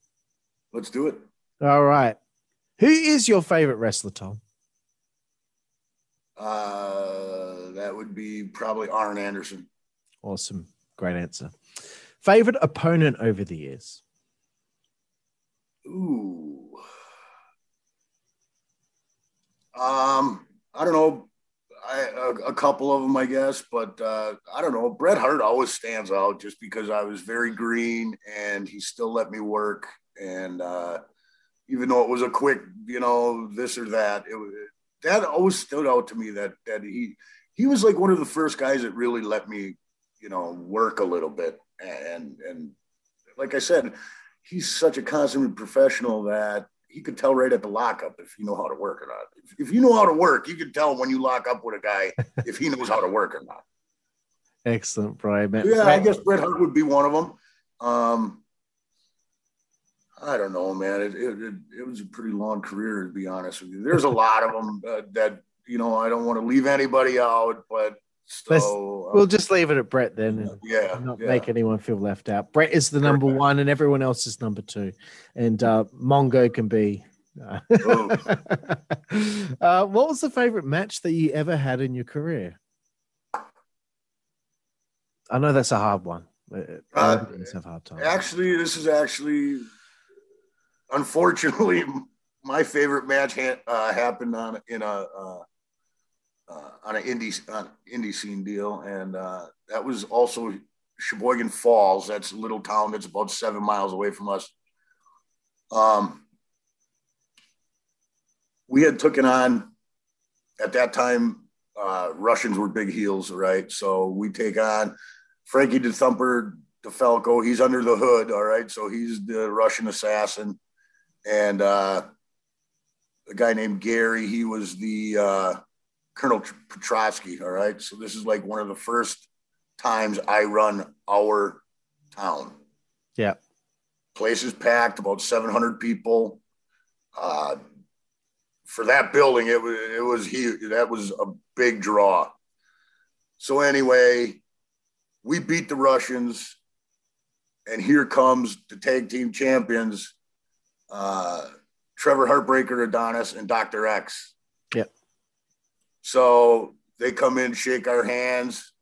Let's do it. All right. Who is your favorite wrestler, Tom? Uh, that would be probably Arn Anderson. Awesome. Great answer. Favorite opponent over the years? Ooh. Um, I don't know. I, a, a couple of them, I guess, but uh, I don't know. Bret Hart always stands out just because I was very green and he still let me work. And uh, even though it was a quick, you know, this or that, it that always stood out to me that that he he was like one of the first guys that really let me, you know, work a little bit. And and like I said, he's such a consummate professional that he could tell right at the lockup if you know how to work or not. If, if you know how to work, you can tell when you lock up with a guy if he knows how to work or not. Excellent, Brian. Yeah, I guess Bret Hart would be one of them. Um, I don't know, man. It, it, it, it was a pretty long career, to be honest with you. There's a lot of them uh, that, you know, I don't want to leave anybody out, but so, uh, We'll just leave it at Bret then. And yeah, not yeah. make anyone feel left out. Bret is the number Correct. one, and everyone else is number two. And uh, Mongo can be. Uh, uh, what was the favorite match that you ever had in your career? I know that's a hard one. Uh, Uh, have hard time. Actually, this is actually, unfortunately, my favorite match ha- uh, happened on in a uh, on an indie on indie scene deal, and uh, that was also Sheboygan Falls. That's a little town that's about seven miles away from us. Um, we had taken on at that time. Uh, Russians were big heels, right? So we take on Frankie the Thumper DeFalco. He's under the hood, all right. So he's the Russian assassin, and uh, a guy named Gary. He was the uh, Colonel Petrovsky, all right. So this is like one of the first times I run our town. Yeah. Place is packed, about 700 people. Uh, for that building, it was it was huge. That was a big draw. So anyway, we beat the Russians, and here comes the tag team champions, uh, Trevor Heartbreaker Adonis and Dr. X. So they come in, shake our hands,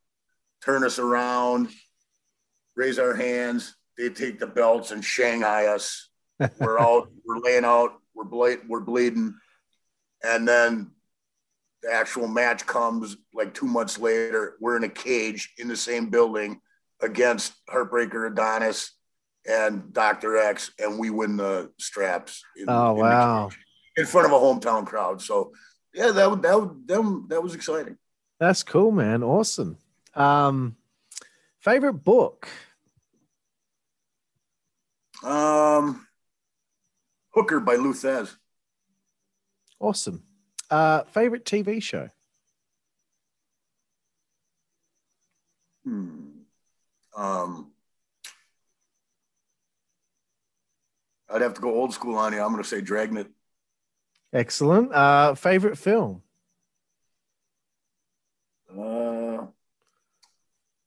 turn us around, raise our hands. They take the belts and Shanghai us. We're out, we're laying out, we're ble- we're bleeding, and then the actual match comes like two months later. We're in a cage in the same building against Heartbreaker Adonis and Dr. X, and we win the straps. in- Oh in the wow, in front of a hometown crowd. So yeah, that would that would them that was exciting. that's cool, man. Awesome. Um, favorite book? Um, Hooker by Lou Thesz. Awesome. Uh, favorite TV show? Hmm. Um, I'd have to go old school on you. I'm going to say Dragnet. Excellent. Uh, favorite film? Uh,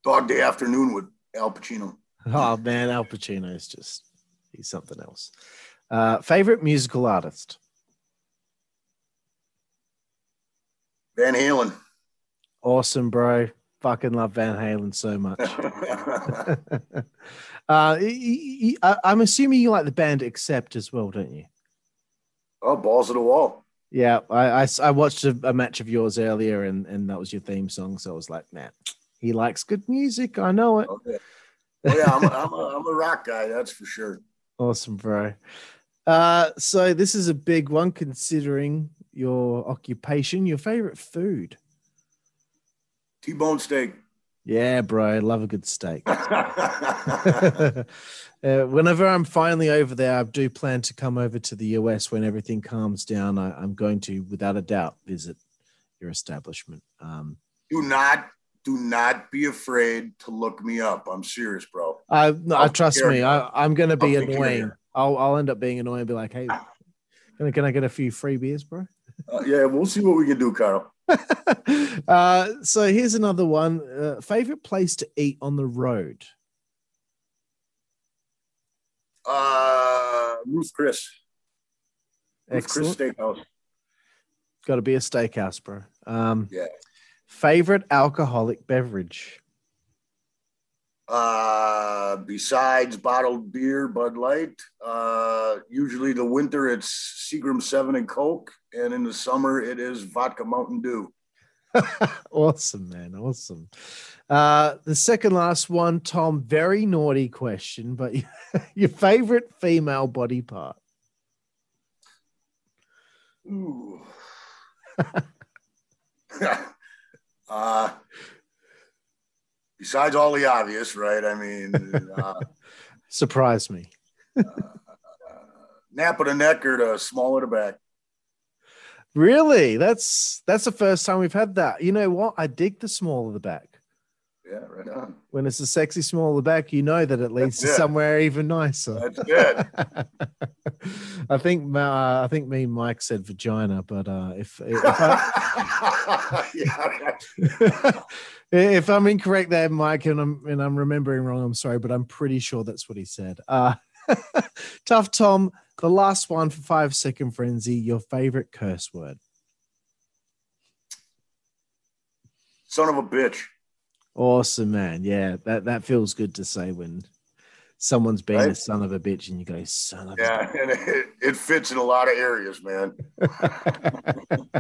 Dog Day Afternoon with Al Pacino. Oh man, Al Pacino is just he's something else. Uh, favorite musical artist? Van Halen. Awesome, bro. Fucking love Van Halen so much. uh, I'm assuming you like the band Accept as well, don't you? Oh, balls of the wall. Yeah, I I, I watched a, a match of yours earlier, and, and that was your theme song. So I was like, man, he likes good music. I know it. Okay. Oh, yeah, I'm a, I'm, a, I'm a rock guy. That's for sure. Awesome, bro. Uh, so this is a big one considering your occupation. Your favorite food? T-bone steak. Yeah, bro. Love a good steak. uh, whenever I'm finally over there, I do plan to come over to the US when everything calms down. I, I'm going to, without a doubt, visit your establishment. Um, do not, do not be afraid to look me up. I'm serious, bro. I, no, I trust care me. I, I'm going to be I'll take care of annoying. I'll, I'll end up being annoying and be like, hey, can I, can I get a few free beers, bro? Uh, yeah, we'll see what we can do, Carl. uh, so here's another one. Uh, favorite place to eat on the road? Uh, Ruth Chris. Ruth Chris Excellent. Steakhouse. Got to be a steakhouse, bro. Um, Yeah. favorite alcoholic beverage? Uh, besides bottled beer, Bud Light. Uh, usually the winter it's Seagram Seven and Coke, and in the summer it is vodka Mountain Dew. awesome, man. Awesome. Uh, the second last one, Tom, very naughty question, but your favorite female body part? Ooh. uh, besides all the obvious, right? I mean, uh, Surprise me. nap of the neck or the small of the back. Really? That's that's the first time we've had that. You know what? I dig the small of the back. Yeah, right on. When it's a sexy small of the back, you know that it leads to it. somewhere even nicer. That's good. I think uh, I think me and Mike said vagina, but uh, if if, I, if I'm incorrect there, Mike, and I'm and I'm remembering wrong, I'm sorry, but I'm pretty sure that's what he said. Uh, tough Tom, the last one for five second frenzy. Your favorite curse word? son of a bitch. Awesome, man. Yeah, that that feels good to say when someone's being a Right? son of a bitch and you go son of a Yeah, and it, it fits in a lot of areas, man.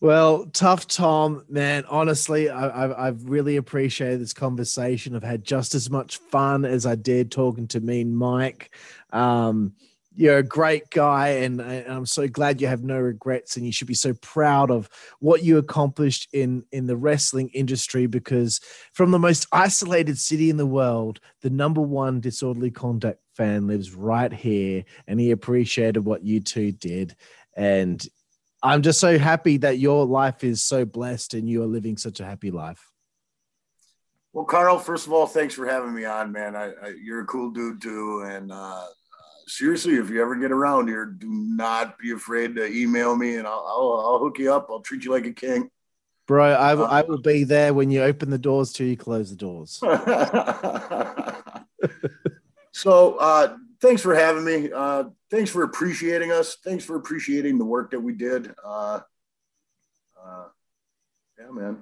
well, tough Tom, man. Honestly, I, I've, I've really appreciated this conversation. I've had just as much fun as I did talking to me and Mike. Um, you're a great guy, and, I- I'm so glad you have no regrets, and you should be so proud of what you accomplished in in the wrestling industry. Because from the most isolated city in the world, the number one disorderly conduct fan lives right here, and he appreciated what you two did. And I'm just so happy that your life is so blessed and you are living such a happy life. Well, Carl, first of all, thanks for having me on, man. I, I, you're a cool dude too, and uh, seriously, if you ever get around here, do not be afraid to email me, and I'll, I'll, I'll hook you up. I'll treat you like a king. Bro, I, I will be there when you open the doors till you close the doors. so, uh, thanks for having me. Uh, thanks for appreciating us. Thanks for appreciating the work that we did. Uh, uh, yeah, man.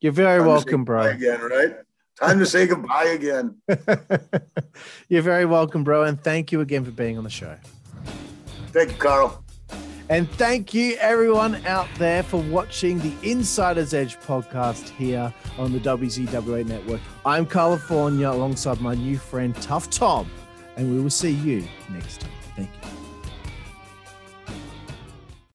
You're very Time to welcome, bro. Again, right? Time to say goodbye again. You're very welcome, bro. And thank you again for being on the show. Thank you, Carl. And thank you, everyone out there, for watching the Insider's Edge podcast here on the WZWA network. I'm California alongside my new friend, Tough Tom, and we will see you next time. Thank you.